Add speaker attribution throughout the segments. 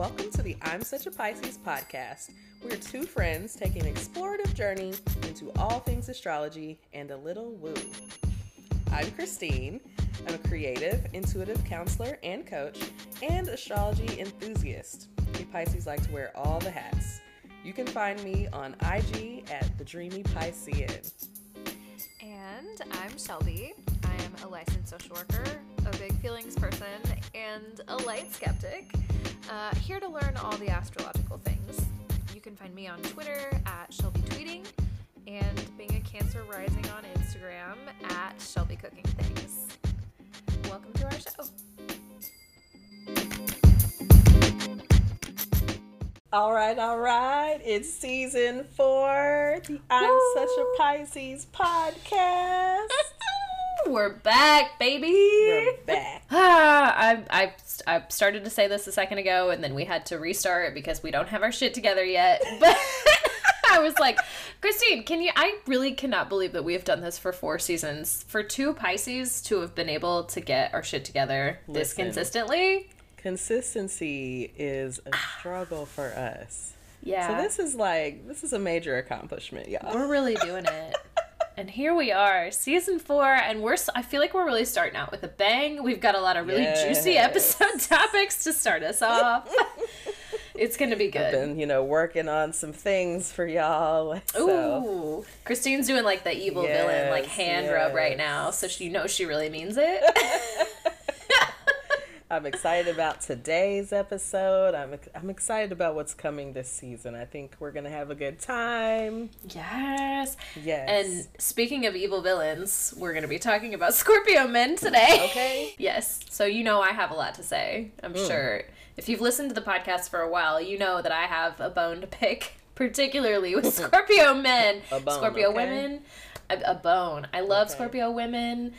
Speaker 1: Welcome to the I'm Such a Pisces podcast. We're two friends taking an explorative journey into all things astrology and a little woo. I'm Christine. I'm a creative, intuitive counselor and coach, and astrology enthusiast. We Pisces like to wear all the hats. You can find me on IG at the Dreamy Piscean.
Speaker 2: And I'm Shelby. I am a licensed social worker, a big feelings person, and a light skeptic. Uh, here to learn all the astrological things. You can find me on Twitter at Shelby Tweeting and being a Cancer Rising on Instagram at Shelby Cooking Things. Welcome to our show.
Speaker 1: All right, all right. It's season four. The I'm
Speaker 2: Woo!
Speaker 1: Such a Pisces podcast.
Speaker 2: We're back, baby.
Speaker 1: We're back.
Speaker 2: Ah, I, I, I started to say this a second ago, and then we had to restart because we don't have our shit together yet. But I was like, Christine, can you? I really cannot believe that we have done this for four seasons. For two Pisces to have been able to get our shit together this consistently.
Speaker 1: Consistency is a struggle for us.
Speaker 2: Yeah.
Speaker 1: So this is like this is a major accomplishment, y'all.
Speaker 2: we're really doing it. And here we are, season four, and we're. I feel like we're really starting out with a bang. We've got a lot of really juicy episode topics to start us off. it's gonna be good.
Speaker 1: Been, you know, working on some things for y'all. So
Speaker 2: Ooh, Christine's doing like the evil villain, like
Speaker 1: Yes,
Speaker 2: hand rub right now, so she knows she really means it.
Speaker 1: I'm excited about today's episode. I'm I'm excited about what's coming this season. I think we're gonna have a good time.
Speaker 2: yes.
Speaker 1: Yes.
Speaker 2: And speaking of evil villains, we're going to be talking about Scorpio men today.
Speaker 1: Okay.
Speaker 2: yes. So you know I have a lot to say. I'm
Speaker 1: Mm.
Speaker 2: sure if you've listened to the podcast for a while, you know that I have a bone to pick, particularly with Scorpio men,
Speaker 1: A bone,
Speaker 2: Scorpio
Speaker 1: okay.
Speaker 2: women, a, a bone. I love
Speaker 1: Okay.
Speaker 2: Scorpio women.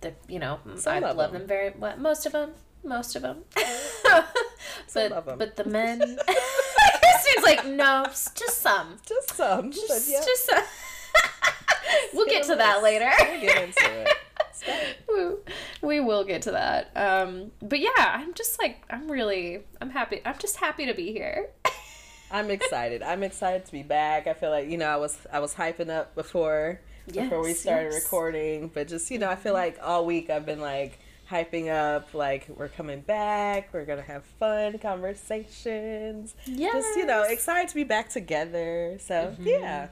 Speaker 2: The you know
Speaker 1: Some
Speaker 2: I love
Speaker 1: them.
Speaker 2: them very well. Most of them. Most of them. But but the men. Christine's like no, just some.
Speaker 1: just some. but
Speaker 2: Just,
Speaker 1: yeah.
Speaker 2: just some. we'll get to that later.
Speaker 1: We'll get into it.
Speaker 2: we, we will get to that. Um, but yeah, I'm just like I'm really I'm happy. I'm just happy to be here.
Speaker 1: I'm excited. I'm excited to be back. I feel like you know I was I was hyping up before before we started
Speaker 2: yes.
Speaker 1: recording, but just you know I feel like all week I've been like hyping up like we're coming back. We're gonna have fun conversations. Yeah, Just you know excited to be back together. So
Speaker 2: Mm-hmm.
Speaker 1: yeah,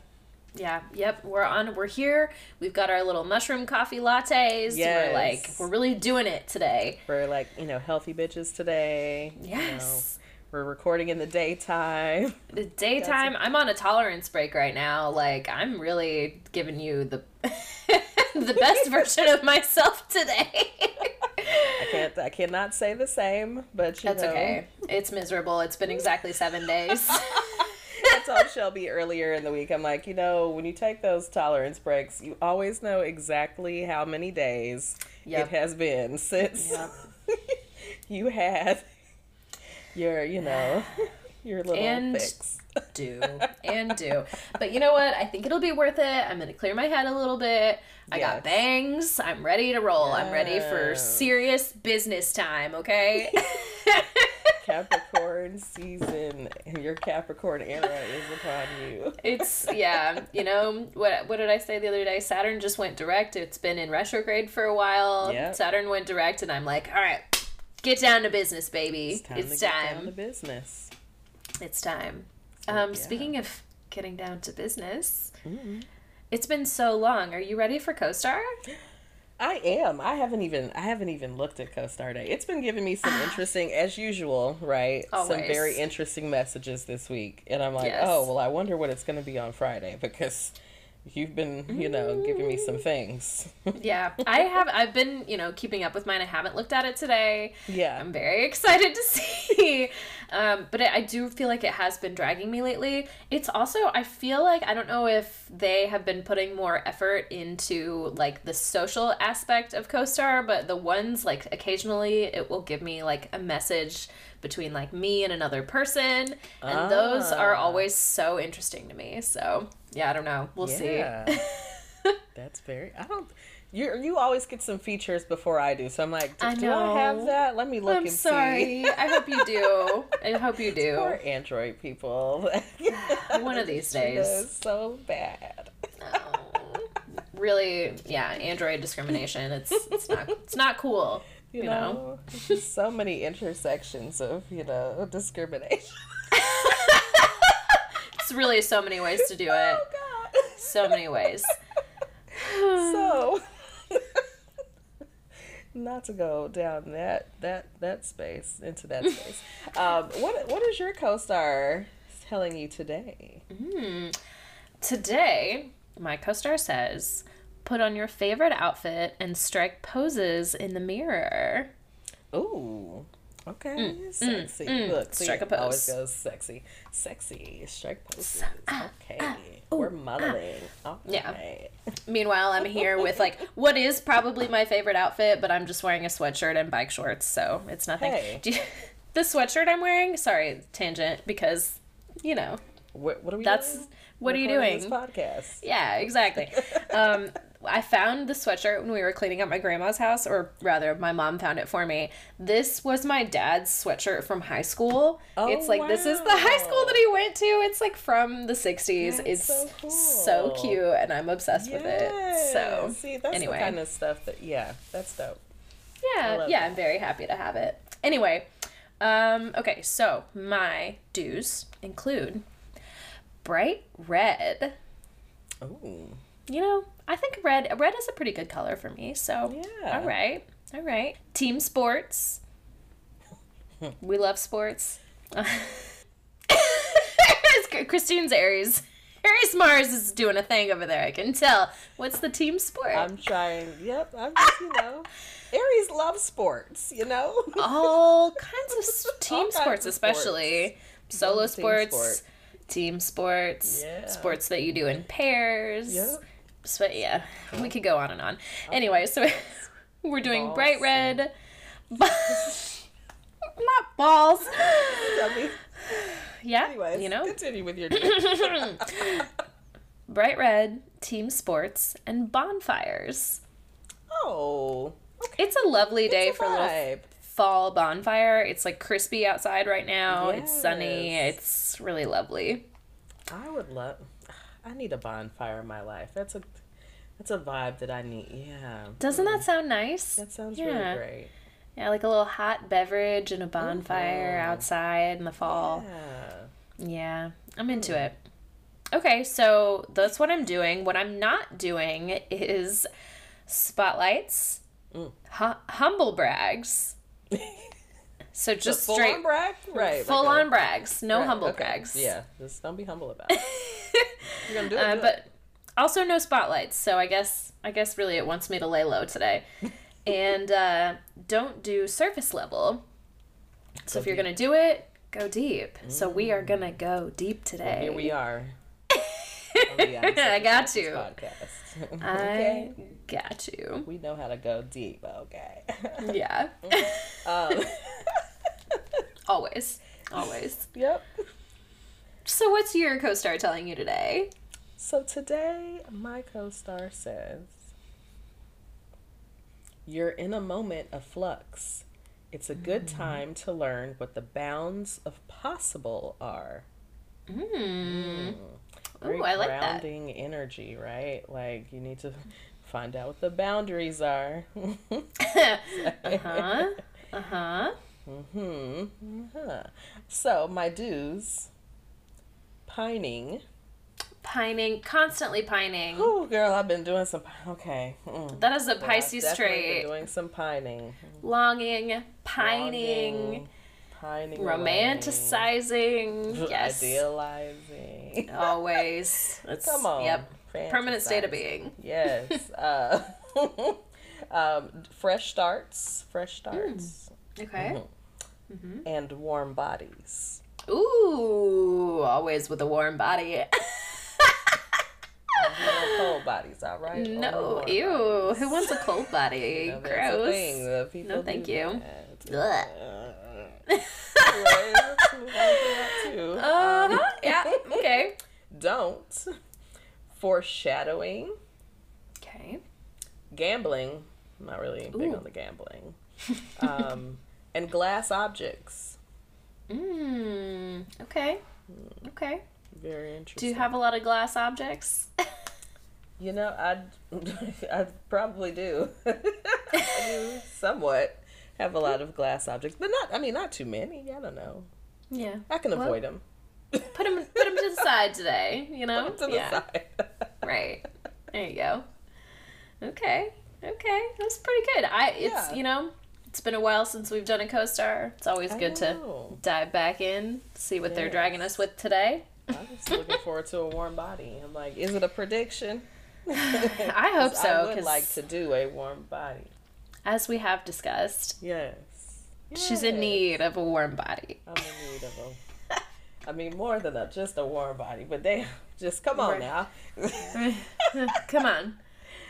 Speaker 2: Yeah, yep, we're on. We're here. We've got our little mushroom coffee lattes. We're like we're really doing it today.
Speaker 1: we're like you know healthy bitches today. you know. We're recording in the daytime.
Speaker 2: The daytime, I'm on a tolerance break right now. Like I'm really giving you the the best version of myself today.
Speaker 1: I can't I cannot say the same, but you
Speaker 2: That's
Speaker 1: know.
Speaker 2: okay. It's miserable. It's been exactly seven days.
Speaker 1: I told Shelby earlier in the week, I'm like, you know, when you take those tolerance breaks, you always know exactly how many days
Speaker 2: Yep.
Speaker 1: it has been since
Speaker 2: Yep.
Speaker 1: you had your, you know, your little
Speaker 2: And-
Speaker 1: fix.
Speaker 2: do and do. But you know what? I think it'll be worth it. I'm gonna clear my head a little bit. I
Speaker 1: Yes.
Speaker 2: got bangs. I'm ready to roll. I'm ready for serious business time. Okay.
Speaker 1: Capricorn season and your Capricorn era is upon you.
Speaker 2: it's yeah. You know what? What did I say the other day? Saturn just went direct. It's been in retrograde for a while.
Speaker 1: Yep.
Speaker 2: Saturn went direct, and I'm like, all right, get down to business, baby.
Speaker 1: It's time
Speaker 2: It's time.
Speaker 1: get down to business.
Speaker 2: It's time.
Speaker 1: So,
Speaker 2: Um,
Speaker 1: yeah.
Speaker 2: speaking of getting down to business,
Speaker 1: Mhm.
Speaker 2: it's been so long. Are you ready for CoStar?
Speaker 1: I am. I haven't even I haven't even looked at CoStar Day. It's been giving me some interesting, as usual, right? Some very interesting messages this week, and I'm like,
Speaker 2: Yes.
Speaker 1: oh well, I wonder what it's going to be on Friday because you've been, you know, giving me some things.
Speaker 2: Yeah, I have. I've been, you know, keeping up with mine. I haven't looked at it today.
Speaker 1: yeah,
Speaker 2: I'm very excited to see. Um, but I I do feel like it has been dragging me lately. It's also, I feel like, I don't know if they have been putting more effort into like the social aspect of CoStar, but the ones like occasionally it will give me like a message between like me and another person. And those are
Speaker 1: Ah.
Speaker 2: always so interesting to me. So yeah, I don't know. We'll see.
Speaker 1: That's very. I don't. You you always get some features before I do, so I'm like, do
Speaker 2: I
Speaker 1: do I have that? Let me look
Speaker 2: I'm
Speaker 1: and
Speaker 2: sorry. I hope you do. I hope you
Speaker 1: see. Poor
Speaker 2: do.
Speaker 1: Android people.
Speaker 2: One of these days.
Speaker 1: so bad.
Speaker 2: Oh. Really, yeah, Android discrimination. It's it's not it's not cool.
Speaker 1: You,
Speaker 2: You
Speaker 1: know,
Speaker 2: know?
Speaker 1: so many intersections of you know discrimination.
Speaker 2: It's really so many ways to do it.
Speaker 1: Oh God.
Speaker 2: So many ways.
Speaker 1: so not to go down that that that space into that space um what what is your co-star telling you today
Speaker 2: Hmm. Today, my co-star says, "Put on your favorite outfit and strike poses in the mirror."
Speaker 1: Ooh. Okay, sexy.
Speaker 2: mm.
Speaker 1: Look, see,
Speaker 2: Strike a
Speaker 1: it Always goes sexy, sexy. Strike poses.
Speaker 2: ah,
Speaker 1: Okay, we're modeling.
Speaker 2: Yeah.
Speaker 1: Okay.
Speaker 2: Meanwhile, I'm here with like what is probably my favorite outfit, but I'm just wearing a sweatshirt and bike shorts, so it's nothing.
Speaker 1: Hey.
Speaker 2: Do you, the sweatshirt I'm wearing, sorry, tangent, because you know
Speaker 1: What, what are we?
Speaker 2: that's
Speaker 1: doing?
Speaker 2: what are you doing?
Speaker 1: This podcast.
Speaker 2: Yeah, exactly. um, I found the sweatshirt when we were cleaning up my grandma's house, or rather, my mom found it for me. This was my dad's sweatshirt from high school.
Speaker 1: Oh,
Speaker 2: it's like this is the high school that he went to. It's like from the '60s.
Speaker 1: That's
Speaker 2: it's
Speaker 1: so
Speaker 2: so, cute, and I'm obsessed with it. So
Speaker 1: see, that's
Speaker 2: anyway.
Speaker 1: the kind of stuff that yeah, that's dope.
Speaker 2: yeah, yeah,
Speaker 1: that.
Speaker 2: I'm very happy to have it. Anyway, um, okay, so my dues include bright red.
Speaker 1: Ooh.
Speaker 2: You know, I think red red is a pretty good color for me. So
Speaker 1: Yeah.
Speaker 2: all right, all right. Team sports. we love sports. Christine's Aries. Aries Mars is doing a thing over there. I can tell. What's the team sport?
Speaker 1: I'm trying. Yep, I'm just you know. Aries love sports, you know.
Speaker 2: all kinds of team sports,
Speaker 1: of
Speaker 2: especially solo
Speaker 1: Team
Speaker 2: sports,
Speaker 1: sport.
Speaker 2: team sports,
Speaker 1: Yeah.
Speaker 2: sports that you do in pairs.
Speaker 1: Yep.
Speaker 2: So, yeah, we could go on and on. Anyway, so we're doing
Speaker 1: Balls
Speaker 2: bright red. Not balls. Yeah,
Speaker 1: anyways,
Speaker 2: you know,
Speaker 1: continue with your.
Speaker 2: bright red, team sports, and bonfires.
Speaker 1: oh,
Speaker 2: It's a lovely day
Speaker 1: a
Speaker 2: for a little fall bonfire. It's like crispy outside right now. It's sunny. It's really lovely.
Speaker 1: I would love. I need a bonfire in my life. That's a. That's a vibe that I need. Yeah.
Speaker 2: Doesn't that sound nice?
Speaker 1: That sounds
Speaker 2: Yeah.
Speaker 1: really great.
Speaker 2: Yeah, like a little hot beverage and a bonfire
Speaker 1: Mhm.
Speaker 2: outside in the fall.
Speaker 1: Yeah.
Speaker 2: Yeah, I'm into it. Okay, so that's what I'm doing. What I'm not doing is spotlights,
Speaker 1: Mm.
Speaker 2: hu- humble brags. So
Speaker 1: Just full
Speaker 2: straight
Speaker 1: on brag, right?
Speaker 2: full on brags, no
Speaker 1: right,
Speaker 2: humble
Speaker 1: okay.
Speaker 2: brags.
Speaker 1: Yeah, just don't be humble about it. You're gonna do it,
Speaker 2: uh,
Speaker 1: do it.
Speaker 2: but also no spotlights. So I guess I guess really it wants me to lay low today, and uh, don't do surface level. So
Speaker 1: Go
Speaker 2: if you're
Speaker 1: deep.
Speaker 2: gonna do it, go deep. So we are gonna go deep today.
Speaker 1: Here we are. Oh,
Speaker 2: I got you.
Speaker 1: Podcast.
Speaker 2: I got you.
Speaker 1: We know how to go deep. Okay.
Speaker 2: Yeah.
Speaker 1: um,
Speaker 2: always. Always.
Speaker 1: yep.
Speaker 2: So what's your co-star telling you today?
Speaker 1: So today, my co-star says, "You're in a moment of flux. It's a good
Speaker 2: Mm.
Speaker 1: time to learn what the bounds of possible are."
Speaker 2: Mm.
Speaker 1: Very
Speaker 2: Ooh, I like that.
Speaker 1: grounding energy, right? Like you need to find out what the boundaries are.
Speaker 2: uh-huh. Uh-huh.
Speaker 1: hmm Uh-huh. So my dues. Pining.
Speaker 2: Pining, constantly pining.
Speaker 1: Oh, girl, I've been doing some. Okay. mm.
Speaker 2: That is a Pisces
Speaker 1: been
Speaker 2: trait.
Speaker 1: Doing some pining.
Speaker 2: Longing, pining,
Speaker 1: Longing, pining.
Speaker 2: romanticizing. Yes.
Speaker 1: Idealizing.
Speaker 2: Always. It's,
Speaker 1: Come on.
Speaker 2: Yep. Permanent state of being.
Speaker 1: Yes. Uh, um, fresh starts. Fresh starts.
Speaker 2: Okay.
Speaker 1: Mhm. And warm bodies.
Speaker 2: Ooh, always with a warm body.
Speaker 1: Cold bodies, all right?
Speaker 2: No, ew.
Speaker 1: bodies.
Speaker 2: Who wants a cold body?
Speaker 1: You know, that's thing,
Speaker 2: Gross.
Speaker 1: people
Speaker 2: No, thank you.
Speaker 1: that.
Speaker 2: Ugh.
Speaker 1: Anyway, let's move on to that too.
Speaker 2: Uh
Speaker 1: Um.
Speaker 2: Yeah. Okay.
Speaker 1: don't foreshadowing,
Speaker 2: Okay.
Speaker 1: gambling. I'm not really big on the gambling. Um, and glass objects.
Speaker 2: Mm, okay. Okay.
Speaker 1: Very interesting.
Speaker 2: Do you have a lot of glass objects?
Speaker 1: You know, I I probably do. I do somewhat have a lot of glass objects, but not. I mean, not too many. I don't know.
Speaker 2: yeah.
Speaker 1: I can
Speaker 2: Well,
Speaker 1: avoid them.
Speaker 2: Put them put them to the side today, you know?
Speaker 1: To the
Speaker 2: yeah.
Speaker 1: side.
Speaker 2: Right. There you go. Okay. Okay. That's pretty good. I it's
Speaker 1: Yeah.
Speaker 2: you know, it's been a while since we've done a co-star. It's always
Speaker 1: I
Speaker 2: good to dive back in, see what they're dragging us with today.
Speaker 1: I'm just looking forward to a warm body. I'm like, is it a prediction?
Speaker 2: I hope so,
Speaker 1: I would
Speaker 2: 'cause-
Speaker 1: like to do a warm body.
Speaker 2: As we have discussed,
Speaker 1: Yes.
Speaker 2: she's in need of a warm body.
Speaker 1: I'm in need of a. I mean, more than a just a warm body, but they just come on
Speaker 2: Right.
Speaker 1: now.
Speaker 2: Come on.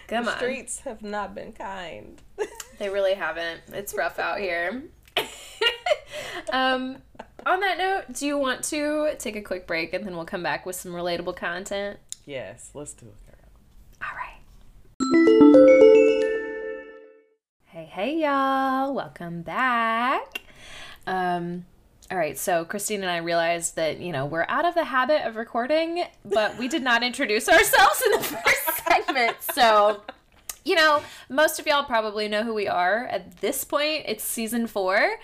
Speaker 2: Come
Speaker 1: the
Speaker 2: on.
Speaker 1: streets have not been kind.
Speaker 2: They really haven't. It's rough out here. um, on that note, do you want to take a quick break and then we'll come back with some relatable content?
Speaker 1: yes, let's do it, girl.
Speaker 2: All right. Hey, hey, y'all. Welcome back. Um, all right, so Christine and I realized that, you know, we're out of the habit of recording, but we did not introduce ourselves in the first segment. So, you know, most of y'all probably know who we are at this point. It's season four.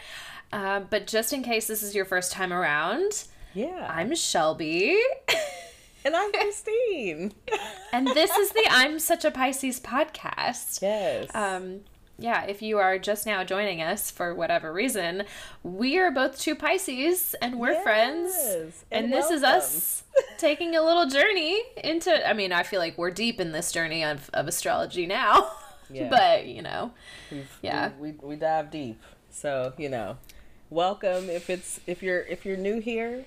Speaker 2: Uh, but just in case this is your first time around,
Speaker 1: Yeah.
Speaker 2: I'm Shelby.
Speaker 1: and I'm Christine.
Speaker 2: and this is the I'm Such a Pisces podcast.
Speaker 1: yes.
Speaker 2: Um, yeah, if you are just now joining us for whatever reason, we are both two Pisces and we're friends. And,
Speaker 1: and
Speaker 2: this is us taking a little journey into, I mean, I feel like we're deep in this journey of, of astrology now.
Speaker 1: Yeah.
Speaker 2: but, you know,
Speaker 1: We've-
Speaker 2: yeah.
Speaker 1: We, we we dive deep. So, you know, welcome if it's if you're if you're new here,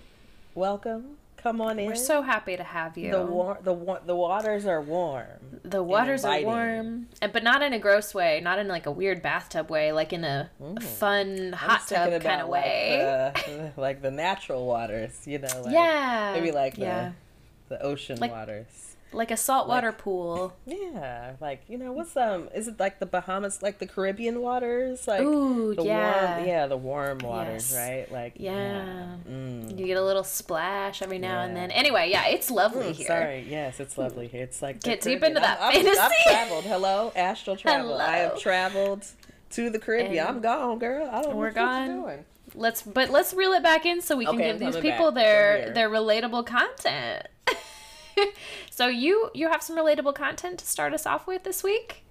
Speaker 1: welcome. Come on in.
Speaker 2: we're so happy to have you.
Speaker 1: the war the wa- the waters are warm.
Speaker 2: The waters are warm, and but not in a gross way, not in like a weird bathtub way, like in a mm-hmm.
Speaker 1: fun
Speaker 2: hot tub kind of way.
Speaker 1: Like the, like the natural waters, you know, like
Speaker 2: yeah,
Speaker 1: maybe like the
Speaker 2: yeah,
Speaker 1: the ocean
Speaker 2: Like-
Speaker 1: waters.
Speaker 2: Like a saltwater pool.
Speaker 1: Yeah, like you know, what's um? Is it like the Bahamas, like the Caribbean waters, like
Speaker 2: Ooh,
Speaker 1: the
Speaker 2: yeah.
Speaker 1: warm, yeah, the warm waters,
Speaker 2: Yes.
Speaker 1: right? Like
Speaker 2: Yeah.
Speaker 1: Mm.
Speaker 2: You get a little splash every now and then. Anyway, yeah, it's lovely
Speaker 1: Mm,
Speaker 2: here.
Speaker 1: Sorry, yes, it's lovely here. It's like
Speaker 2: Get deep
Speaker 1: Caribbean.
Speaker 2: into that
Speaker 1: I've, I've, I've traveled. Hello, astral travel. I have traveled to the Caribbean.
Speaker 2: And
Speaker 1: I'm gone, girl. I don't know
Speaker 2: we're
Speaker 1: what you're
Speaker 2: gone.
Speaker 1: doing.
Speaker 2: Let's but let's reel it back in so we can
Speaker 1: Okay,
Speaker 2: give these people
Speaker 1: back.
Speaker 2: their their relatable content. so you you have some relatable content to start us off with this week?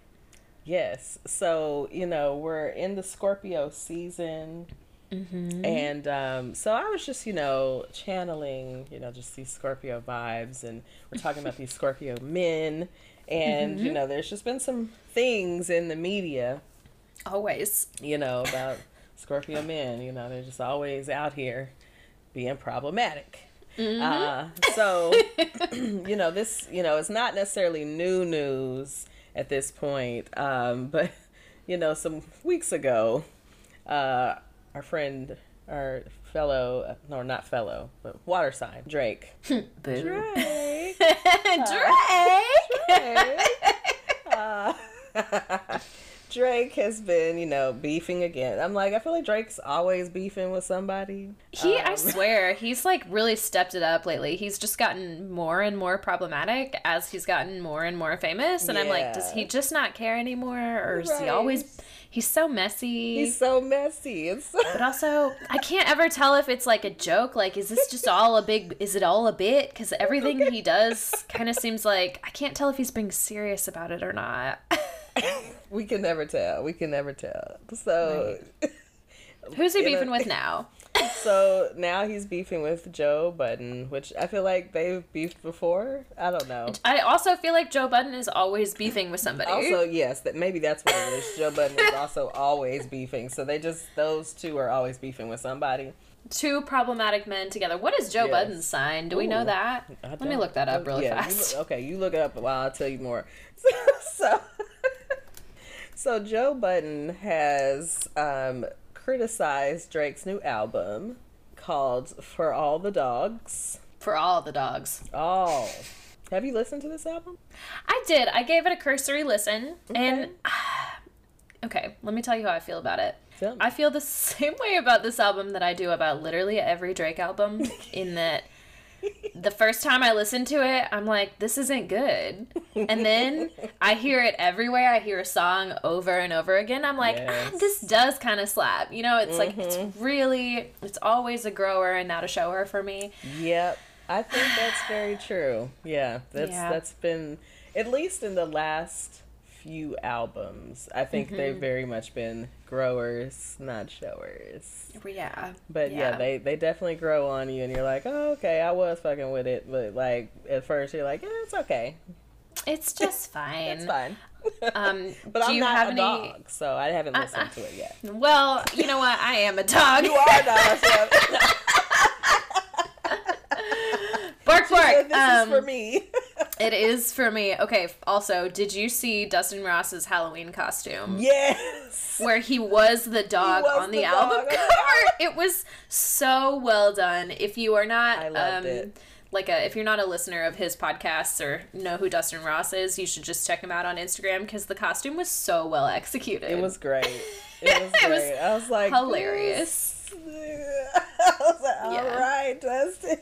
Speaker 1: Yes. So, you know, we're in the Scorpio season.
Speaker 2: Mm-hmm.
Speaker 1: And um, so I was just, you know, channeling, you know, just these Scorpio vibes. And we're talking about these Scorpio men. And,
Speaker 2: Mm-hmm.
Speaker 1: you know, there's just been some things in the media,
Speaker 2: Always.
Speaker 1: you know, about Scorpio men. You know, they're just always out here being problematic.
Speaker 2: Mm-hmm.
Speaker 1: Uh, so, you know, this, you know, it's not necessarily new news at this point. Um, but, you know, some weeks ago, uh, our friend, our fellow, no, not fellow, but water sign, Drake. Drake.
Speaker 2: Drake.
Speaker 1: Uh, Drake has been, you know, beefing again. I'm like, I feel like Drake's always beefing with somebody.
Speaker 2: He, I
Speaker 1: Um,
Speaker 2: swear, he's like really stepped it up lately. He's just gotten more and more problematic as he's gotten more and more famous. And I'm like, does he just not care anymore, or is he always? He's so messy.
Speaker 1: He's so messy. It's
Speaker 2: but also, I can't ever tell if it's like a joke. Like, is this just all a big? Is it all a bit? Because everything he does kind of seems like I can't tell if he's being serious about it or not.
Speaker 1: we can never tell. We can never tell. So,
Speaker 2: Who's he
Speaker 1: You
Speaker 2: beefing with now?
Speaker 1: so now he's beefing with Joe Budden, which I feel like they've beefed before. I don't know.
Speaker 2: I also feel like Joe Budden is always beefing with somebody.
Speaker 1: Also, yes, that maybe that's what it is. Joe Budden is also always beefing. So they just those two are always beefing with somebody.
Speaker 2: two problematic men together. What is Joe
Speaker 1: Yes.
Speaker 2: Budden's sign? Do we know that? Let me look that up really
Speaker 1: yeah, you
Speaker 2: fast.
Speaker 1: look- okay, you look it up while I'll tell you more. So, so Joe Budden has um, criticized Drake's new album called "For All the Dogs."
Speaker 2: For all the dogs.
Speaker 1: Oh, have you listened to this album?
Speaker 2: I did. I gave it a cursory listen, and okay, let me tell you how I feel about it. I feel the same way about this album that I do about literally every Drake album. in that, the first time I listen to it, I'm like, "This isn't good," and then I hear it everywhere. I hear a song over and over again. I'm like, ah, "This does kind of slap." You know, it's like it's really, it's always a grower and not a shower for me.
Speaker 1: Yep. I think that's very true. Yeah. That's
Speaker 2: Yeah.
Speaker 1: that's been at least in the last few albums. I think
Speaker 2: Mm-hmm.
Speaker 1: they've very much been growers, not showers.
Speaker 2: Yeah,
Speaker 1: But yeah. they they definitely grow on you and you're like, "Oh, okay, I was fucking with it." But like at first you're like, "Yeah, it's okay.
Speaker 2: it's just fine.
Speaker 1: It's fine."
Speaker 2: Um,
Speaker 1: but I'm not a
Speaker 2: any?
Speaker 1: dog, so I haven't
Speaker 2: I-
Speaker 1: listened
Speaker 2: I-
Speaker 1: to it yet.
Speaker 2: Well, you know what? I am a dog.
Speaker 1: You are a dog.
Speaker 2: Bark.
Speaker 1: this
Speaker 2: Um,
Speaker 1: is for me.
Speaker 2: It is for me. Okay. Also, did you see Dustin Ross's Halloween costume?
Speaker 1: yes.
Speaker 2: Where he was the dog
Speaker 1: was
Speaker 2: on the,
Speaker 1: the
Speaker 2: album cover. It was so well done. If you are not
Speaker 1: I loved
Speaker 2: um,
Speaker 1: it.
Speaker 2: like a if you're not a listener of his podcasts or know who Dustin Ross is, you should just check him out on Instagram because the costume was so well executed.
Speaker 1: It was great. It was
Speaker 2: It was.
Speaker 1: I was like
Speaker 2: hilarious.
Speaker 1: This- I was like, all
Speaker 2: Yeah.
Speaker 1: right, Dustin.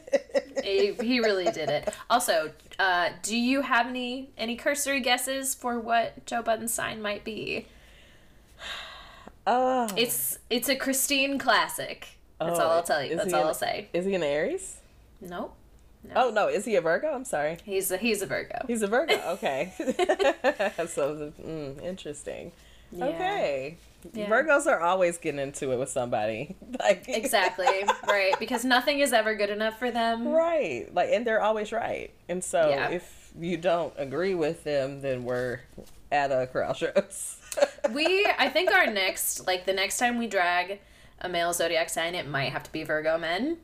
Speaker 2: he, he really did it. Also, uh, do you have any any cursory guesses for what Joe Budden's sign might be?
Speaker 1: Oh,
Speaker 2: It's it's a Christine classic. That's
Speaker 1: Oh,
Speaker 2: all I'll tell you. That's all
Speaker 1: an-
Speaker 2: I'll say.
Speaker 1: is he an Aries?
Speaker 2: Nope. No.
Speaker 1: Oh no, is he a Virgo? I'm sorry.
Speaker 2: He's a he's a Virgo.
Speaker 1: He's a Virgo. Okay. so mm, interesting.
Speaker 2: Yeah.
Speaker 1: Okay.
Speaker 2: Yeah.
Speaker 1: Virgos are always getting into it with somebody. Like
Speaker 2: Exactly. right. Because nothing is ever good enough for them.
Speaker 1: Right. Like and they're always right. And so
Speaker 2: Yeah.
Speaker 1: if you don't agree with them, then we're at a crossroads.
Speaker 2: We I think our next like the next time we drag a male zodiac sign, it might have to be Virgo men.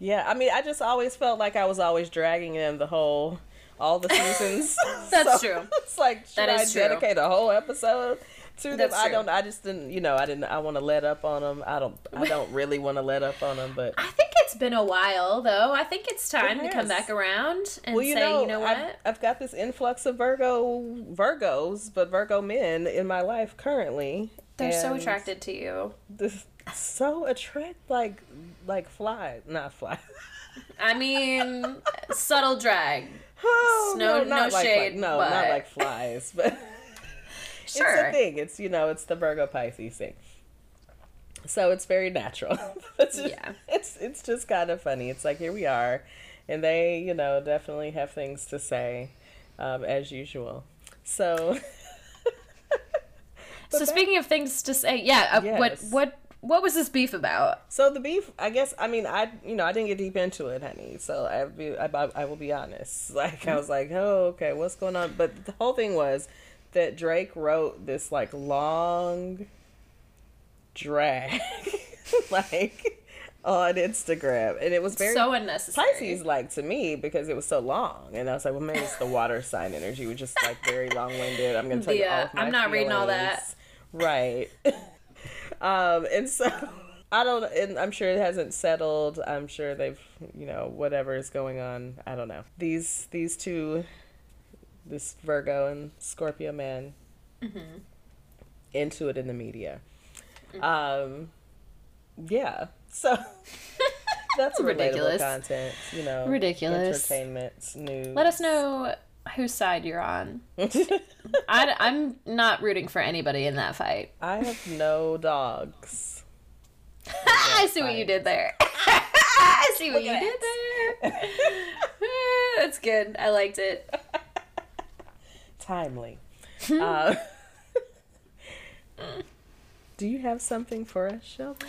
Speaker 1: Yeah, I mean, I just always felt like I was always dragging them the whole, all the seasons.
Speaker 2: That's
Speaker 1: So,
Speaker 2: true.
Speaker 1: It's like, should
Speaker 2: That
Speaker 1: I
Speaker 2: true.
Speaker 1: dedicate a whole episode to them?
Speaker 2: That's
Speaker 1: I don't. I just didn't. You know, I didn't. I want to let up on them. I don't. I don't really want to let up on them. But
Speaker 2: I think it's been a while though. I think it's time to come back around and
Speaker 1: well, you
Speaker 2: say,
Speaker 1: know,
Speaker 2: you know what?
Speaker 1: I've, I've got this influx of Virgo Virgos, but Virgo men in my life currently.
Speaker 2: They're so attracted to you.
Speaker 1: This so attract like like fly, not fly.
Speaker 2: I mean, subtle drag.
Speaker 1: Oh,
Speaker 2: No- no
Speaker 1: not like,
Speaker 2: shade,
Speaker 1: no,
Speaker 2: but-
Speaker 1: not like flies, but
Speaker 2: Sure.
Speaker 1: it's a thing. It's you know, it's the Virgo Pisces thing. So it's very natural. it's just,
Speaker 2: Yeah.
Speaker 1: It's it's just kind of funny. It's like here we are, and they you know definitely have things to say, um, as usual. So.
Speaker 2: So
Speaker 1: back-
Speaker 2: speaking of things to say, yeah, uh, what
Speaker 1: Yes.
Speaker 2: what what was this beef about?
Speaker 1: So the beef, I guess. I mean, I you know I didn't get deep into it, honey. So I be I, I will be honest. Like I was like, oh okay, what's going on? But the whole thing was that Drake wrote this like long drag, like on Instagram, and it was very
Speaker 2: so unnecessary.
Speaker 1: Pisces like to me because it was so long, and I was like, well, maybe it's the water sign energy, which is like very long winded. I'm gonna tell you all of my
Speaker 2: I'm not reading all that.
Speaker 1: Right. um, and so I don't, and I'm sure it hasn't settled. I'm sure they've, you know, whatever is going on. I don't know. These these two, this Virgo and Scorpio man,
Speaker 2: Mm-hmm.
Speaker 1: into it in the media. Um, yeah. So. That's
Speaker 2: Ridiculous.
Speaker 1: content, you know.
Speaker 2: Ridiculous.
Speaker 1: Entertainment, news.
Speaker 2: Let us know whose side you're on. I, I'm not rooting for anybody in that fight.
Speaker 1: I have no dogs.
Speaker 2: I see what you did there. I see what
Speaker 1: Look
Speaker 2: you did there. That's good. I liked it.
Speaker 1: Timely. uh, do you have something for us, Shelby?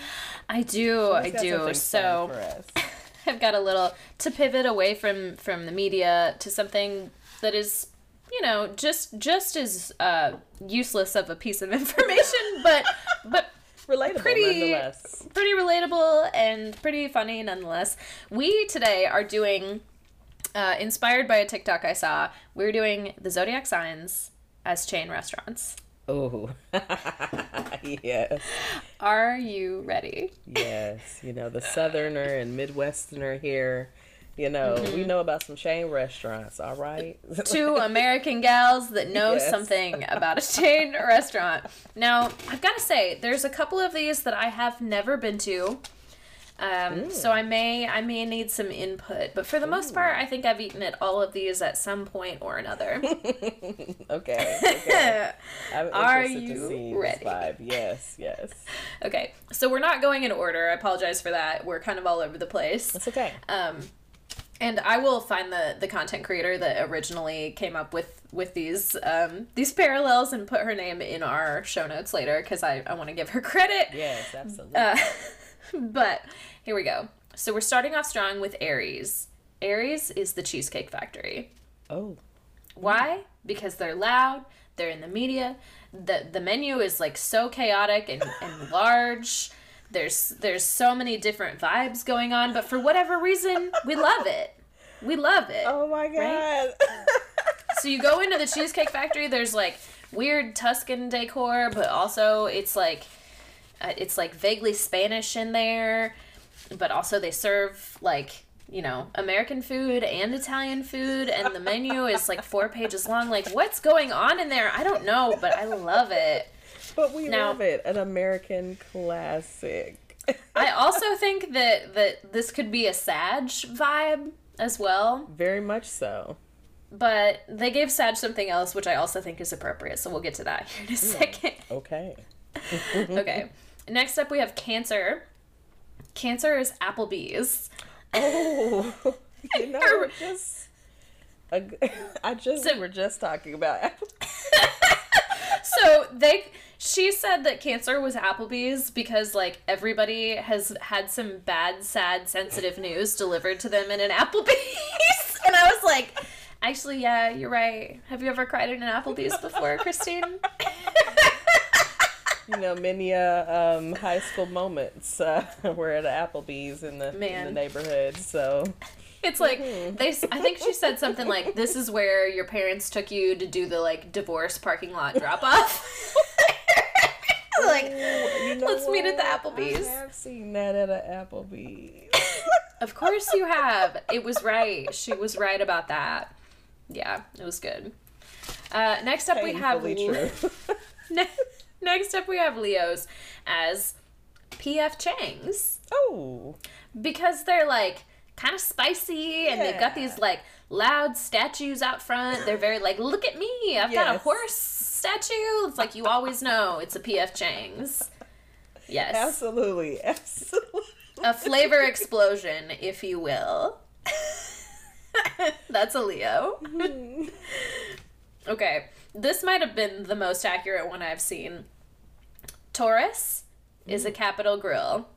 Speaker 2: I do. I do. So.
Speaker 1: fun for us.
Speaker 2: I've got a little to pivot away from from the media to something that is you know just just as uh, useless of a piece of information but but
Speaker 1: relatable
Speaker 2: pretty-
Speaker 1: nonetheless.
Speaker 2: pretty relatable and pretty funny nonetheless we today are doing uh, inspired by a tiktok i saw we're doing the zodiac signs as chain restaurants
Speaker 1: Oh, yes,
Speaker 2: are you ready
Speaker 1: yes. You know the Southerner and Midwesterner here You know, we know about some chain restaurants, all right?
Speaker 2: Two American gals that know
Speaker 1: Yes.
Speaker 2: something about a chain restaurant. Now, I've got to say, there's a couple of these that I have never been to. Um, so I may I may need some input, but for the most part, I think I've eaten at all of these at some point or another.
Speaker 1: okay. okay.
Speaker 2: Are you
Speaker 1: to see
Speaker 2: ready?
Speaker 1: vibe. Yes, yes.
Speaker 2: okay, so we're not going in order. I apologize for that. We're kind of all over the place.
Speaker 1: That's okay.
Speaker 2: Um, and I will find the the content creator that originally came up with with these um, these parallels and put her name in our show notes later because I, I want to give her credit.
Speaker 1: Yes, absolutely.
Speaker 2: Uh, but here we go. So we're starting off strong with Aries. Aries is the Cheesecake Factory.
Speaker 1: oh,
Speaker 2: Why? Because they're loud, they're in the media. The the menu is like so chaotic and, and large. There's there's so many different vibes going on, but for whatever reason, we love it. We love it.
Speaker 1: oh my god.
Speaker 2: So you go into the Cheesecake Factory, there's like weird Tuscan decor, but also it's like uh, it's like vaguely Spanish in there, but also they serve like you know American food and Italian food, and the menu is like four pages long. Like what's going on in there? I don't know, but I love it.
Speaker 1: but we
Speaker 2: Now-
Speaker 1: love it. An American classic.
Speaker 2: I also think that that this could be a Sag vibe as well,
Speaker 1: Very much so.
Speaker 2: but they gave Sag something else, which I also think is appropriate. So we'll get to that here in a second.
Speaker 1: Okay.
Speaker 2: Okay. Next up, we have Cancer. Cancer is Applebee's.
Speaker 1: Oh, you know,
Speaker 2: Her-
Speaker 1: just. I just
Speaker 2: So-
Speaker 1: we were just talking about apple.
Speaker 2: So they, she said that Cancer was Applebee's because like everybody has had some bad, sad, sensitive news delivered to them in an Applebee's, and I was like, actually, yeah, you're right. Have you ever cried in an Applebee's before, Christine?
Speaker 1: You know, many uh, um, high school moments uh, were at Applebee's in the in the neighborhood. So
Speaker 2: It's like they. s- I think she said something like, "This is where your parents took you to do the like divorce parking lot drop off." like,
Speaker 1: you know
Speaker 2: let's meet at the
Speaker 1: what?
Speaker 2: Applebee's.
Speaker 1: I have seen that at an Applebee's.
Speaker 2: Of course you have. It was right. She was right about that. Yeah, it was good. Uh, next up we have
Speaker 1: true.
Speaker 2: Ne- next up we have Leos as PF Changs
Speaker 1: oh,
Speaker 2: because they're like kind of spicy and they've got these like loud statues out front. They're very like, look at me, I've got a horse statue. It's like you always know it's a PF Chang's. Yes,
Speaker 1: absolutely, absolutely.
Speaker 2: a flavor explosion, if you will. That's a Leo. Mm-hmm. Okay, this might have been the most accurate one I've seen. Taurus is a Capital Grille,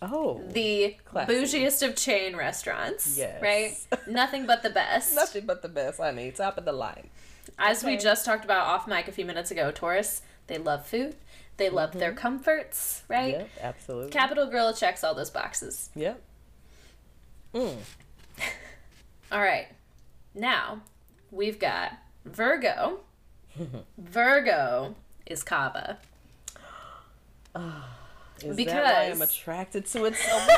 Speaker 1: Oh,
Speaker 2: the
Speaker 1: Classy.
Speaker 2: bougiest of chain restaurants.
Speaker 1: Yes.
Speaker 2: Right? Nothing but the best.
Speaker 1: nothing but the best, honey. Top of the line.
Speaker 2: As we just talked about off mic a few minutes ago, Taurus, they love food, they love their comforts, right?
Speaker 1: Yep, absolutely.
Speaker 2: Capital Grille checks all those boxes.
Speaker 1: Yep. Mm.
Speaker 2: All right. Now, we've got Virgo. Virgo is Cava.
Speaker 1: Is
Speaker 2: Because-
Speaker 1: that why I'm attracted to it so much?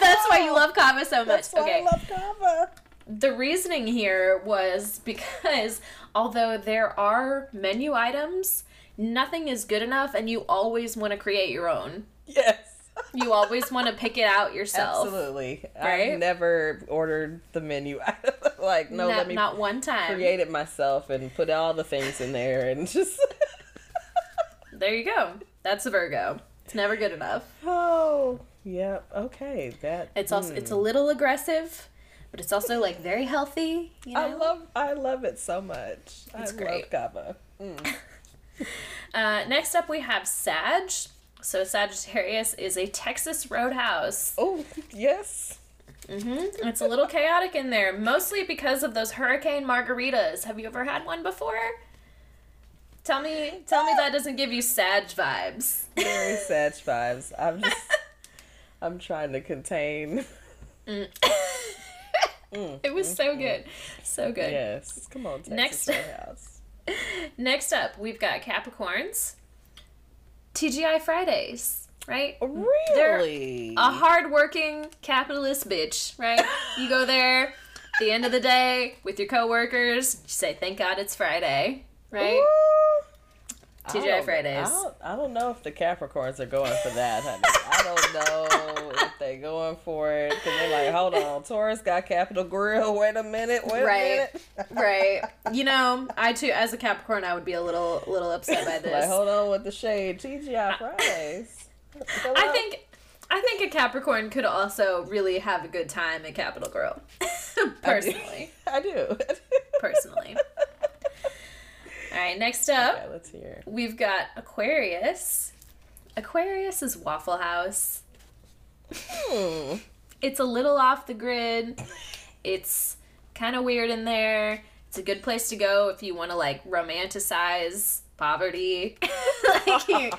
Speaker 2: That's why you love Cava so much. Okay.
Speaker 1: I love Cava.
Speaker 2: the reasoning here was because although there are menu items, nothing is good enough and you always want to create your own.
Speaker 1: Yes.
Speaker 2: You always want to pick it out yourself.
Speaker 1: Absolutely.
Speaker 2: Right?
Speaker 1: I've never ordered the menu. like, no,
Speaker 2: not,
Speaker 1: let me
Speaker 2: not one time.
Speaker 1: create it myself and put all the things in there and just.
Speaker 2: There you go. That's a Virgo. It's never good enough.
Speaker 1: oh, yep. Okay. That.
Speaker 2: It's also it's a
Speaker 1: mm.
Speaker 2: little aggressive, but it's also like very healthy. You know?
Speaker 1: I love. I love it so much.
Speaker 2: It's
Speaker 1: I
Speaker 2: great.
Speaker 1: love Cava. Mm.
Speaker 2: Uh, next up, we have Sag. So Sagittarius is a Texas Roadhouse.
Speaker 1: Oh yes.
Speaker 2: hmm It's a little chaotic in there, mostly because of those hurricane margaritas. Have you ever had one before? Tell me, tell me that doesn't give you Sag vibes.
Speaker 1: Very sad vibes. I'm just. I'm trying to contain. Mm,
Speaker 2: It was so good, so good.
Speaker 1: Yes. Come on, Texas
Speaker 2: Next-
Speaker 1: Roadhouse.
Speaker 2: Next up, we've got Capricorns. TGI Fridays. right?
Speaker 1: Oh, really?
Speaker 2: A hardworking capitalist bitch, right? You go there the end of the day with your coworkers. You say, "Thank God it's Friday," right?
Speaker 1: Ooh. I
Speaker 2: TGI Fridays.
Speaker 1: I don't, I don't know if the Capricorns are going for that, honey. I don't know if they're going for it because they're like, hold on, Taurus got Capital Grille. Wait a minute. Wait
Speaker 2: Right.
Speaker 1: a minute.
Speaker 2: right. You know, I too, as a Capricorn, I would be a little, little upset by this.
Speaker 1: Like, hold on with the shade. TGI Fridays.
Speaker 2: I think, I think a Capricorn could also really have a good time at Capital Girl. Personally,
Speaker 1: I do.
Speaker 2: personally. All right. Next up,
Speaker 1: Okay, let's hear.
Speaker 2: we've got Aquarius. Aquarius is Waffle House.
Speaker 1: Hmm.
Speaker 2: It's a little off the grid. It's kind of weird in there. It's a good place to go if you want to like romanticize poverty. like you,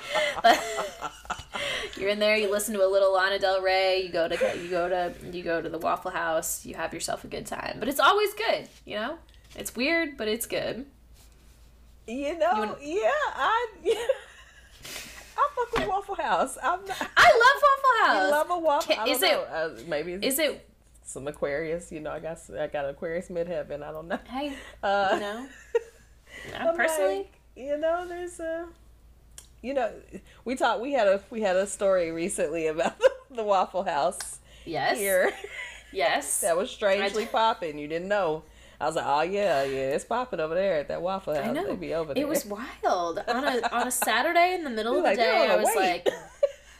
Speaker 2: you're in there, you listen to a little Lana Del Rey, you go to you go to you go to the Waffle House, you have yourself a good time. But it's always good, you know? It's weird, but it's good.
Speaker 1: You know,
Speaker 2: You wanna-
Speaker 1: yeah, I. Yeah. I fuck with Waffle House. I'm not.
Speaker 2: I love Waffle House.
Speaker 1: I love a waffle.
Speaker 2: Can- is it-.
Speaker 1: Uh, maybe
Speaker 2: Is it
Speaker 1: some Aquarius. You know, I got I got Aquarius midheaven. I don't know.
Speaker 2: hey,
Speaker 1: Uh,
Speaker 2: you know?
Speaker 1: I'm
Speaker 2: personally,
Speaker 1: like, you know, there's a, you know, we talked. We had a we had a story recently about the Waffle House
Speaker 2: yes.
Speaker 1: here
Speaker 2: Yes.
Speaker 1: that was strangely
Speaker 2: I-
Speaker 1: popping. You didn't know. I was like, oh yeah, yeah, it's popping over there at that Waffle House.
Speaker 2: I know.
Speaker 1: They be over there.
Speaker 2: It was wild. On a on a Saturday in the middle of the
Speaker 1: like,
Speaker 2: day, I was
Speaker 1: wait."
Speaker 2: like,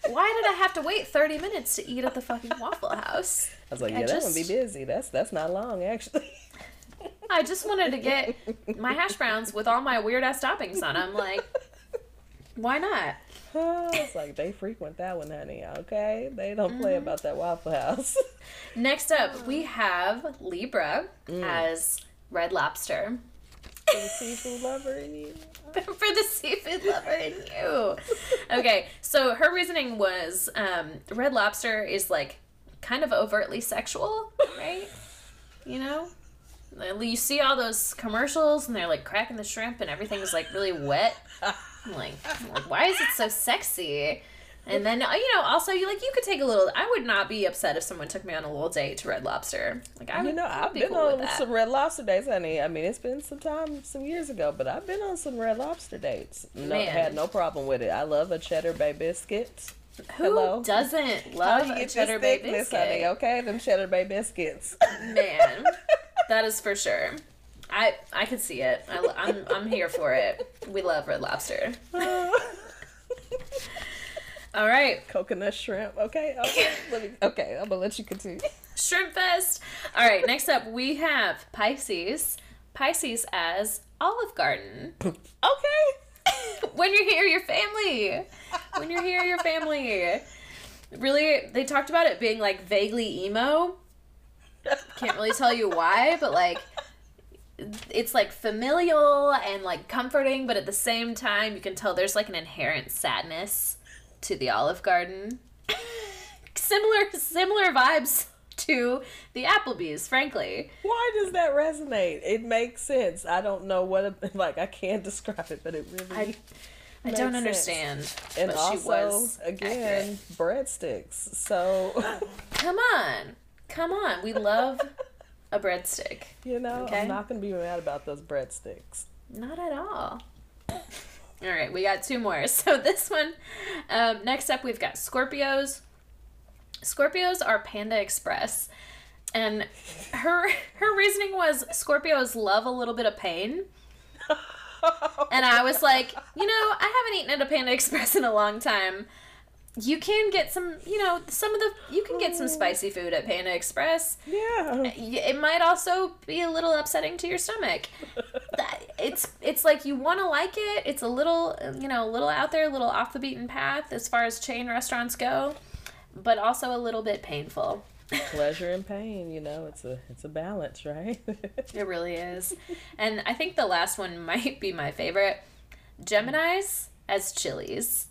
Speaker 2: why did I have to wait 30 minutes to eat at the fucking Waffle House?
Speaker 1: I was like,
Speaker 2: I
Speaker 1: yeah, that would be busy. That's that's not long actually.
Speaker 2: I just wanted to get my hash browns with all my weird ass toppings on them. Like, why not?
Speaker 1: It's like they frequent that one, honey. Okay, they don't play
Speaker 2: Mm-hmm.
Speaker 1: about that Waffle House.
Speaker 2: Next up, we have Libra
Speaker 1: Mm.
Speaker 2: as Red Lobster.
Speaker 1: For the seafood lover in you.
Speaker 2: for the seafood lover in you. Okay, so her reasoning was um, Red Lobster is like kind of overtly sexual, right? You know? You see all those commercials and they're like cracking the shrimp and everything's like really wet. I'm like, I'm like, why is it so sexy? And then uh, you know, also you like you could take a little. I would not be upset if someone took me on a little date to Red Lobster. Like I would,
Speaker 1: You know, I've
Speaker 2: be
Speaker 1: been
Speaker 2: cool
Speaker 1: on some Red Lobster dates, honey. I mean, it's been some time, some years ago, but I've been on some Red Lobster dates. No,
Speaker 2: Man.
Speaker 1: had no problem with it. I love a cheddar bay biscuit.
Speaker 2: Who
Speaker 1: Hello?
Speaker 2: doesn't love
Speaker 1: you
Speaker 2: a
Speaker 1: get
Speaker 2: cheddar bay biscuit?
Speaker 1: honey? Okay, them cheddar bay biscuits.
Speaker 2: Man, that is for sure. I I could see it. I, am I'm here for it. We love Red Lobster. All right,
Speaker 1: Coconut shrimp. Okay, okay. Let me, okay, I'm gonna let you continue.
Speaker 2: Shrimp Fest. All right, next up we have Pisces. Pisces as Olive Garden.
Speaker 1: Okay.
Speaker 2: when you're here, your family. When you're here, your family. Really, they talked about it being like vaguely emo. Can't really tell you why, but like it's like familial and like comforting, but at the same time, you can tell there's like an inherent sadness to the Olive Garden. similar similar vibes to the Applebee's, frankly.
Speaker 1: Why does that resonate? It makes sense. I don't know what like I can't describe it, but it really
Speaker 2: I I don't
Speaker 1: sense.
Speaker 2: understand.
Speaker 1: and
Speaker 2: but
Speaker 1: also
Speaker 2: she was
Speaker 1: again breadsticks. So
Speaker 2: Come on. Come on. We love a breadstick.
Speaker 1: you know,
Speaker 2: Okay.
Speaker 1: I'm not gonna be mad about those breadsticks.
Speaker 2: Not at all. All right, we got two more. So this one, um, next up, we've got Scorpios. Scorpios are Panda Express, and her her reasoning was Scorpios love a little bit of pain. And I was like, you know, I haven't eaten at a Panda Express in a long time. You can get some, you know, some of the you can get some oh. spicy food at Panda Express.
Speaker 1: yeah.
Speaker 2: It might also be a little upsetting to your stomach. It's it's like you want to like it. It's a little you know a little out there, a little off the beaten path as far as chain restaurants go, but also a little bit painful.
Speaker 1: Pleasure and pain, you know, it's a it's a balance, right?
Speaker 2: It really is, and I think the last one might be my favorite. Gemini's as Chili's.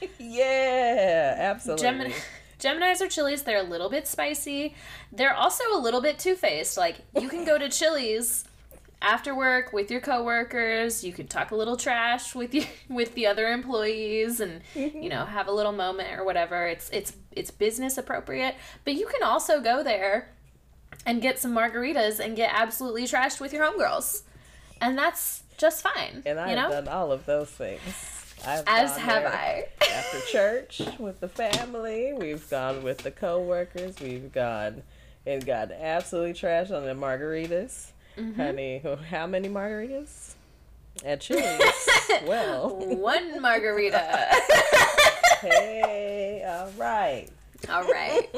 Speaker 1: yeah, absolutely.
Speaker 2: Gemini. Geminis are Chili's. They're a little bit spicy. They're also a little bit two faced. Like you can go to Chili's after work with your coworkers. You can talk a little trash with you with the other employees, and mm-hmm. you know have a little moment or whatever. It's it's it's business appropriate, but you can also go there and get some margaritas and get absolutely trashed with your homegirls, and that's just fine.
Speaker 1: And I've
Speaker 2: you know,
Speaker 1: done all of those things. I've
Speaker 2: as have I.
Speaker 1: after church with the family. We've gone with the coworkers. We've gone and got absolutely trashed on the margaritas.
Speaker 2: Mm-hmm.
Speaker 1: Honey, how many margaritas? At Chili's. well,
Speaker 2: One margarita.
Speaker 1: hey, all right.
Speaker 2: All right.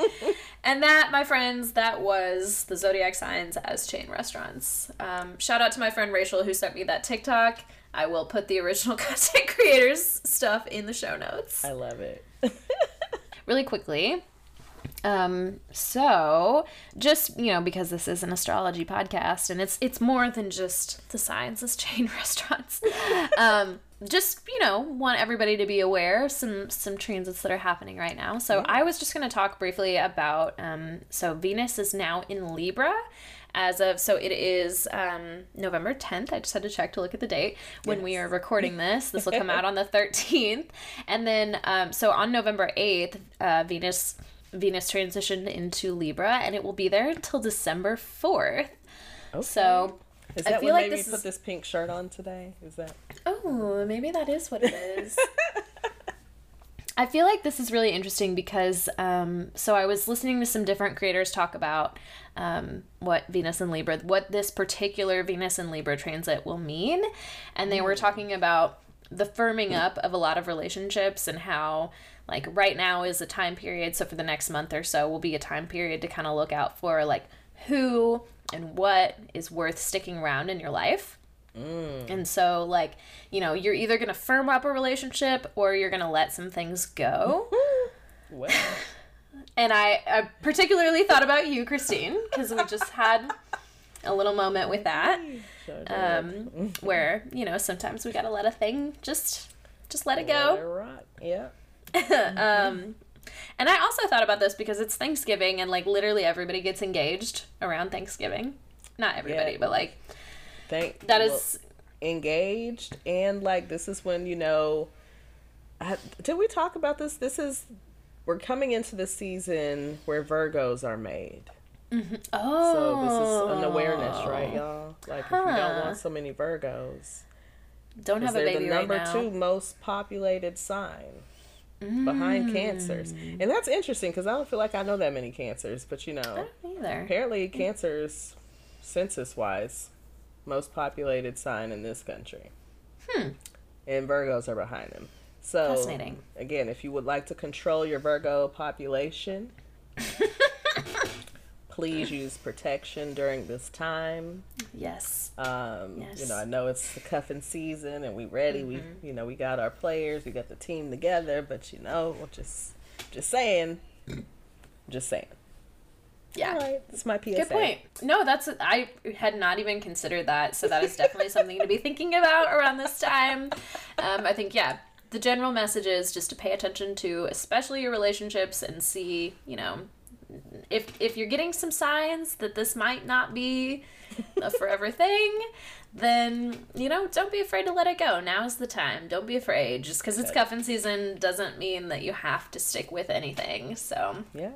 Speaker 2: And that, my friends, that was the Zodiac Signs as chain restaurants. Um, shout out to my friend Rachel who sent me that TikTok. I will put the original content creators stuff in the show notes.
Speaker 1: I love it.
Speaker 2: Really quickly. Um, so just, you know, because this is an astrology podcast and it's it's more than just the signs as chain restaurants. um, just, you know, want everybody to be aware of some some transits that are happening right now. So I was just going to talk briefly about um so Venus is now in Libra as of so it is um, November 10th. I just had to check to look at the date when we are recording this. This will come out on the 13th, and then um, so on November 8th, uh, Venus Venus transitioned into Libra, and it will be there until December 4th.
Speaker 1: Okay.
Speaker 2: So
Speaker 1: is
Speaker 2: I
Speaker 1: that
Speaker 2: feel
Speaker 1: what
Speaker 2: like
Speaker 1: made me
Speaker 2: this
Speaker 1: put
Speaker 2: is-
Speaker 1: this pink shirt on today? Is that?
Speaker 2: Oh, maybe that is what it is. I feel like this is really interesting because um, so I was listening to some different creators talk about um, what Venus and Libra, what this particular Venus and Libra transit will mean, and they were talking about the firming up of a lot of relationships and how like right now is a time period. So for the next month or so will be a time period to kind of look out for like who and what is worth sticking around in your life and so, like, you know, you're either going to firm up a relationship or you're going to let some things go.
Speaker 1: Well,
Speaker 2: and I, I particularly thought about you, Christine, because we just had a little moment with that, um, where, you know, sometimes we got to let a thing just, just let it
Speaker 1: Let it
Speaker 2: go.
Speaker 1: rock. Yeah.
Speaker 2: um, and I also thought about this because it's Thanksgiving and, like, literally everybody gets engaged around Thanksgiving. Not everybody,
Speaker 1: Yeah.
Speaker 2: but, like,
Speaker 1: Thank
Speaker 2: that
Speaker 1: well, engaged and like this is when you know I, did we talk about this? This is we're coming into the season where virgos are made.
Speaker 2: Oh,
Speaker 1: so this is an awareness right y'all? Like if you don't want so many virgos
Speaker 2: don't have a baby
Speaker 1: the number
Speaker 2: right
Speaker 1: two most populated sign behind cancers?
Speaker 2: Mm.
Speaker 1: and that's interesting because i don't feel like i know that many cancers but you know
Speaker 2: I don't either.
Speaker 1: apparently cancers census wise most populated sign in this country
Speaker 2: Hmm.
Speaker 1: and virgos are behind them so
Speaker 2: Fascinating.
Speaker 1: again if you would like to control your virgo population please use protection during this time
Speaker 2: Yes.
Speaker 1: um, you know i know it's the cuffing season and we ready
Speaker 2: Mm-hmm.
Speaker 1: we you know we got our players we got the team together but you know just just saying just saying
Speaker 2: Yeah.
Speaker 1: right that's my psa
Speaker 2: Good point. No, that's I had not even considered that, so that is definitely something to be thinking about around this time. Um, I think yeah, the general message is just to pay attention to, especially your relationships, and see you know if if you're getting some signs that this might not be a forever thing. Then you know, don't be afraid to let it go. Now is the time. Don't be afraid. Just because it's cuffing season doesn't mean that you have to stick with anything. So
Speaker 1: yeah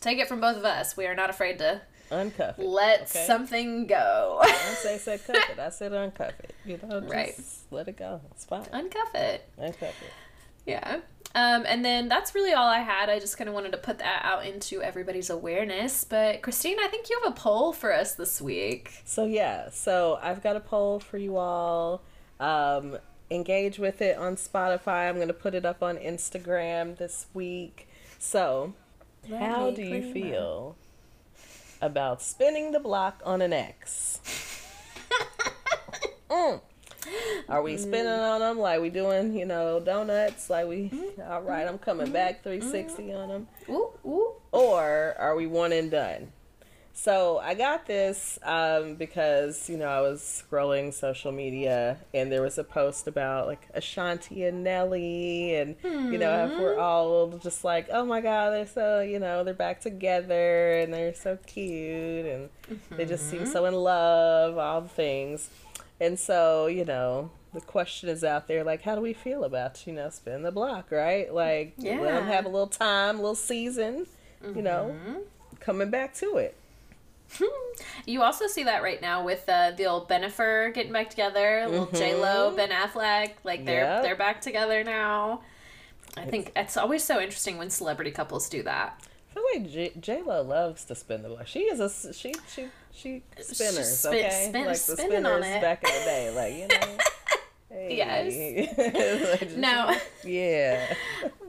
Speaker 2: take it from both of us. We are not afraid to
Speaker 1: uncuff it
Speaker 2: let
Speaker 1: Okay.
Speaker 2: something go.
Speaker 1: I say said cuff it. I said uncuff it. You know, just
Speaker 2: Right.
Speaker 1: let it go. It's fine.
Speaker 2: Uncuff it.
Speaker 1: Uncuff it.
Speaker 2: Yeah. Um, and then that's really all I had. I just kind of wanted to put that out into everybody's awareness. But Christine, I think you have a poll for us this week.
Speaker 1: So yeah, so I've got a poll for you all. Um, engage with it on Spotify. I'm gonna put it up on Instagram this week. So,
Speaker 2: Let
Speaker 1: how do you feel about spinning the block on an ex? Mm. Are we spinning on them like we doing, you know, donuts? Like we, mm-hmm. all right, I'm coming mm-hmm. back mm-hmm. 360 on them.
Speaker 2: Ooh, ooh.
Speaker 1: or are we one and done? So I got this um, because you know I was scrolling social media and there was a post about like Ashanti and Nelly and you know if we're hmm. all just like oh my god they're so you know they're back together and they're so cute and they just seem so mm-hmm. in love all the things. And so you know the question is out there like how do we feel about you know spin the block right? Like let them have a little time a little season you know mm-hmm. coming back to it
Speaker 2: You also see that right now with uh, the old Bennifer getting back together, little J Lo, Ben Affleck, like they're
Speaker 1: Yep.
Speaker 2: they're back together now. I think it's always so interesting when celebrity couples do that.
Speaker 1: I feel like J- J Lo loves to spin the block. She is a she she she spinners,
Speaker 2: spin-
Speaker 1: okay,
Speaker 2: spin-
Speaker 1: like the spinners
Speaker 2: it.
Speaker 1: back in the day, like you know. Hey. Like, just-
Speaker 2: Now,
Speaker 1: yeah,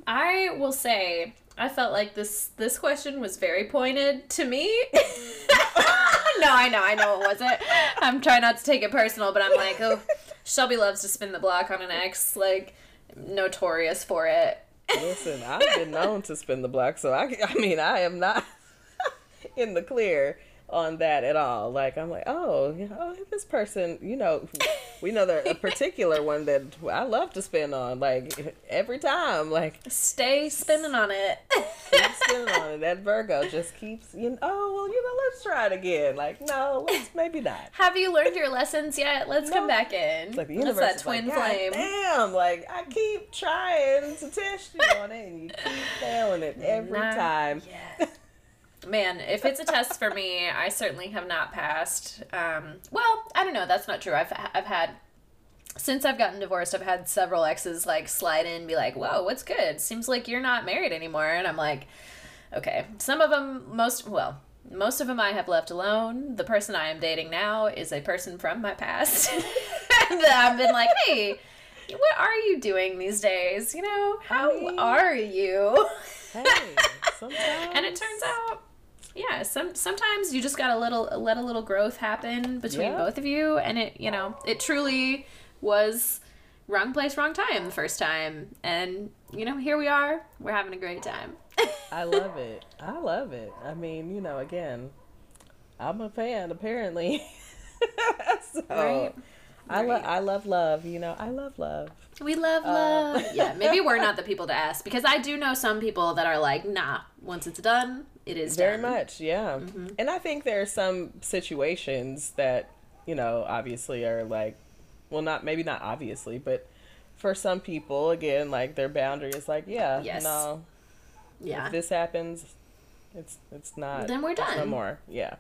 Speaker 2: I will say I felt like this this question was very pointed to me. no, I know, I know it wasn't. I'm trying not to take it personal, but I'm like, oh, Shelby loves to spin the block on an ex, like notorious for it.
Speaker 1: listen, I've been known to spin the block, so I I mean I am not in the clear on that at all. Like I'm like, oh, you know, oh, this person, you know, we know there a particular one that I love to spend on, like every time, like.
Speaker 2: Stay spinning on it.
Speaker 1: keep spinning on it. That Virgo just keeps, you know, oh, well, you know, let's try it again. Like, no, let's maybe not.
Speaker 2: Have you learned your lessons yet? Let's come back in.
Speaker 1: It's like the universe
Speaker 2: that twin
Speaker 1: like,
Speaker 2: flame.
Speaker 1: Damn, like, I keep trying to test you on it, and you keep failing it every
Speaker 2: Nah.
Speaker 1: time.
Speaker 2: Man, if it's a test for me, I certainly have not passed. Um, well, I don't know. That's not true. I've I've had since I've gotten divorced, I've had several exes like slide in, and be like, "Whoa, what's good? Seems like you're not married anymore." And I'm like, "Okay." Some of them, most well, most of them I have left alone. The person I am dating now is a person from my past. and I've been like, "Hey." What are you doing these days? You know, how
Speaker 1: mean-
Speaker 2: are you?
Speaker 1: Hey, sometimes.
Speaker 2: and it turns out yeah some sometimes you just got a little let a little growth happen between
Speaker 1: Yeah.
Speaker 2: both of you and it you know it truly was wrong place wrong time the first time and you know here we are we're having a great time
Speaker 1: I love it. I love it. I mean, you know, again, I'm a fan, apparently. so,
Speaker 2: Right.
Speaker 1: I, lo-
Speaker 2: Right.
Speaker 1: I love love, you know, I love love.
Speaker 2: we love uh, love yeah maybe we're not the people to ask because i do know some people that are like nah once it's done it is
Speaker 1: Very
Speaker 2: done.
Speaker 1: much, yeah. Mm-hmm. And I think there are some situations that, you know, obviously are like, well, not maybe not obviously, but for some people, again, like their boundary is like, yeah,
Speaker 2: Yes.
Speaker 1: no,
Speaker 2: yeah
Speaker 1: if this happens, it's it's not.
Speaker 2: Then we're
Speaker 1: done. No more, yeah.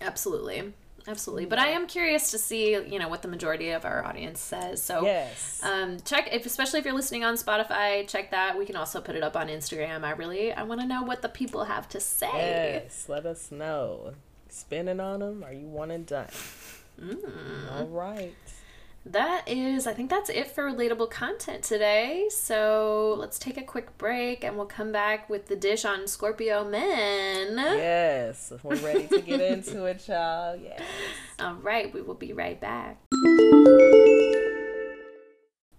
Speaker 2: absolutely absolutely but i am curious to see you know what the majority of our audience says so
Speaker 1: Yes.
Speaker 2: um check if especially if you're listening on spotify check that we can also put it up on instagram i really i want to know what the people have to say
Speaker 1: yes. Let us know. Spinning on them? Are you one and done?
Speaker 2: Mm.
Speaker 1: All right.
Speaker 2: That is i think that's it for relatable content today so let's take a quick break and we'll come back with the dish on scorpio men
Speaker 1: Yes. We're ready to get into it, y'all. Yes.
Speaker 2: all right we will be right back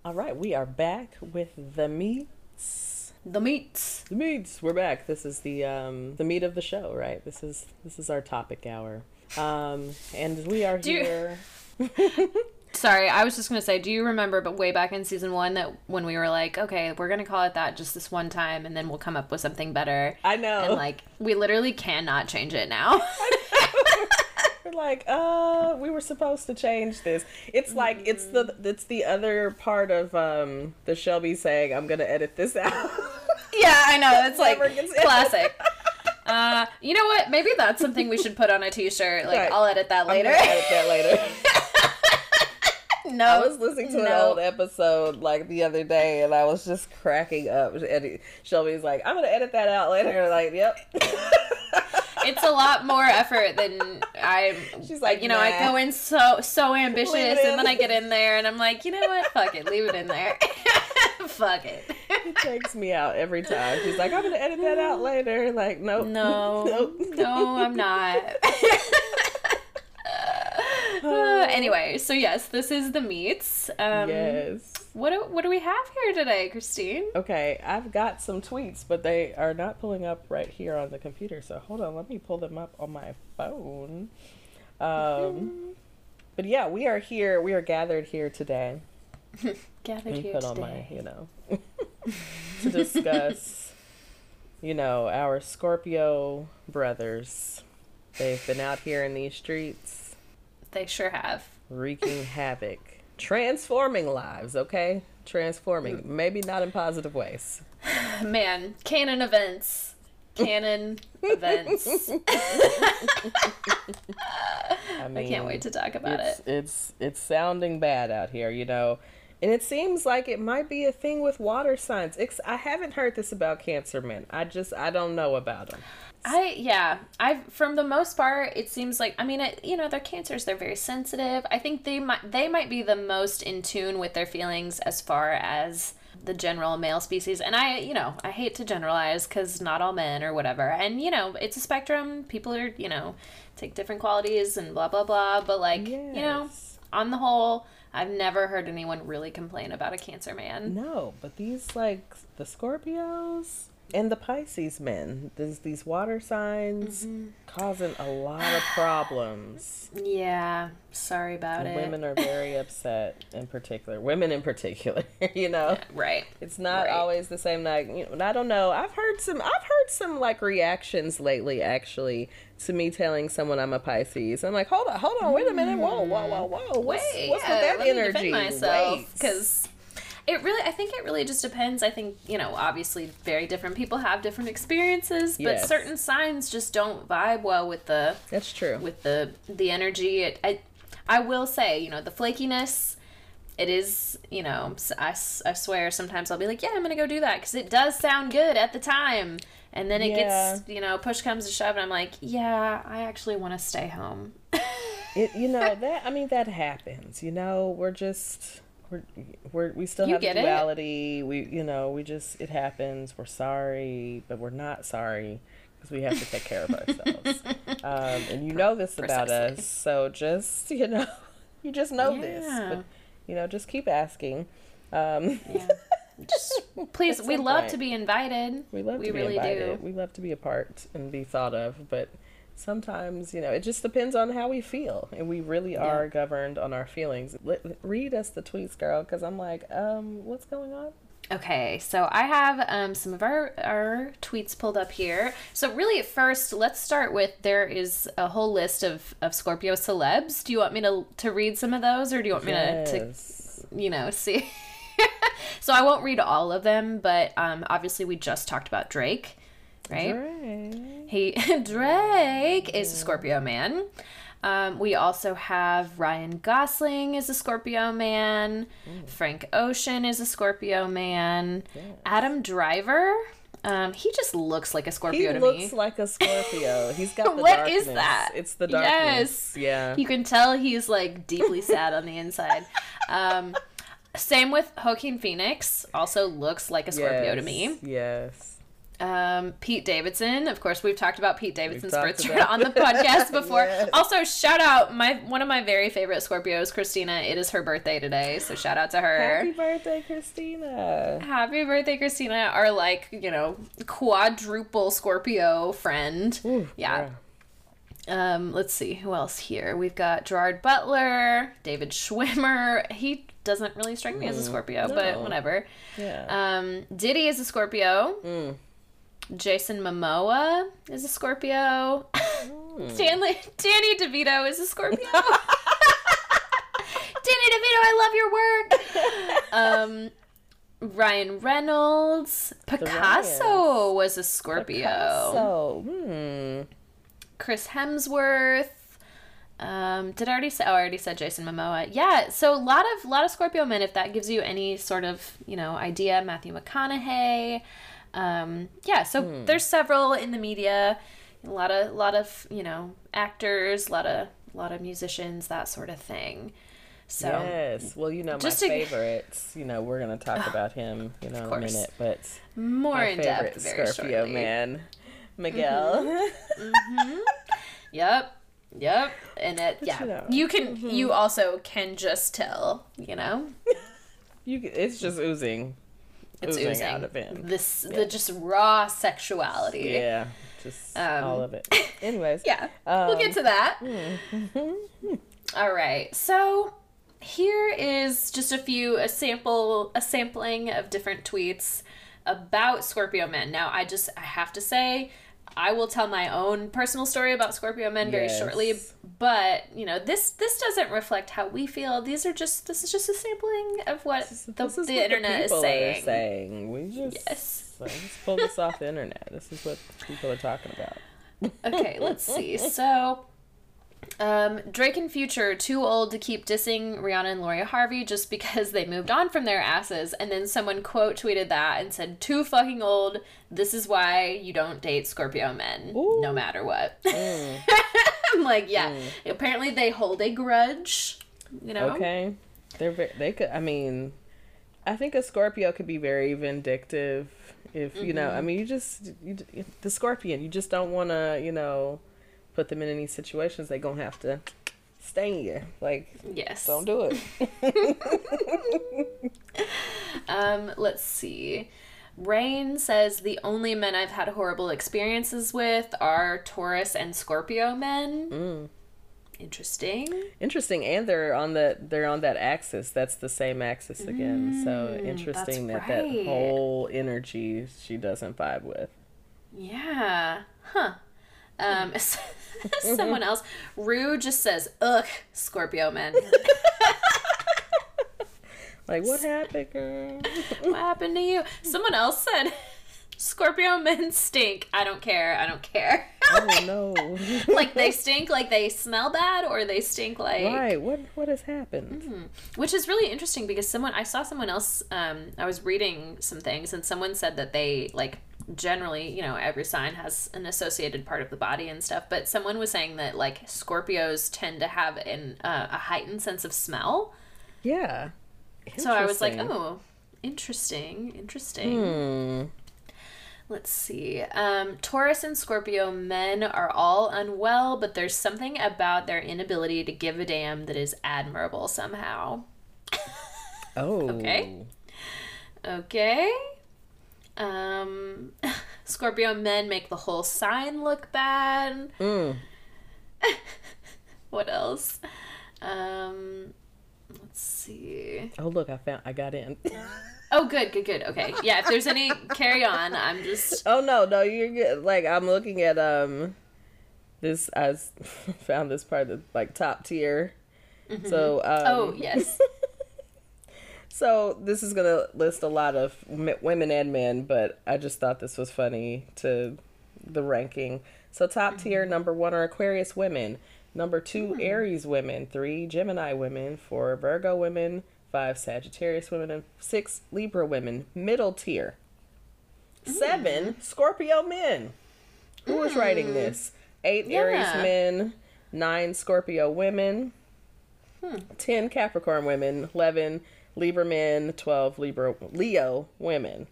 Speaker 1: All right. We are back with the meats.
Speaker 2: the meats
Speaker 1: The meats. We're back. This is the um the meat of the show, right? This is this is our topic hour. Um and we are
Speaker 2: Do
Speaker 1: here.
Speaker 2: Sorry, I was just gonna say, do you remember, but way back in season one, that when we were like, okay, we're gonna call it that just this one time, and then we'll come up with something better,
Speaker 1: I know.
Speaker 2: and like we literally cannot change it now.
Speaker 1: We're like, uh, we were supposed to change this. It's like it's the it's the other part of um the Shelby saying, I'm gonna edit this out.
Speaker 2: yeah, I know. It's like classic. Uh, you know what? Maybe that's something we should put on a T-shirt. Like,
Speaker 1: Right.
Speaker 2: I'll edit that later.
Speaker 1: edit that later.
Speaker 2: No,
Speaker 1: I was listening to an old episode like the other day, and I was just cracking up. And Shelby's like, "I'm gonna edit that out later." Like, yep.
Speaker 2: it's a lot more effort than I.
Speaker 1: She's like,
Speaker 2: you know, I go in so so ambitious, and then I get in there, and I'm like, you know what? Fuck it, leave it in there. Fuck it.
Speaker 1: It takes me out every time. She's like, "I'm gonna edit that out later." Like, nope.
Speaker 2: No,
Speaker 1: nope.
Speaker 2: no, I'm not. Uh, anyway, so yes, this is the meats. Um,
Speaker 1: yes.
Speaker 2: What do, what do we have here today, Christine?
Speaker 1: Okay, I've got some tweets, but they are not pulling up right here on the computer. So hold on, let me pull them up on my phone. Um, but yeah, we are here. We are gathered here today.
Speaker 2: Gathered here
Speaker 1: put
Speaker 2: today.
Speaker 1: on my, you know, to discuss, you know, our Scorpio brothers. They've been out here in these streets
Speaker 2: They sure have.
Speaker 1: wreaking havoc, transforming lives. Okay, transforming. Mm. Maybe not in positive ways.
Speaker 2: Man, canon events. Canon events.
Speaker 1: I, mean,
Speaker 2: I can't wait to talk about
Speaker 1: it's,
Speaker 2: it.
Speaker 1: It's it's sounding bad out here, you know. And it seems like it might be a thing with water signs. It's, I haven't heard this about cancer men. I just I don't know about them.
Speaker 2: I yeah, I've from the most part it seems like I mean it, you know they're cancers they're very sensitive. I think they might they might be the most in tune with their feelings as far as the general male species. And I you know I hate to generalize because not all men or whatever. And you know it's a spectrum. People are you know take different qualities and blah blah blah. But like you know on the whole, I've never heard anyone really complain about a cancer man.
Speaker 1: No, but these like the Scorpios and the Pisces men, these these water signs
Speaker 2: Mm-hmm.
Speaker 1: causing a lot of problems.
Speaker 2: Yeah, sorry about
Speaker 1: And
Speaker 2: it.
Speaker 1: women are very upset in particular. Women in particular, you know.
Speaker 2: right.
Speaker 1: It's not
Speaker 2: Right.
Speaker 1: always the same like you know, I don't know. I've heard some I've heard some like reactions lately actually to me telling someone I'm a Pisces. I'm like, hold on, hold on, wait a minute, whoa, whoa, whoa, whoa. What's,
Speaker 2: Wait,
Speaker 1: what's
Speaker 2: yeah,
Speaker 1: with that
Speaker 2: let
Speaker 1: energy?
Speaker 2: defend myself
Speaker 1: Wait.
Speaker 2: because it really i think it really just depends i think you know obviously very different people have different experiences but
Speaker 1: Yes.
Speaker 2: certain signs just don't vibe well with the
Speaker 1: That's true.
Speaker 2: with the the energy it, i i will say you know the flakiness it is you know I, I swear sometimes i'll be like yeah i'm gonna go do that because it does sound good at the time and then it
Speaker 1: Yeah.
Speaker 2: gets you know push comes to shove and i'm like yeah i actually want to stay home
Speaker 1: It you know that I mean that happens. You know, we're just we're we're we still
Speaker 2: You
Speaker 1: have
Speaker 2: get it.
Speaker 1: duality. We you know we just it happens. We're sorry, but we're not sorry because we have to take care of ourselves. um, and you know this about
Speaker 2: Precisely.
Speaker 1: us, so just you know you just know this. But you know, just keep asking. Um,
Speaker 2: yeah just please we love
Speaker 1: point.
Speaker 2: to be invited
Speaker 1: we love
Speaker 2: We
Speaker 1: to be
Speaker 2: really
Speaker 1: invited.
Speaker 2: do.
Speaker 1: We love to be a part and be thought of, but sometimes you know it just depends on how we feel, and we really are governed on our feelings. Let, read us the tweets, girl, because I'm like, um, what's going on?
Speaker 2: Okay, so I have um, some of our, our tweets pulled up here. So, really, at first, let's start with there is a whole list of, of Scorpio celebs. Do you want me to, to read some of those, or do you want me to, to you know, see? so, I won't read all of them, but um, obviously, we just talked about Drake, right?
Speaker 1: Drake.
Speaker 2: He Drake is a Scorpio man. Um, we also have Ryan Gosling is a Scorpio man. Frank Ocean is a Scorpio man. Adam Driver. Um, he just looks like a
Speaker 1: He
Speaker 2: Scorpio to me.
Speaker 1: He looks like a Scorpio. He's got the
Speaker 2: What is
Speaker 1: darkness.
Speaker 2: that?
Speaker 1: It's the darkness.
Speaker 2: Yes.
Speaker 1: Yeah.
Speaker 2: You can tell he's like deeply sad on the inside. Um, same with Joaquin Phoenix. Also looks like a Scorpio to me.
Speaker 1: Yes.
Speaker 2: Um, Pete Davidson, of course, we've talked about Pete Davidson's birth chart on the podcast before.
Speaker 1: Yes.
Speaker 2: Also, shout out my one of my very favorite Scorpios, Christina. It is her birthday today, so shout out to her.
Speaker 1: Happy birthday, Christina.
Speaker 2: Happy birthday, Christina! Our like you know quadruple Scorpio friend.
Speaker 1: Ooh,
Speaker 2: yeah. Um, let's see who else here. We've got Gerard Butler, David Schwimmer. He doesn't really strike me as a Scorpio, but
Speaker 1: Mm,
Speaker 2: whatever.
Speaker 1: Yeah.
Speaker 2: Um, Diddy is a Scorpio.
Speaker 1: Mm.
Speaker 2: Jason Momoa is a Scorpio. Stanley Danny DeVito is a Scorpio. Danny DeVito, I love your work. Um, Ryan Reynolds, Picasso was a Scorpio.
Speaker 1: So, hmm.
Speaker 2: Chris Hemsworth. Um, did I already say? Oh, I already said Jason Momoa. Yeah, so a lot of lot of Scorpio men. If that gives you any sort of you know idea, Matthew McConaughey. Um, yeah, so hmm. there's several in the media. A lot of lot of you know actors, a lot of a lot of musicians, that sort of thing. So
Speaker 1: Yes. Well, you know, my
Speaker 2: to-
Speaker 1: favorites, you know, we're going to talk ah, about him, you know, in a minute, but
Speaker 2: more in depth, very
Speaker 1: Scorpio
Speaker 2: shortly.
Speaker 1: man, Miguel. Mm-hmm. Mm-hmm.
Speaker 2: Yep. Yep. And it yeah.
Speaker 1: you know.
Speaker 2: You can you mm-hmm. also can just tell, you know?
Speaker 1: You, it's just oozing,
Speaker 2: It's
Speaker 1: oozing,
Speaker 2: oozing.
Speaker 1: out of him.
Speaker 2: This the just raw sexuality.
Speaker 1: Yeah, just
Speaker 2: Um,
Speaker 1: all of it. Anyways,
Speaker 2: Yeah, we'll get
Speaker 1: Um,
Speaker 2: to that.
Speaker 1: mm-hmm.
Speaker 2: All right. So here is just a few a sample a sampling of different tweets about Scorpio men. Now, I just I have to say I will tell my own personal story about Scorpio men very
Speaker 1: Yes.
Speaker 2: shortly, but you know this this doesn't reflect how we feel. These are just this is just a sampling of what the,
Speaker 1: This is
Speaker 2: the
Speaker 1: what
Speaker 2: internet is
Speaker 1: people are
Speaker 2: saying.
Speaker 1: saying. We just
Speaker 2: Yes.
Speaker 1: so let's pull this off the internet. This is what people are talking about.
Speaker 2: Okay, let's see. So, um, Drake and Future too old to keep dissing Rihanna and Lori Harvey just because they moved on from their asses, and then someone quote tweeted that and said, "Too fucking old. This is why you don't date Scorpio men,
Speaker 1: Ooh.
Speaker 2: no matter what."
Speaker 1: Mm,
Speaker 2: I'm like, yeah. Apparently, they hold a grudge. You know.
Speaker 1: okay, they're ve- they could. I mean, I think a Scorpio could be very vindictive. If you know,
Speaker 2: Mm-hmm.
Speaker 1: I mean, you just you, the Scorpion. You just don't want to, you know, put them in any situations. They gonna have to sting you. Like,
Speaker 2: Yes.
Speaker 1: don't do it.
Speaker 2: Um, let's see. Rain says the only men I've had horrible experiences with are Taurus and Scorpio men.
Speaker 1: Mm.
Speaker 2: Interesting.
Speaker 1: Interesting, and they're on that they're on that axis. That's the same axis again. so
Speaker 2: Mm,
Speaker 1: interesting that
Speaker 2: right.
Speaker 1: that whole energy she doesn't vibe with.
Speaker 2: Yeah. Huh. Um, someone else. Rue just says, ugh, Scorpio men.
Speaker 1: Like, what happened, girl?
Speaker 2: what happened to you? Someone else said, Scorpio men stink. I don't care. I don't care.
Speaker 1: oh no!
Speaker 2: like they stink like they smell bad or they stink like
Speaker 1: right. What what has happened?
Speaker 2: Mm-hmm. which is really interesting because someone i saw someone else um i was reading some things and someone said that they like generally you know every sign has an associated part of the body and stuff but someone was saying that like scorpios tend to have an uh, a heightened sense of smell
Speaker 1: Yeah.
Speaker 2: so i was like oh interesting interesting
Speaker 1: Hmm.
Speaker 2: Let's see. Um, Taurus and Scorpio men are all unwell, but there's something about their inability to give a damn that is admirable somehow.
Speaker 1: Oh.
Speaker 2: Okay. Okay. Um, Scorpio men make the whole sign look bad.
Speaker 1: Mm.
Speaker 2: What else? Um, let's see.
Speaker 1: Oh look, I found I got in.
Speaker 2: Oh, good, good, good. Okay. Yeah, if there's any, carry on. I'm just.
Speaker 1: oh no, no, you're good. Like I'm looking at um this I found this part of like top tier. So um,
Speaker 2: Oh, yes.
Speaker 1: So this is gonna list a lot of women and men, but I just thought this was funny to the ranking. So top mm-hmm. tier number one are Aquarius women, number two hmm. Aries women, three Gemini women, four Virgo women, five Sagittarius women, and six Libra women. Middle tier. Seven Scorpio men. Who was writing hmm. this? Eight Aries men, nine Scorpio women, hmm. ten Capricorn women, eleven Libra men, twelve Libra Leo women.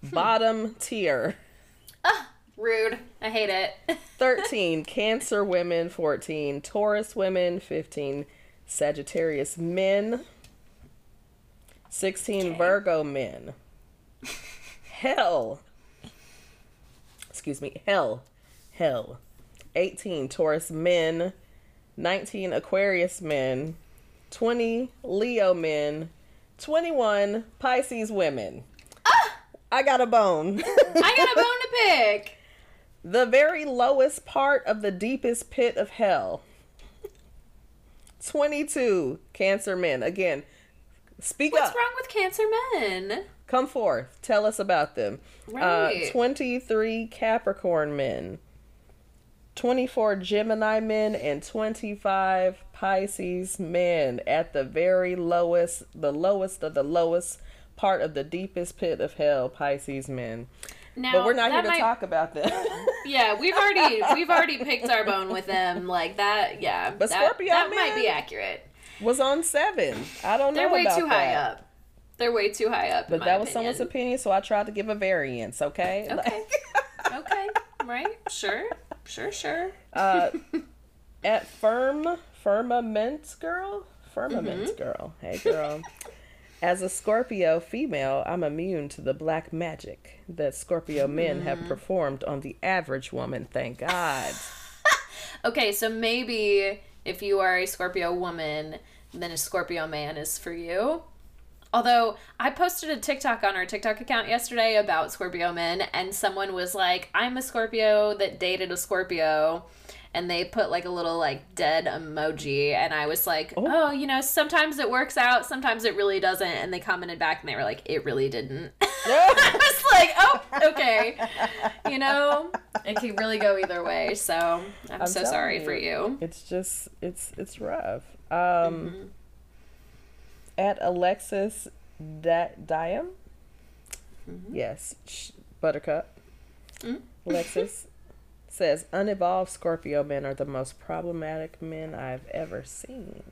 Speaker 1: Hmm. Bottom tier.
Speaker 2: Ah, rude. I hate it.
Speaker 1: 13 Cancer women, 14 Taurus women, 15 Sagittarius men, 16
Speaker 2: Okay.
Speaker 1: Virgo men. Hell. Excuse me, hell. Hell. 18 Taurus men, 19 Aquarius men, 20 Leo men, 21 Pisces women. Ah! I got a bone.
Speaker 2: I got a bone to pick.
Speaker 1: The very lowest part of the deepest pit of hell. 22 Cancer men. Again, speak
Speaker 2: What's
Speaker 1: up.
Speaker 2: wrong with Cancer men?
Speaker 1: Come forth. Tell us about them.
Speaker 2: Right.
Speaker 1: Uh, 23 Capricorn men. 24 Gemini men and 25 Pisces men at the very lowest, the lowest of the lowest part of the deepest pit of hell, Pisces men.
Speaker 2: Now,
Speaker 1: But we're not here to
Speaker 2: might-
Speaker 1: talk about them.
Speaker 2: Yeah, we've already we've already picked our bone with them. Like that. Yeah,
Speaker 1: But
Speaker 2: that,
Speaker 1: Scorpio
Speaker 2: that might be accurate.
Speaker 1: was on seven. I don't know.
Speaker 2: They're way too high
Speaker 1: that.
Speaker 2: up. They're way too high up.
Speaker 1: But that was
Speaker 2: opinion.
Speaker 1: someone's opinion, so I tried to give a variance. Okay.
Speaker 2: Okay. okay. Right. Sure. Sure. Sure.
Speaker 1: uh, at firm firmament girl, firmament
Speaker 2: Mm-hmm.
Speaker 1: girl. Hey girl. As a Scorpio female, I'm immune to the black magic that Scorpio men have performed on the average woman. Thank God.
Speaker 2: Okay, so maybe if you are a Scorpio woman, then a Scorpio man is for you. Although I posted a TikTok on our TikTok account yesterday about Scorpio men, and someone was like, I'm a Scorpio that dated a Scorpio. And they put like a little like dead emoji. And I was like, oh, you know, sometimes it works out, sometimes it really doesn't. And they commented back and they were like, it really didn't. I was like, oh, okay. You know, it can really go either way. So I'm,
Speaker 1: I'm
Speaker 2: so sorry for you.
Speaker 1: It's just it's it's rough. Um at Alexis Diam. Mm-hmm. Yes, sh- Buttercup. Mm-hmm. Alexis says unevolved Scorpio men are the most problematic men I've ever seen.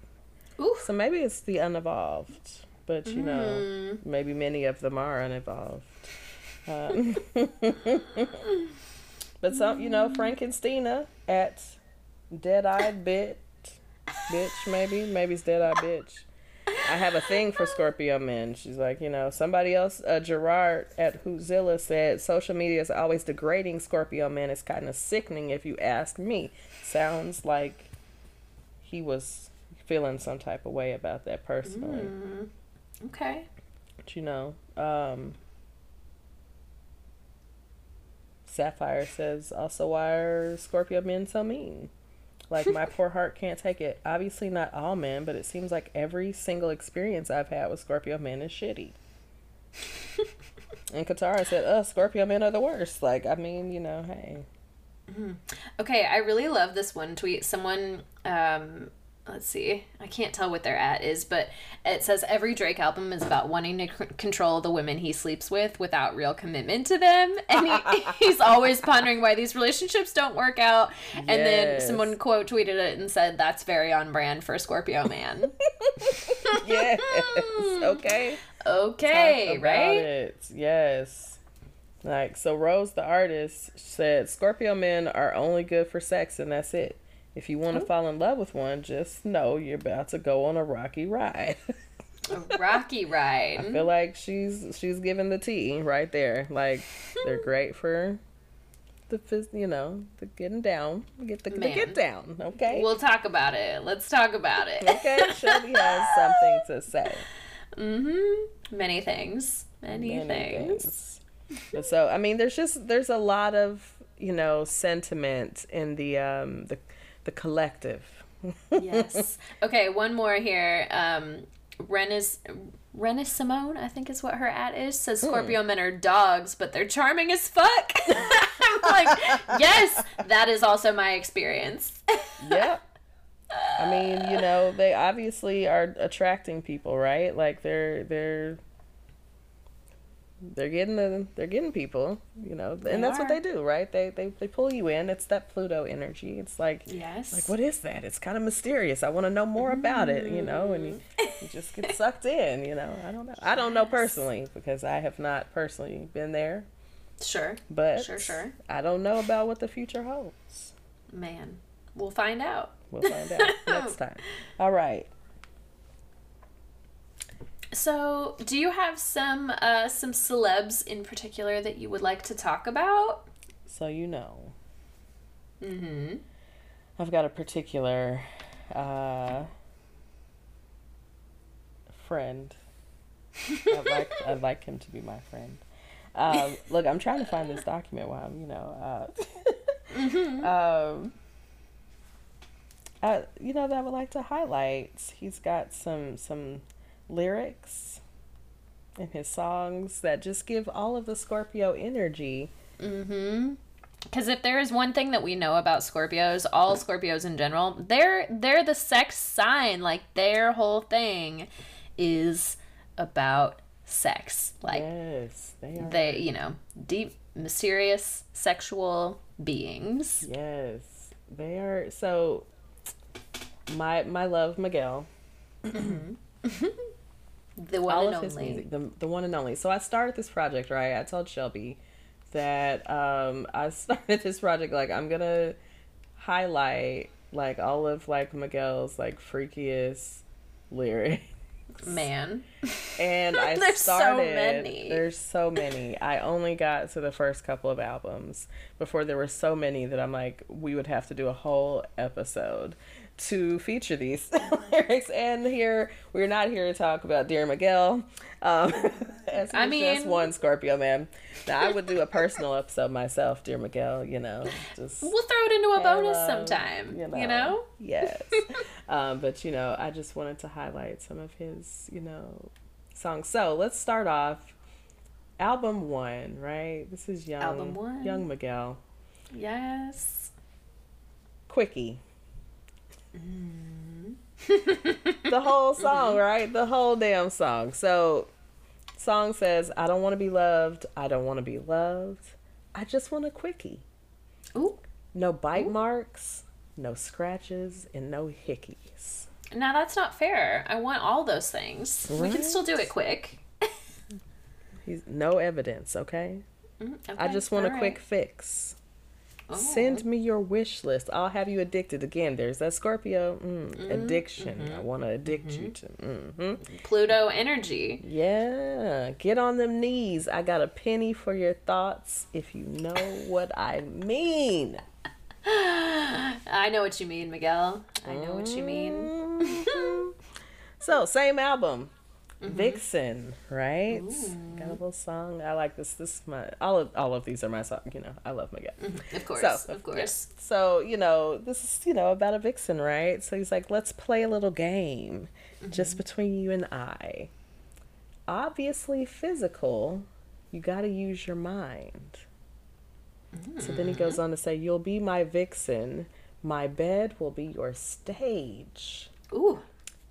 Speaker 2: Oof.
Speaker 1: So maybe it's the unevolved, but you know, mm. maybe many of them are unevolved. Um, but some, you know, Frankensteina at Dead Eyed Bitch, bitch, maybe, maybe it's Dead Eyed Bitch. I have a thing for Scorpio men. She's like, you know, somebody else, uh, Gerard at Hoozilla said, social media is always degrading Scorpio men. It's kind of sickening if you ask me. Sounds like he was feeling some type of way about that personally.
Speaker 2: Okay.
Speaker 1: But you know, um, Sapphire says also why are Scorpio men so mean? Like my poor heart can't take it. Obviously not all men, but it seems like every single experience I've had with Scorpio men is shitty. and Katara said, "Uh, Scorpio men are the worst." Like, I mean, you know, hey,
Speaker 2: Okay, I really love this one tweet. Someone, um, let's see, I can't tell what their at is, but it says every Drake album is about wanting to c- control the women he sleeps with without real commitment to them, and he, he's always pondering why these relationships don't work out. And then someone quote tweeted it and said that's very on brand for a Scorpio man.
Speaker 1: yes, okay.
Speaker 2: okay, right?
Speaker 1: It. Yes. Like so Rose the artist said Scorpio men are only good for sex and that's it. If you want
Speaker 2: Oh.
Speaker 1: to fall in love with one, just know you're about to go on a rocky ride.
Speaker 2: A rocky ride.
Speaker 1: I feel like she's she's giving the tea right there. Like they're great for the you know, the getting down, get the, the get down, okay?
Speaker 2: We'll talk about it. Let's talk about it.
Speaker 1: okay, Shelby has something to say.
Speaker 2: Mm-hmm. Many things. Many,
Speaker 1: many
Speaker 2: things.
Speaker 1: things. So I mean, there's just there's a lot of you know sentiment in the um the the collective.
Speaker 2: Yes. Okay, one more here. Um, Ren is Ren Simone, I think is what her at is. Says Scorpio men are dogs, but they're charming as fuck. I'm like, yes, that is also my experience.
Speaker 1: Yep. I mean, you know, they obviously are attracting people, right? Like they're they're they're getting the they're getting people, you know, and
Speaker 2: They
Speaker 1: that's what they do, right? They they they pull you in. It's that Pluto energy. It's like
Speaker 2: Yes.
Speaker 1: like what is that? It's kind of mysterious. I want to know more about it, you know, and you, you just get mm. sucked in, you know. I don't know. I don't know personally because I have not personally been there,
Speaker 2: Sure.
Speaker 1: but
Speaker 2: Sure, sure.
Speaker 1: I don't know about what the future holds.
Speaker 2: Man, we'll find out.
Speaker 1: We'll find out next time. All right.
Speaker 2: So, do you have some uh, some celebs in particular that you would like to talk about?
Speaker 1: So you know,
Speaker 2: Mm-hmm.
Speaker 1: I've got a particular uh, friend. I'd like I'd like him to be my friend. Um, look, I'm trying to find this document while I'm, you know, uh, um, uh, you know, that I would like to highlight. He's got some some lyrics in his songs that just give all of the Scorpio energy.
Speaker 2: Mm-hmm. Because if there is one thing that we know about Scorpios, all Scorpios in general, they're they're the sex sign. Like their whole thing is about sex. Like
Speaker 1: yes, they are.
Speaker 2: they, you know, deep, mysterious, sexual beings.
Speaker 1: Yes, they are. So, my my love Miguel,
Speaker 2: The one
Speaker 1: all
Speaker 2: and
Speaker 1: of his
Speaker 2: only.
Speaker 1: music, the the one and only. So I started this project, right? I told Shelby that um I started this project like I'm gonna highlight like all of like Miguel's like freakiest lyrics
Speaker 2: Man.
Speaker 1: And I
Speaker 2: There's so
Speaker 1: started.
Speaker 2: many.
Speaker 1: There's so many. I only got to the first couple of albums before there were so many that I'm like, we would have to do a whole episode to feature these lyrics. And here, we're not here to talk about Dear Miguel. Um, as
Speaker 2: I
Speaker 1: he's just one Scorpio man. Now, I would do a personal episode myself, Dear Miguel, you know, just.
Speaker 2: We'll throw it into a bonus
Speaker 1: Hello,
Speaker 2: sometime. You know?
Speaker 1: Yes. um, but you know, I just wanted to highlight some of his, you know, songs. So let's start off. Album one, right? This is young.
Speaker 2: Album one.
Speaker 1: Young Miguel.
Speaker 2: Yes.
Speaker 1: Quickie.
Speaker 2: Mm.
Speaker 1: the whole song,
Speaker 2: Mm-hmm.
Speaker 1: right? The whole damn song. So, song says, "I don't want to be loved. I don't want to be loved. I just want a quickie.
Speaker 2: Ooh.
Speaker 1: No bite marks, no scratches, and no hickeys."
Speaker 2: Now that's not fair. I want all those things. We can still do it quick.
Speaker 1: He's no evidence, okay?
Speaker 2: Mm,
Speaker 1: I
Speaker 2: okay,
Speaker 1: just want a
Speaker 2: all
Speaker 1: quick
Speaker 2: right.
Speaker 1: fix.
Speaker 2: Oh.
Speaker 1: Send me your wish list. I'll have you addicted again. There's that Scorpio mm, addiction.
Speaker 2: Mm-hmm.
Speaker 1: I want to addict you to.
Speaker 2: Pluto energy.
Speaker 1: Yeah, get on them knees. I got a penny for your thoughts. If you know what I mean.
Speaker 2: I know what you mean, Miguel. I know what you mean.
Speaker 1: Mhm. so same album.
Speaker 2: Mm-hmm.
Speaker 1: Vixen, right? Got a little song. I like this. This is my all of all of these are my song. You know, I love Miguel. Mm-hmm.
Speaker 2: Of course,
Speaker 1: So,
Speaker 2: of course.
Speaker 1: So, you know, this is, you know, about a vixen, right? So he's like, let's play a little game just mm-hmm. between you and I. Obviously physical, you got to use your mind. So then he goes mm. on to say, You'll be my vixen. My bed will be your stage.
Speaker 2: Ooh,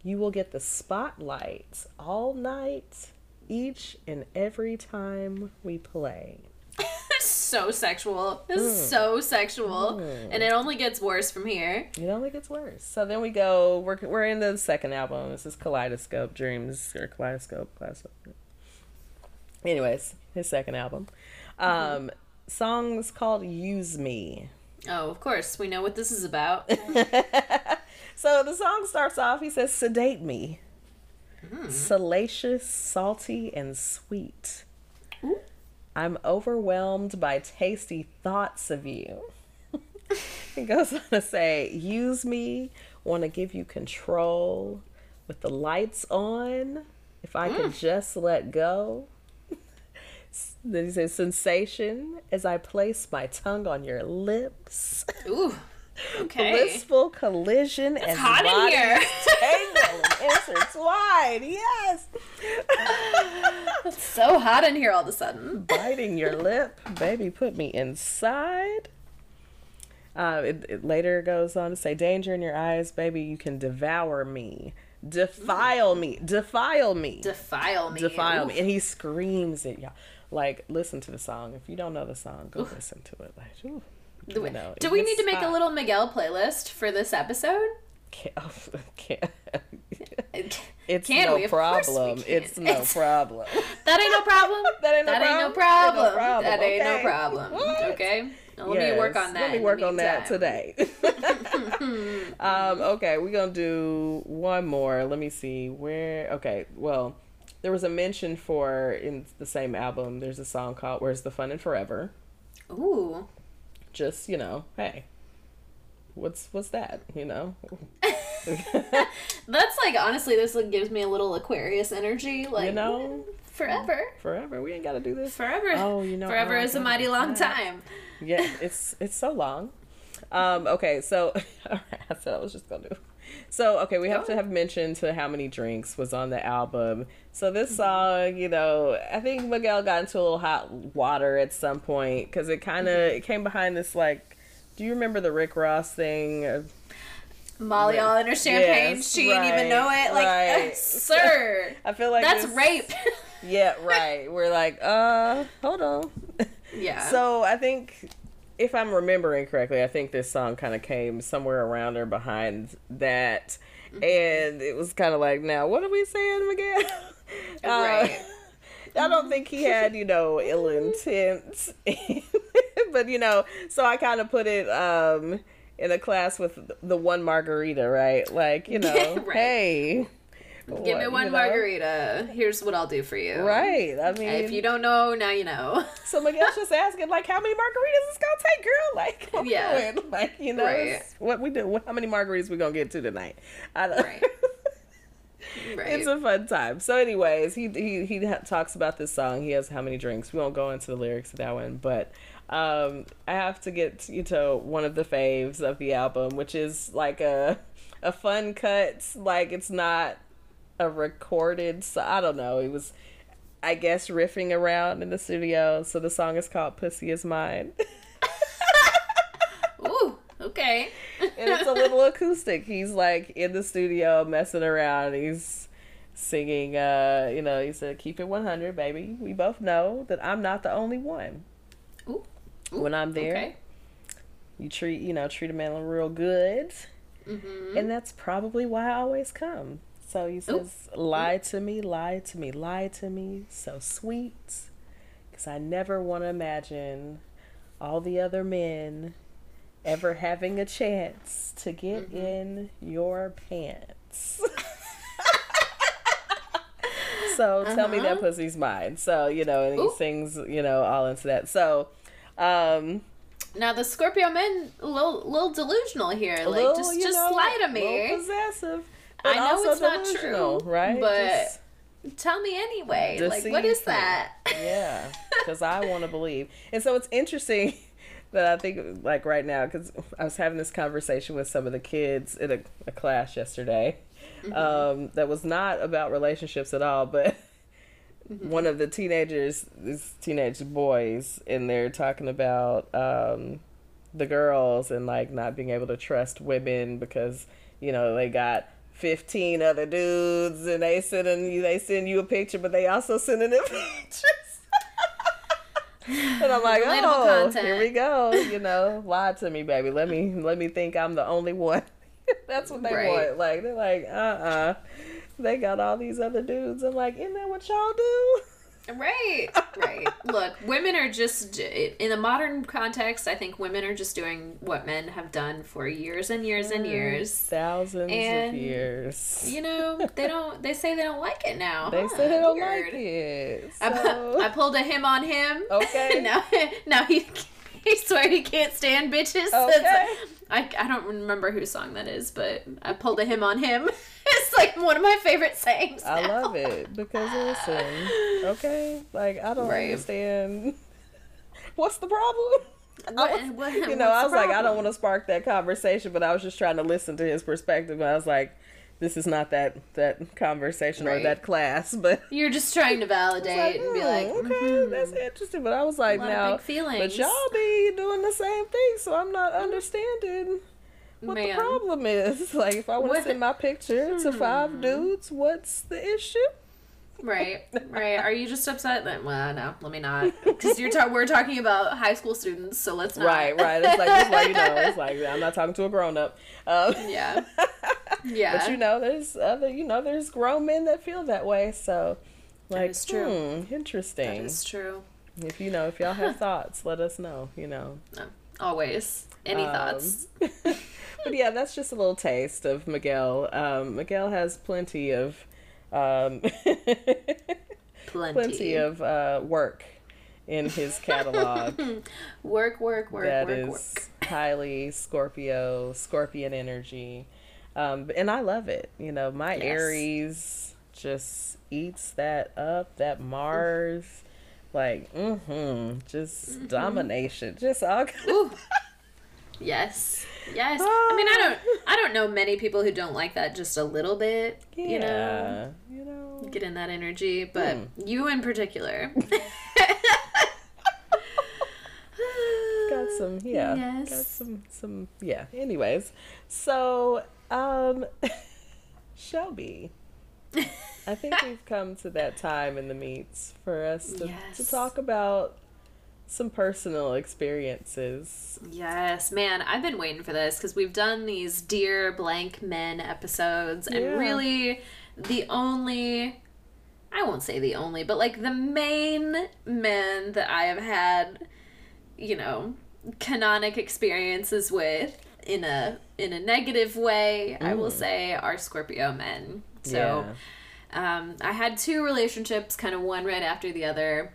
Speaker 1: You will get the spotlight all night, each and every time we play.
Speaker 2: so sexual. This
Speaker 1: Mm.
Speaker 2: is so sexual, and it only gets worse from here.
Speaker 1: It only gets worse. So then we go. We're we're in the second album. This is Kaleidoscope Dreams or Kaleidoscope. Kaleidoscope. Anyways, his second album. Um, song's called "Use Me."
Speaker 2: Oh, of course, we know what this is about.
Speaker 1: So the song starts off. He says, "Sedate me." Hmm. Salacious, salty, and sweet.
Speaker 2: Ooh.
Speaker 1: I'm overwhelmed by tasty thoughts of you. he goes on to say, Use me, want to give you control with the lights on. If I could hmm. just let go. then he says, Sensation as I place my tongue on your lips.
Speaker 2: Ooh, okay.
Speaker 1: Blissful collision and
Speaker 2: hot in here.
Speaker 1: tangle and intertwine. Yes.
Speaker 2: It's so hot in here all of a sudden.
Speaker 1: biting your lip, baby, put me inside. Uh, it, it later goes on to say, "Danger in your eyes, baby. You can devour me, defile me, defile me,
Speaker 2: Defile me.
Speaker 1: defile
Speaker 2: Ooh.
Speaker 1: me." And he screams it, y'all. Like, listen to the song. If you don't know the song, go listen to it. Like, ooh,
Speaker 2: Do we,
Speaker 1: know,
Speaker 2: do we need to make a little Miguel playlist for this episode?
Speaker 1: Can't, can't. It's
Speaker 2: Can
Speaker 1: no
Speaker 2: we? Of course we
Speaker 1: problem. It's no
Speaker 2: It's-
Speaker 1: problem.
Speaker 2: That ain't no problem.
Speaker 1: That ain't no
Speaker 2: that ain't no
Speaker 1: problem.
Speaker 2: problem.
Speaker 1: Ain't no problem,
Speaker 2: That ain't no
Speaker 1: okay?
Speaker 2: problem.
Speaker 1: What?
Speaker 2: Okay. Now, let me work on that.
Speaker 1: Let me work on that today. um, okay, we're gonna do one more. Let me see where. Okay, well, there was a mention for in the same album. There's a song called "Where's the Fun in Forever."
Speaker 2: Ooh.
Speaker 1: Just you know, hey, what's what's that? You know,
Speaker 2: That's like honestly, this like gives me a little Aquarius energy. Like
Speaker 1: you know,
Speaker 2: forever,
Speaker 1: forever. We ain't gotta do this.
Speaker 2: forever.
Speaker 1: Oh, you know,
Speaker 2: forever
Speaker 1: I
Speaker 2: is a mighty long
Speaker 1: that.
Speaker 2: time.
Speaker 1: yeah, it's it's so long. Um, okay, so I said I was just gonna do. So okay, we have to have mentioned to how many drinks was on the album. So this song, you know, I think Miguel got into a little hot water at some point because it kind of
Speaker 2: Mm-hmm.
Speaker 1: it came behind this like. Do you remember the Rick Ross thing? of-
Speaker 2: Molly all in her champagne.
Speaker 1: Yes,
Speaker 2: she didn't even know it. Like,
Speaker 1: right.
Speaker 2: sir,
Speaker 1: I feel like
Speaker 2: that's rape.
Speaker 1: Yeah, right. We're like, uh, hold on.
Speaker 2: yeah.
Speaker 1: So I think, if I'm remembering correctly, I think this song kind of came somewhere around or behind that,
Speaker 2: Mm-hmm.
Speaker 1: and it was kind of like, now what are we saying, Miguel? Uh,
Speaker 2: Right.
Speaker 1: I don't think he had, you know, ill intent, but you know, so I kind of put it um in a class with the one margarita, right? Like, you know,
Speaker 2: Right.
Speaker 1: hey.
Speaker 2: Give me one
Speaker 1: you know?
Speaker 2: margarita. Here's what I'll do for you.
Speaker 1: Right. I mean,
Speaker 2: If you don't know, now you know.
Speaker 1: so Miguel's just asking, like, how many margaritas is it's gonna take, girl? Like, what
Speaker 2: Yeah.
Speaker 1: doing? Like, you know,
Speaker 2: Right.
Speaker 1: what we do? How many margaritas we gonna get to tonight? I don't.
Speaker 2: Right. right.
Speaker 1: It's a fun time. So, anyways, he he he talks about this song. He has how many drinks. We won't go into the lyrics of that one, but um, I have to get you to one of the faves of the album, which is like a a fun cut. Like it's not a recorded. So I don't know. It was. I guess riffing around in the studio. So the song is called "Pussy Is Mine,"
Speaker 2: Ooh, okay.
Speaker 1: and it's a little acoustic. He's like in the studio messing around. He's singing. Uh, you know, he said, "Keep it 100, baby. We both know that I'm not the only one.
Speaker 2: Ooh. Ooh,
Speaker 1: When I'm there,
Speaker 2: Okay.
Speaker 1: you treat you know treat a man real good,
Speaker 2: Mm-hmm.
Speaker 1: and that's probably why I always come." So he says, "Lie to me, lie to me, lie to me, so sweet, because I never want to imagine all the other men." Ever having a chance to get
Speaker 2: Mm-hmm.
Speaker 1: in your pants. So tell me that
Speaker 2: Uh-huh.
Speaker 1: pussy's mine. So you know, and he sings, you know, all into that. So, um,
Speaker 2: Now the Scorpio men a little, little delusional here. Like
Speaker 1: little,
Speaker 2: just just
Speaker 1: know,
Speaker 2: lie to me.
Speaker 1: little possessive.
Speaker 2: I know it's not true,
Speaker 1: right?
Speaker 2: but
Speaker 1: Just-
Speaker 2: Tell me anyway. Like what is that?
Speaker 1: yeah, because I want to believe. And so it's interesting that I think, like right now, because I was having this conversation with some of the kids in a, a class yesterday
Speaker 2: Mm-hmm.
Speaker 1: um, that was not about relationships at all, but.
Speaker 2: Mm-hmm.
Speaker 1: One of the teenagers, these teenage boys, and they're talking about um, the girls and like not being able to trust women because you know they got 15 other dudes and they sending you they send you a picture but they also sending them pictures. And i'm like
Speaker 2: Relatable
Speaker 1: oh
Speaker 2: content.
Speaker 1: here we go you know? Lie to me baby. Let me let me think i'm the only one. That's what they
Speaker 2: Right.
Speaker 1: want. Like they're like uh-uh. They got all these other dudes. I'm like isn't that what y'all do
Speaker 2: Right, right. Look, women are just in the modern context. I think women are just doing what men have done for years and years and mm, years.
Speaker 1: thousands
Speaker 2: And,
Speaker 1: of years
Speaker 2: You know, they don't. They say they don't like it now.
Speaker 1: they
Speaker 2: huh?
Speaker 1: say they don't
Speaker 2: Weird.
Speaker 1: like it
Speaker 2: I,
Speaker 1: so-
Speaker 2: I pulled a him on him.
Speaker 1: Okay.
Speaker 2: now, now he he swear he can't stand bitches.
Speaker 1: Okay.
Speaker 2: I, I don't remember whose song that is, but I pulled a him on him. it's like one of my favorite sayings.
Speaker 1: I
Speaker 2: now.
Speaker 1: love it because listen, okay, like I don't
Speaker 2: Right.
Speaker 1: understand. What's the problem?
Speaker 2: What-
Speaker 1: I was-
Speaker 2: what-
Speaker 1: you know, I was like, I don't want to spark that conversation, but I was just trying to listen to his perspective. I was like, this is not that that conversation or that class, but
Speaker 2: You're just trying to validate and be like,
Speaker 1: "Hmm, okay,
Speaker 2: mhm.
Speaker 1: that's interesting. But I was like,
Speaker 2: A lot of
Speaker 1: now,
Speaker 2: feelings.
Speaker 1: but y'all be doing the same thing, so I'm not understanding what
Speaker 2: Man.
Speaker 1: the problem is. Like, if I want to send my picture to
Speaker 2: Hmm.
Speaker 1: five dudes, what's the issue?
Speaker 2: Right, right. Are you just upset that? Well, no, let me not. Because you're ta- we're talking about high school students, so let's not.
Speaker 1: Right, right. It's like just like you know, it's like I'm not talking to a grown up. Um,
Speaker 2: Yeah. Yeah.
Speaker 1: But you know, there's other, you know, there's grown men that feel that way. So, like,
Speaker 2: true.
Speaker 1: hmm, interesting.
Speaker 2: that is true.
Speaker 1: If you know, if y'all have thoughts, let us know. You know.
Speaker 2: Always. Any
Speaker 1: Um,
Speaker 2: thoughts?
Speaker 1: but yeah, that's just a little taste of Miguel. Um, Miguel has plenty of, um,
Speaker 2: Plenty.
Speaker 1: plenty of uh, work in his catalog.
Speaker 2: Work, work, work,
Speaker 1: that
Speaker 2: work,
Speaker 1: is
Speaker 2: work.
Speaker 1: highly Scorpio, Scorpion energy. Um, and I love it. You know, my
Speaker 2: Yes.
Speaker 1: Aries just eats that up, that Mars. Like, mm-hmm. Just domination. Just all.
Speaker 2: Yes. Yes. I mean, I don't. I don't know many people who don't like that just a little bit.
Speaker 1: yeah,
Speaker 2: You know,
Speaker 1: you know.
Speaker 2: get in that energy, but
Speaker 1: Hmm.
Speaker 2: you in particular.
Speaker 1: got some yeah got some some yeah anyways so um shelby i think we've come to that time in the meets for us to, to talk about some personal experiences
Speaker 2: Yes, man, I've been waiting for this because we've done these Dear Blank Men episodes, and
Speaker 1: Yeah.
Speaker 2: really the only, I won't say the only, but like the main men that I have had, you know, canonic experiences with in a in a negative way, I will
Speaker 1: Mm.
Speaker 2: say, are Scorpio men. So Um, I had two relationships, kind of one right after the other.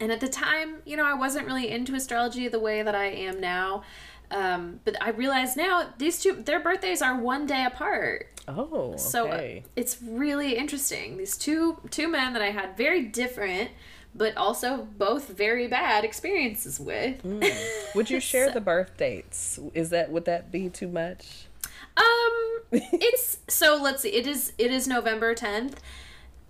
Speaker 2: And at the time, you know, I wasn't really into astrology the way that I am now. Um, but I realize now these two, their birthdays are one day apart.
Speaker 1: Oh,
Speaker 2: So uh, it's really interesting. These two two men that I had very different, but also both very bad experiences with.
Speaker 1: Would you share the birth dates? Is that would that be too much?
Speaker 2: Um, it's so let's see. It is it is November tenth.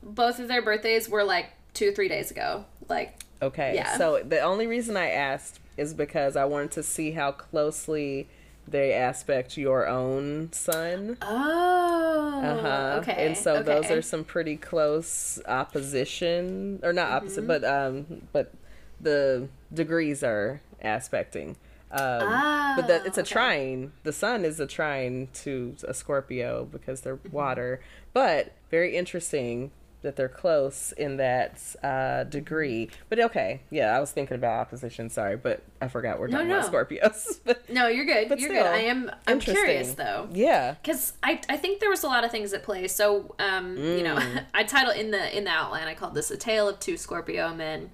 Speaker 2: Both of their birthdays were like two three days ago. Like
Speaker 1: Okay.
Speaker 2: Yeah.
Speaker 1: So the only reason I asked is because I wanted to see how closely they aspect your own sun.
Speaker 2: oh,
Speaker 1: Uh-huh.
Speaker 2: okay.
Speaker 1: And so those are some pretty close opposition or not opposite,
Speaker 2: Mm-hmm.
Speaker 1: but um but the degrees are aspecting. Um but that it's a
Speaker 2: Ah, okay.
Speaker 1: trine. The sun is a trine to a Scorpio because they're
Speaker 2: Mm-hmm.
Speaker 1: water. But very interesting that they're close in that uh, degree. But okay, yeah, I was thinking about opposition. Sorry, but I forgot we're talking
Speaker 2: no.
Speaker 1: about Scorpios. but
Speaker 2: No, you're good.
Speaker 1: But
Speaker 2: you're
Speaker 1: still,
Speaker 2: good. I am. I'm curious though.
Speaker 1: yeah,
Speaker 2: because I, I think there was a lot of things at play so um you know
Speaker 1: Mm.
Speaker 2: i title in the in the outline i called this a tale of two scorpio men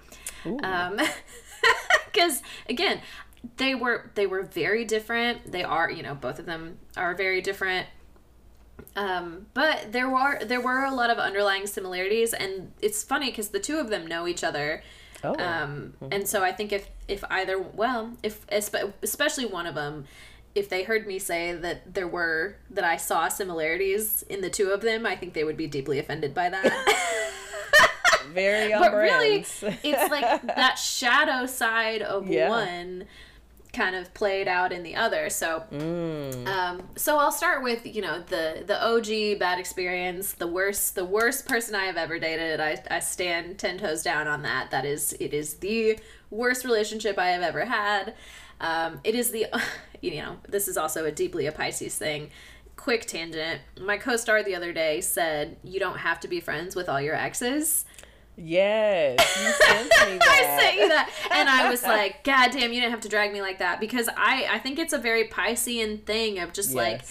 Speaker 2: um because again they were they were very different they are you know both of them are very different um but there were there were a lot of underlying similarities and it's funny because the two of them know each other
Speaker 1: oh,
Speaker 2: um, and so I think if if either well, if espe- especially one of them, if they heard me say that there were that I saw similarities in the two of them, I think they would be deeply offended by that.
Speaker 1: very on
Speaker 2: but really, it's like that shadow side of
Speaker 1: Yeah.
Speaker 2: one kind of played out in the other. So
Speaker 1: Mm.
Speaker 2: um, so I'll start with you know the the OG bad experience, the worst the worst person I have ever dated. I I stand ten toes down on that. That is it is the worst relationship I have ever had. Um, it is the you know this is also a deeply a Pisces thing. Quick tangent. My Co-Star the other day said you don't have to be friends with all your exes.
Speaker 1: Yes, you sent me that.
Speaker 2: I sent you that, and I was like, "God damn, you didn't have to drag me like that." Because I, I think it's a very Piscean thing of just like,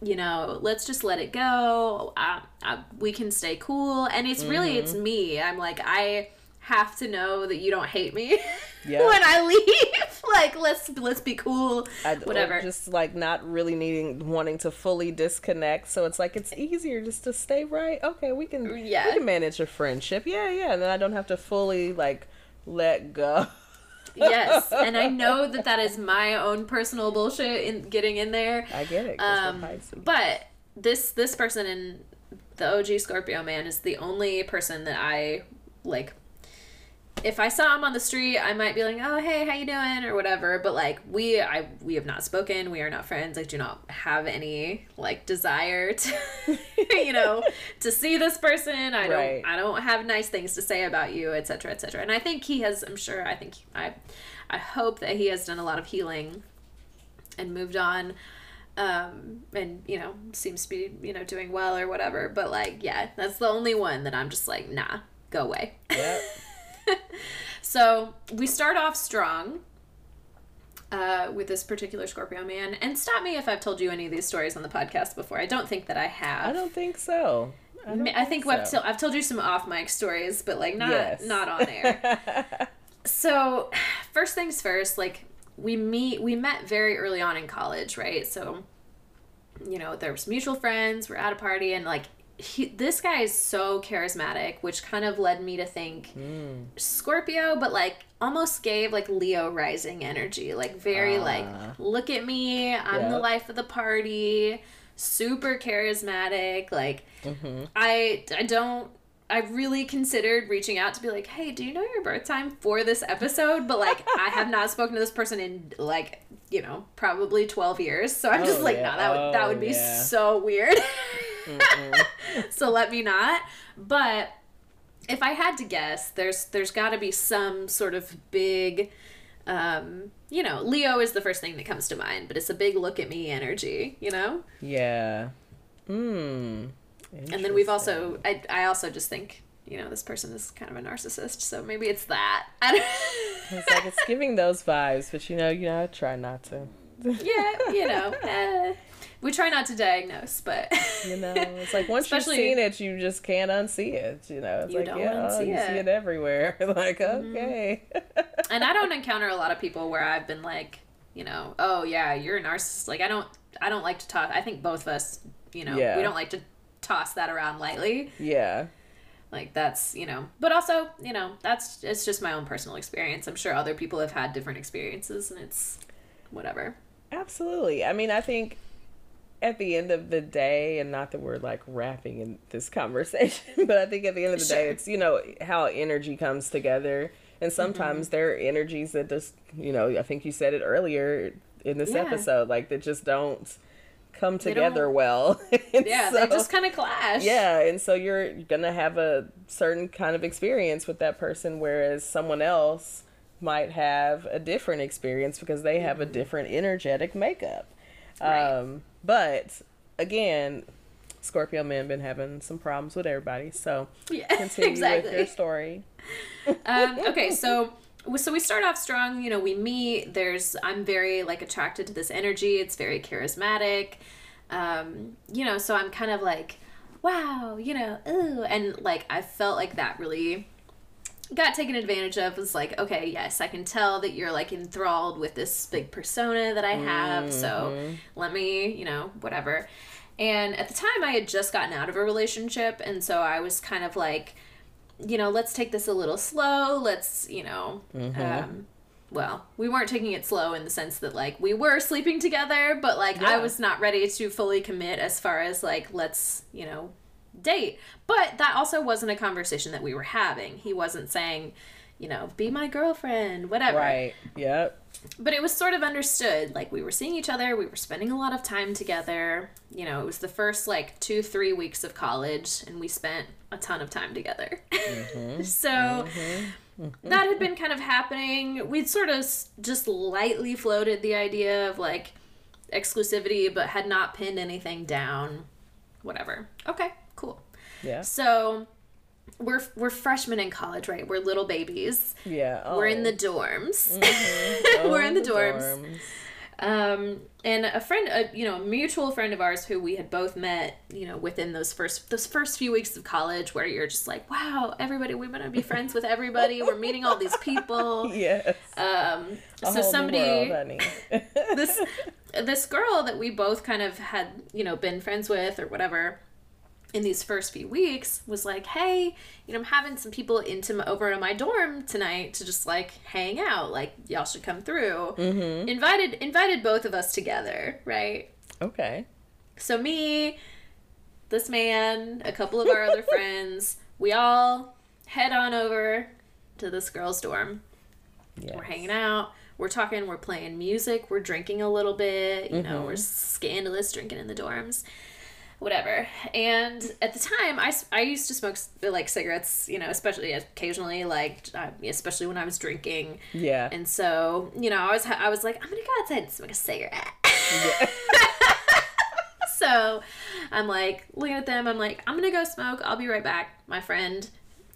Speaker 2: you know, let's just let it go. I, I, we can stay cool, and it's really it's
Speaker 1: Mm-hmm.
Speaker 2: me. I'm like, I have to know that you don't hate me
Speaker 1: Yeah.
Speaker 2: when I leave. like, let's let's be cool.
Speaker 1: I,
Speaker 2: Whatever.
Speaker 1: Just like not really needing, wanting to fully disconnect. So it's like it's easier just to stay right. Okay, we can.
Speaker 2: Yeah.
Speaker 1: We can manage a friendship. Yeah, yeah. And then I don't have to fully like let go.
Speaker 2: yes, and I know that that is my own personal bullshit in getting in there.
Speaker 1: I get it.
Speaker 2: Um, but this this person in the OG Scorpio man is the only person that I like. If I saw him on the street, I might be like, "Oh, hey, how you doing?" or whatever. But like, we I we have not spoken. We are not friends. I do not have any like desire to, you know, to see this person. I
Speaker 1: Right.
Speaker 2: don't I don't have nice things to say about you, etc., etc. And I think he has. I'm sure. I think I I hope that he has done a lot of healing and moved on um and you know seems to be you know doing well or whatever but like yeah that's the only one that i'm just like nah go away
Speaker 1: Yep.
Speaker 2: so we start off strong uh, with this particular Scorpio man, and stop me if I've told you any of these stories on the podcast before. I don't think that I have.
Speaker 1: I don't think so. I,
Speaker 2: I think I've, t- I've told you some off mic stories, but like not
Speaker 1: Yes.
Speaker 2: not on air. so first things first like we meet we met very early on in college right so you know there was mutual friends we're at a party and like he, this guy is so charismatic which kind of led me to think scorpio but like almost gave like leo rising energy like very like
Speaker 1: Ah.
Speaker 2: look at me i'm the life of the party super charismatic like
Speaker 1: Mhm.
Speaker 2: I I don't I really considered reaching out to be like, "Hey, do you know your birth time for this episode?" But like I have not spoken to this person in like, you know, probably 12 years. So I'm just
Speaker 1: Oh,
Speaker 2: like,
Speaker 1: yeah.
Speaker 2: "No, that would that
Speaker 1: Oh,
Speaker 2: would be
Speaker 1: yeah.
Speaker 2: so weird." So let me not. But if I had to guess, there's there's got to be some sort of big um, you know, Leo is the first thing that comes to mind, but it's a big look at me energy, you know?
Speaker 1: yeah. Hmm.
Speaker 2: And then we've also, I, I also just think, you know, this person is kind of a narcissist, so maybe it's that. I don't,
Speaker 1: It's like it's giving those vibes, but you know, you know, I try not to.
Speaker 2: yeah, you know, eh. we try not to diagnose, but
Speaker 1: You know, it's like once
Speaker 2: Especially-
Speaker 1: you've seen it, you just can't unsee it. You know, it's
Speaker 2: You
Speaker 1: like
Speaker 2: don't
Speaker 1: yeah,
Speaker 2: unsee
Speaker 1: you see
Speaker 2: it. Mm-hmm.
Speaker 1: it everywhere. like okay,
Speaker 2: and I don't encounter a lot of people where I've been like, you know, oh yeah, you're a narcissist. Like I don't, I don't like to talk. I think both of us, you know,
Speaker 1: Yeah.
Speaker 2: we don't like to toss that around lightly.
Speaker 1: yeah,
Speaker 2: Like that's, you know, but also, you know, that's it's just my own personal experience. I'm sure other people have had different experiences, and it's whatever.
Speaker 1: absolutely. I mean, I think at the end of the day, and not that we're like wrapping in this conversation, but I think at the end of the day, it's you know how energy comes together, and sometimes
Speaker 2: Mm-hmm.
Speaker 1: there are energies that just you know. I think you said it earlier in this
Speaker 2: Yeah.
Speaker 1: episode, like that just don't come together well.
Speaker 2: Yeah,
Speaker 1: so-
Speaker 2: they just kind of clash.
Speaker 1: Yeah, and so you're gonna have a certain kind of experience with that person, whereas someone else might have a different experience because they have a different energetic makeup.
Speaker 2: Right.
Speaker 1: Um, but again, Scorpio men been having some problems with everybody, so
Speaker 2: yeah,
Speaker 1: continue
Speaker 2: exactly.
Speaker 1: with your story.
Speaker 2: um, okay, so so we start off strong. You know, we meet. There's I'm very like attracted to this energy. It's very charismatic. Um, you know, so I'm kind of like, wow, you know, ooh, and like I felt like that really got taken advantage of. Was like, okay, yes, I can tell that you're like enthralled with this big persona that I have. So let me, you know, whatever. And at the time, I had just gotten out of a relationship, and so I was kind of like you know, let's take this a little slow. Let's, you know, um, well, we weren't taking it slow in the sense that like we were sleeping together, but like I was not ready to fully commit as far as like let's, you know, date. But that also wasn't a conversation that we were having. He wasn't saying, you know, be my girlfriend, whatever.
Speaker 1: Right. Yep.
Speaker 2: but it was sort of understood like we were seeing each other we were spending a lot of time together. You know it was the first like two three weeks of college and we spent a ton of time together. Mm-hmm. So mm-hmm. that had been kind of happening. We'd sort of s- just lightly floated the idea of like exclusivity but had not pinned anything down. Whatever. Okay cool.
Speaker 1: Yeah.
Speaker 2: so we're we're freshmen in college right we're little babies
Speaker 1: Yeah.
Speaker 2: we're in
Speaker 1: Oh.
Speaker 2: the dorms
Speaker 1: Oh,
Speaker 2: we're in the dorms. Um, and a friend, a, you know, a mutual friend of ours who we had both met, you know, within those first those first few weeks of college, where you're just like, wow, everybody, we're gonna be friends with everybody. We're meeting all these people.
Speaker 1: Yes.
Speaker 2: Um,
Speaker 1: A
Speaker 2: so somebody,
Speaker 1: world,
Speaker 2: this this girl that we both kind of had, you know, been friends with or whatever. In these first few weeks, was like, hey, you know, I'm having some people into over in my dorm tonight to just like hang out. Like, y'all should come through
Speaker 1: mm-hmm.
Speaker 2: invited invited both of us together, right?
Speaker 1: Okay.
Speaker 2: So me, this man, a couple of our other friends, we all head on over to this girl's dorm.
Speaker 1: Yes.
Speaker 2: We're hanging out, we're talking, we're playing music, we're drinking a little bit, you know, we're scandalous drinking in the dorms. Whatever. And at the time, I, I used to smoke like cigarettes, you know, especially occasionally, like especially when I was drinking.
Speaker 1: Yeah.
Speaker 2: And so, you know, I was I was like, I'm gonna go outside and smoke a cigarette. Yeah. so, I'm like looking at them. I'm like, I'm gonna go smoke. I'll be right back. My friend,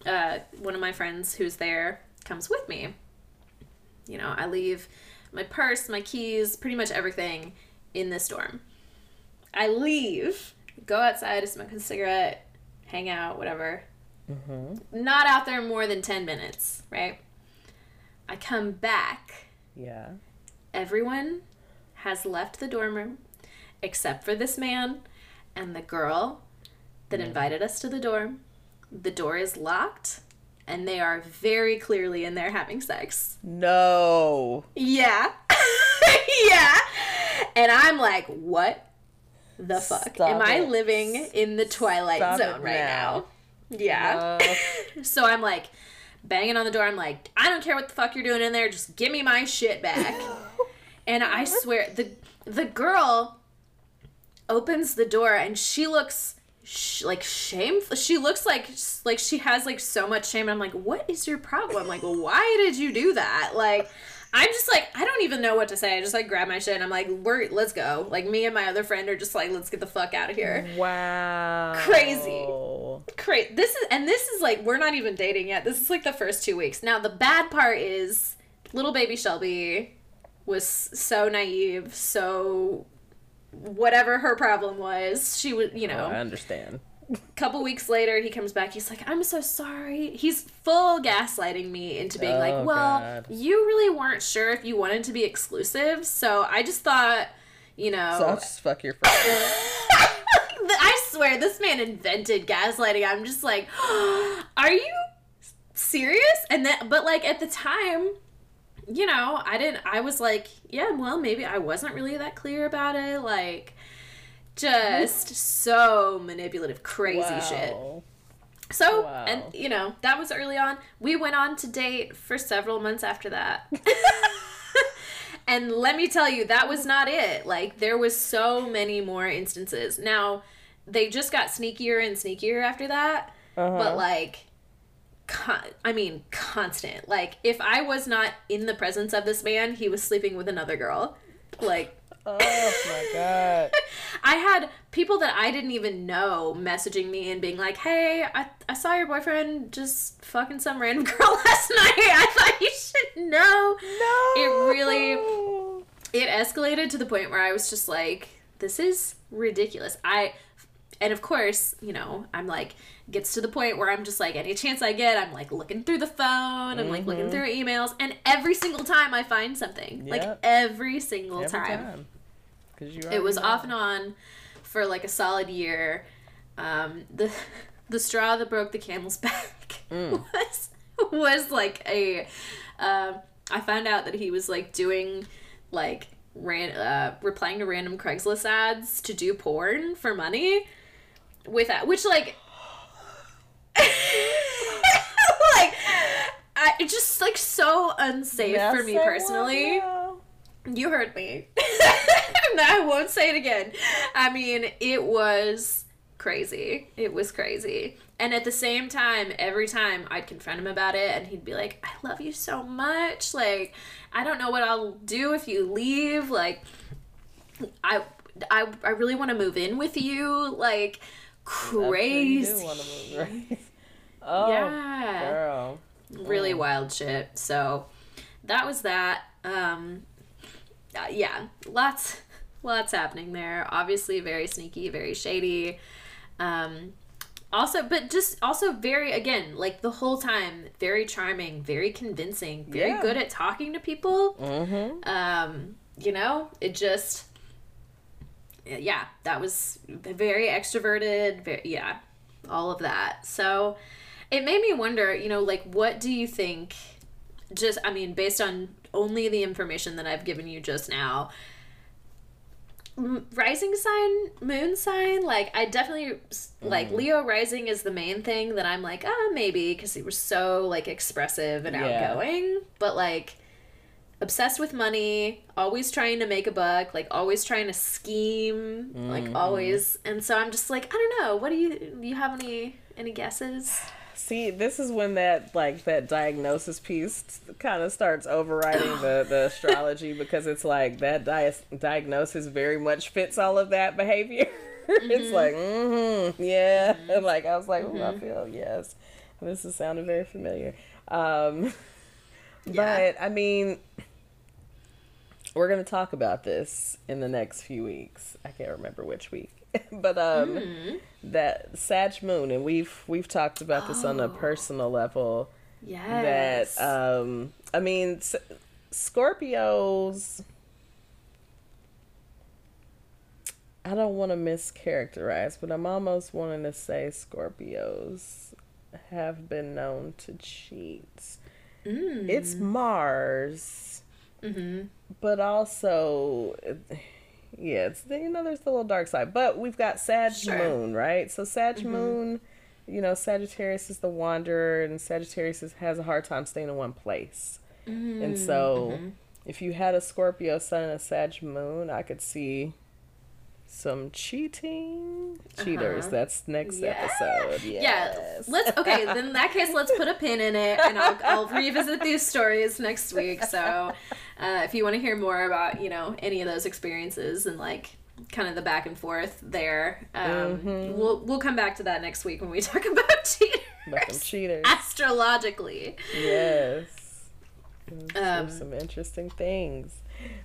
Speaker 2: uh, one of my friends who's there, comes with me. You know, I leave my purse, my keys, pretty much everything in this dorm. I leave, go outside to smoke a cigarette, hang out, whatever.
Speaker 1: mm-hmm.
Speaker 2: Not out there more than 10 minutes, right? I come back.
Speaker 1: Yeah.
Speaker 2: Everyone has left the dorm room except for this man and the girl that invited us to the dorm. The door is locked and they are very clearly in there having sex.
Speaker 1: No.
Speaker 2: Yeah. yeah. And I'm like, what the fuck?
Speaker 1: Stop
Speaker 2: Am I living in the Twilight
Speaker 1: Stop
Speaker 2: Zone right
Speaker 1: now.
Speaker 2: now? Yeah.
Speaker 1: Uh,
Speaker 2: So I'm like banging on the door. I'm like, I don't care what the fuck you're doing in there. Just give me my shit back. and I swear, the the girl opens the door and she looks sh- like shameful. She looks like like she has like so much shame. And I'm like, what is your problem? Like, why did you do that? Like. I'm just like I don't even know what to say. I just like grab my shit and I'm like, "We're let's go." Like me and my other friend are just like, "Let's get the fuck out of here."
Speaker 1: wow.
Speaker 2: Crazy. Great. This is and this is like we're not even dating yet. This is like the first two weeks. Now the bad part is little baby Shelby was so naive, so whatever her problem was, she would, you know, oh,
Speaker 1: I understand.
Speaker 2: Couple weeks later he comes back he's like i'm so sorry he's full gaslighting me into being
Speaker 1: Oh,
Speaker 2: like well
Speaker 1: God.
Speaker 2: you really weren't sure if you wanted to be exclusive so i just thought you know
Speaker 1: So I'll just fuck your friend.
Speaker 2: i swear this man invented gaslighting i'm just like are you serious and then but like at the time you know i didn't i was like yeah well maybe i wasn't really that clear about it like just so manipulative crazy shit so,
Speaker 1: Wow.
Speaker 2: and you know, that was early on. We went on to date for several months after that. and let me tell you, that was not it. Like there was so many more instances. Now, they just got sneakier and sneakier after that,
Speaker 1: Uh-huh.
Speaker 2: but like con- I mean, constant. Like if I was not in the presence of this man, he was sleeping with another girl. Like
Speaker 1: oh my god.
Speaker 2: I had people that I didn't even know messaging me and being like, "Hey, I, I saw your boyfriend just fucking some random girl last night. I thought you should know."
Speaker 1: No.
Speaker 2: It really- It escalated to the point where I was just like, "This is ridiculous." I and of course, you know, I'm like gets to the point where I'm just like any chance I get, I'm like looking through the phone, I'm like looking
Speaker 1: Mhm.
Speaker 2: through emails, and every single time I find something. Like every single
Speaker 1: Every
Speaker 2: time.
Speaker 1: time. 'Cause you
Speaker 2: It was
Speaker 1: know.
Speaker 2: off and on for like a solid year. Um, the the straw that broke the camel's back
Speaker 1: Mm.
Speaker 2: was was like a. Uh, I found out that he was like doing like ran uh, replying to random Craigslist ads to do porn for money with that, which like. like I, it's just like so unsafe
Speaker 1: Yes,
Speaker 2: for me personally. You heard me. I won't say it again. I mean, it was crazy. It was crazy. And at the same time, every time I'd confront him about it, and he'd be like, I love you so much. Like, I don't know what I'll do if you leave. Like, I. I, I really want to move in with you. Like,
Speaker 1: I'm you do
Speaker 2: crazy.
Speaker 1: move, right? Oh,
Speaker 2: yeah
Speaker 1: girl.
Speaker 2: really
Speaker 1: Mm.
Speaker 2: wild shit. So that was that. Um, uh, yeah, lots, lots happening there. Obviously, very sneaky, very shady. Um, also, but just also very again, like the whole time, very charming, very convincing, very
Speaker 1: Yeah.
Speaker 2: good at talking to people.
Speaker 1: Mm-hmm.
Speaker 2: Um, you know, it just. Yeah, that was very extroverted. Very, yeah, all of that. So it made me wonder, you know, like, what do you think? Just, I mean, based on only the information that I've given you just now, m- rising sign, moon sign, like, I definitely, like, Leo rising is the main thing that I'm like, ah, maybe, because he was so, like, expressive and
Speaker 1: Yeah.
Speaker 2: outgoing. But, like, obsessed with money, always trying to make a buck, like always trying to scheme, like
Speaker 1: Mhm.
Speaker 2: always. And so I'm just like, I don't know. What do you do you have any any guesses?
Speaker 1: See, this is when that like that diagnosis piece kind of starts overriding the the astrology because it's like that di- diagnosis very much fits all of that behavior. it's like, mm-hmm, yeah. And like I was like, oh, I feel yes. This is sounding very familiar. Um,
Speaker 2: Yeah.
Speaker 1: but I mean, we're gonna talk about this in the next few weeks. I can't remember which week, but um
Speaker 2: Mm.
Speaker 1: that Sag Moon, and we've we've talked about this on a
Speaker 2: Oh.
Speaker 1: personal level.
Speaker 2: Yes.
Speaker 1: That um, I mean, S- Scorpios. I don't want to mischaracterize, but I'm almost wanting to say Scorpios have been known to cheat.
Speaker 2: mm.
Speaker 1: It's Mars,
Speaker 2: Mhm.
Speaker 1: but also, yeah, it's you know there's the little dark side. But we've got Sag
Speaker 2: Sure.
Speaker 1: Moon, right? So Sag mm-hmm. Moon, you know, Sagittarius is the wanderer, and Sagittarius is, has a hard time staying in one place. And mm-hmm. so, mm-hmm. if you had a Scorpio Sun and a Sag Moon, I could see some cheating cheaters.
Speaker 2: Uh-huh.
Speaker 1: That's next
Speaker 2: Yeah.
Speaker 1: episode.
Speaker 2: Yeah.
Speaker 1: Yes.
Speaker 2: Let's okay. Then in that case, let's put a pin in it, and I'll I'll revisit these stories next week. So, uh, if you want to hear more about you know any of those experiences and like kind of the back and forth there, um,
Speaker 1: Mhm.
Speaker 2: we'll we'll come back to that next week when we talk about cheaters
Speaker 1: About them cheaters.
Speaker 2: astrologically.
Speaker 1: Yes.
Speaker 2: Um,
Speaker 1: some interesting things.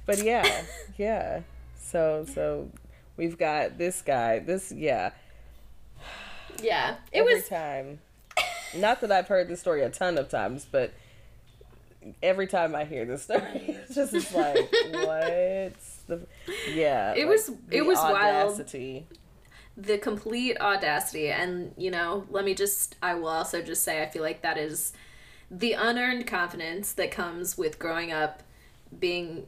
Speaker 1: But yeah, yeah. So so we've got this guy. This yeah.
Speaker 2: Yeah, it
Speaker 1: every
Speaker 2: was.
Speaker 1: time. Not that I've heard this story a ton of times, but every time I hear this story, it's just it's like what's the yeah.
Speaker 2: It
Speaker 1: like,
Speaker 2: was- it was wild.
Speaker 1: audacity.
Speaker 2: the complete audacity and you know let me just i will also just say i feel like that is the unearned confidence that comes with growing up being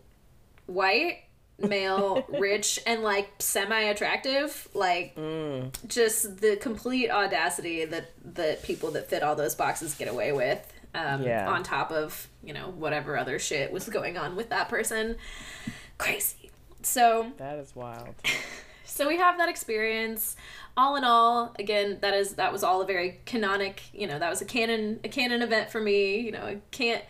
Speaker 2: white male rich and like semi attractive like
Speaker 1: Mm.
Speaker 2: just the complete audacity that the people that fit all those boxes get away with um,
Speaker 1: Yeah.
Speaker 2: on top of you know whatever other shit was going on with that person crazy so
Speaker 1: That is wild.
Speaker 2: so we have that experience all in all again that is that was all a very canonic you know that was a canon a canon event for me you know i can't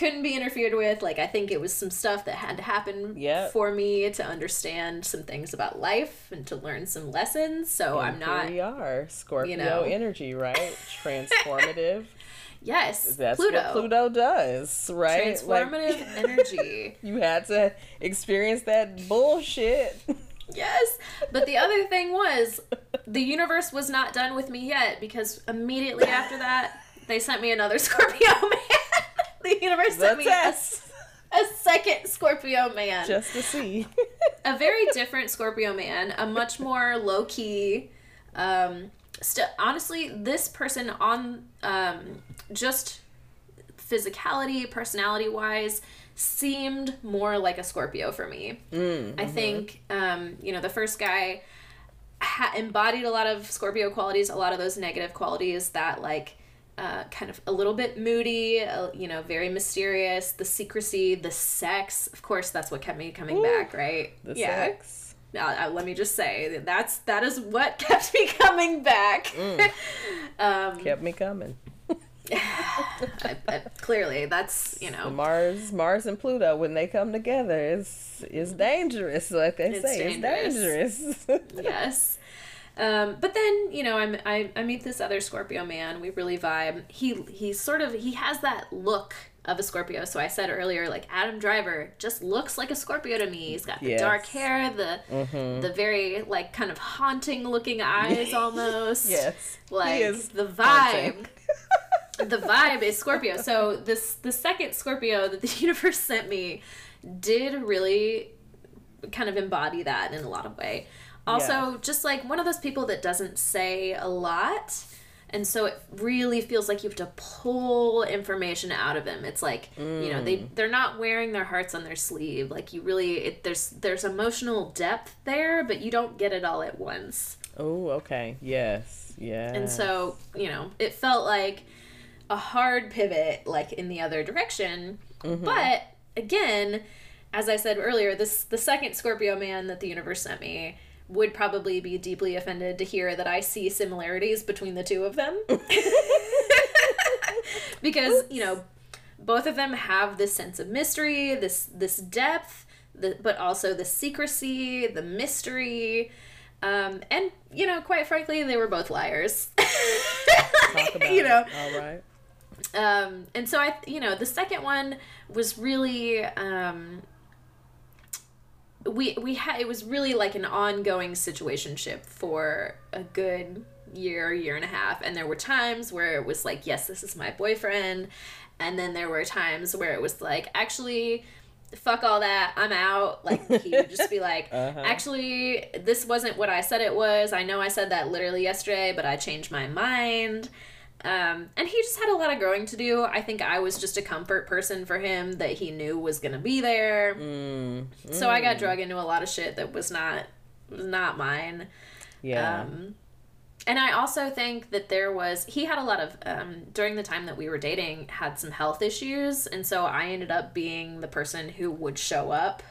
Speaker 2: couldn't be interfered with like i think it was some stuff that had to happen
Speaker 1: Yep.
Speaker 2: for me to understand some things about life and to learn some lessons so i'm not
Speaker 1: Here we are, Scorpio
Speaker 2: know.
Speaker 1: energy, right? Transformative.
Speaker 2: yes
Speaker 1: That's
Speaker 2: pluto
Speaker 1: what Pluto does, right? Like,
Speaker 2: transformative energy
Speaker 1: you had to experience that bullshit.
Speaker 2: Yes. But the other thing was the universe was not done with me yet because immediately after that they sent me another Scorpio man. the universe
Speaker 1: The
Speaker 2: sent me a,
Speaker 1: test.
Speaker 2: a second Scorpio man.
Speaker 1: Just to see.
Speaker 2: a very different Scorpio man, a much more low key um st- honestly this person on um just physicality, personality wise seemed more like a Scorpio for me.
Speaker 1: Mm,
Speaker 2: I think, um, you know, the first guy ha- embodied a lot of Scorpio qualities, a lot of those negative qualities that, like, uh, kind of a little bit moody, uh, you know, very mysterious, the secrecy, the sex. Of course, that's what kept me coming back, right?
Speaker 1: the
Speaker 2: yeah.
Speaker 1: sex.
Speaker 2: Now, uh, let me just say that's that is what kept me coming back. um,
Speaker 1: Kept me coming.
Speaker 2: I, I, clearly, that's you know,
Speaker 1: Mars, Mars and Pluto, when they come together, is is dangerous. Like they
Speaker 2: It's
Speaker 1: say,
Speaker 2: dangerous.
Speaker 1: it's dangerous.
Speaker 2: yes. Um, but then you know I'm, I I meet this other Scorpio man. We really vibe. He he sort of he has that look of a Scorpio. So I said earlier, like Adam Driver just looks like a Scorpio to me. He's got the
Speaker 1: Yes.
Speaker 2: dark hair, the
Speaker 1: Mhm.
Speaker 2: the very like kind of haunting looking eyes almost.
Speaker 1: yes,
Speaker 2: Like
Speaker 1: he is
Speaker 2: the vibe. the vibe is Scorpio. So this the second Scorpio that the universe sent me did really kind of embody that in a lot of way. Also,
Speaker 1: Yeah.
Speaker 2: just like one of those people that doesn't say a lot. And so it really feels like you have to pull information out of them. It's like, you know, they mm. they're not wearing their hearts on their sleeve. Like you really it, there's there's emotional depth there, but you don't get it all at once.
Speaker 1: Oh, okay. Yes, Yeah.
Speaker 2: And so, you know, it felt like a hard pivot, like in the other direction. Mm-hmm. But again, as I said earlier, this the second Scorpio man that the universe sent me would probably be deeply offended to hear that I see similarities between the two of them. because, you know, both of them have this sense of mystery, this this depth, the, but also the secrecy, the mystery. Um, and you know, quite frankly, they were both liars. You know,
Speaker 1: it. All right.
Speaker 2: um, and so I, you know, the second one was really, um, we we had it was really like an ongoing situationship for a good year, year and a half, and there were times where it was like, yes, this is my boyfriend, and then there were times where it was like, actually. Fuck all that, I'm out. Like, he would just be like,
Speaker 1: Uh-huh.
Speaker 2: actually, this wasn't what I said it was. I know I said that literally yesterday, but I changed my mind. Um, and he just had a lot of growing to do. I think I was just a comfort person for him that he knew was gonna be there.
Speaker 1: Mm,
Speaker 2: So I got drug into a lot of shit that was not was not mine.
Speaker 1: yeah.
Speaker 2: Um, and I also think that there was he had a lot of um, during the time that we were dating had some health issues, and so I ended up being the person who would show up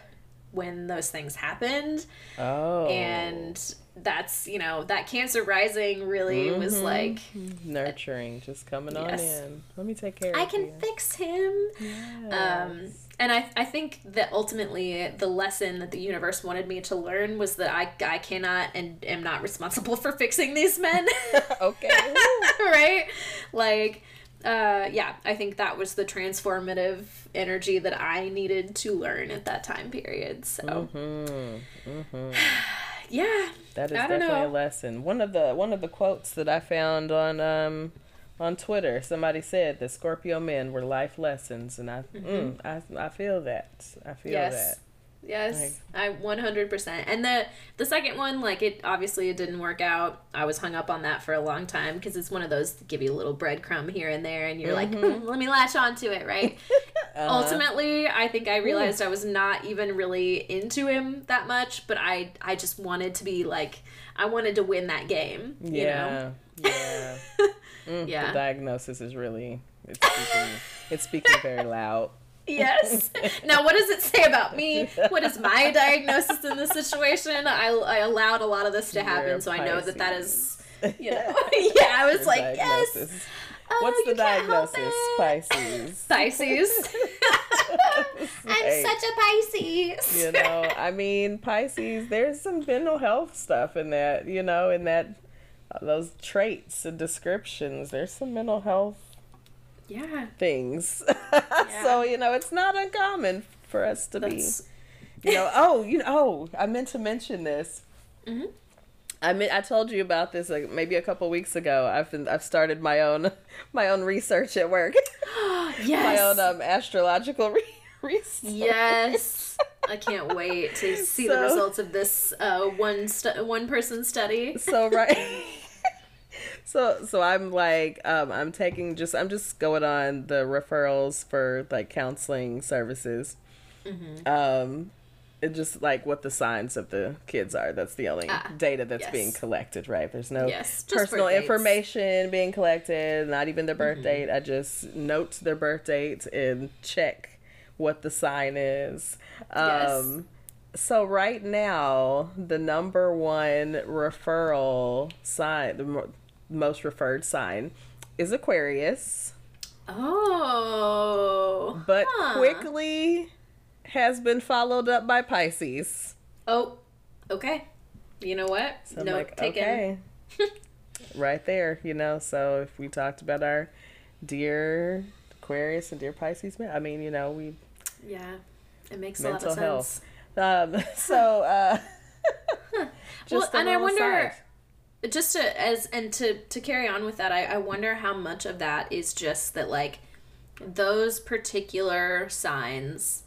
Speaker 2: when those things happened
Speaker 1: oh.
Speaker 2: and that's you know that cancer rising really was
Speaker 1: Mhm.
Speaker 2: like
Speaker 1: nurturing, just coming
Speaker 2: Yes.
Speaker 1: on in. Let me take care
Speaker 2: i can
Speaker 1: you.
Speaker 2: fix him um and I, I think that ultimately the lesson that the universe wanted me to learn was that I, I cannot and am not responsible for fixing these men
Speaker 1: okay.
Speaker 2: Right like uh, yeah, I think that was the transformative energy that I needed to learn at that time period. So,
Speaker 1: Mm-hmm. Mm-hmm.
Speaker 2: yeah,
Speaker 1: That is definitely a lesson. One of the one of the quotes that I found on um on Twitter, somebody said that Scorpio men were life lessons, and I mm, I I feel that. I feel
Speaker 2: Yes.
Speaker 1: that.
Speaker 2: Yes, I 100%. And the the second one like it obviously it didn't work out. I was hung up on that for a long time because it's one of those give you a little breadcrumb here and there and you're like, "Hmm, let me latch onto it, right?
Speaker 1: Uh-huh.
Speaker 2: Ultimately, I think I realized I was not even really into him that much, but I I just wanted to be like I wanted to win that game, you know.
Speaker 1: Yeah. Yeah. Mm,
Speaker 2: Yeah.
Speaker 1: The diagnosis is really it's speaking it's speaking very loud.
Speaker 2: Yes. Now, what does it say about me? What is my diagnosis in this situation? I, I allowed a lot of this to happen,
Speaker 1: You're
Speaker 2: so I know that that is, you know, yeah. I was
Speaker 1: Your
Speaker 2: like, yes.
Speaker 1: diagnosis.
Speaker 2: Oh,
Speaker 1: What's the diagnosis? Pisces.
Speaker 2: Pisces. I'm such a Pisces.
Speaker 1: you know i mean pisces there's some mental health stuff in that you know in that uh, those traits and descriptions there's some mental health
Speaker 2: Yeah.
Speaker 1: things so you know it's not uncommon for us to
Speaker 2: That's,
Speaker 1: be you know oh you know oh i meant to mention this
Speaker 2: Mhm.
Speaker 1: I mean, I told you about this like maybe a couple weeks ago. I've been, I've started my own my own research at work,
Speaker 2: yes.
Speaker 1: my own um, astrological re- research.
Speaker 2: Yes. I can't wait to see the results of this uh, one stu- one person study.
Speaker 1: so right so so i'm like um i'm taking just i'm just going on the referrals for like counseling services
Speaker 2: Mm-hmm.
Speaker 1: um it just like what the signs of the kids are that's the only
Speaker 2: Ah,
Speaker 1: data that's
Speaker 2: yes.
Speaker 1: being collected right there's no
Speaker 2: Yes,
Speaker 1: personal information being collected not even their birth
Speaker 2: Mm-hmm.
Speaker 1: date i just note their birth date and check what the sign is
Speaker 2: Yes.
Speaker 1: um so right now, the number one referral sign, the most referred sign, is Aquarius,
Speaker 2: Oh.
Speaker 1: but
Speaker 2: Huh.
Speaker 1: quickly has been followed up by Pisces.
Speaker 2: Oh, okay. You know what?
Speaker 1: So I'm like,
Speaker 2: taken.
Speaker 1: okay, right there, you know. So if we talked about our dear Aquarius and dear Pisces, man, I mean, you know, we
Speaker 2: Yeah, it makes a lot of
Speaker 1: health.
Speaker 2: sense.
Speaker 1: Um, so, uh,
Speaker 2: Well,
Speaker 1: just a
Speaker 2: and I wonder,
Speaker 1: aside.
Speaker 2: Just to as and to to carry on with that, I, I wonder how much of that is just that like those particular signs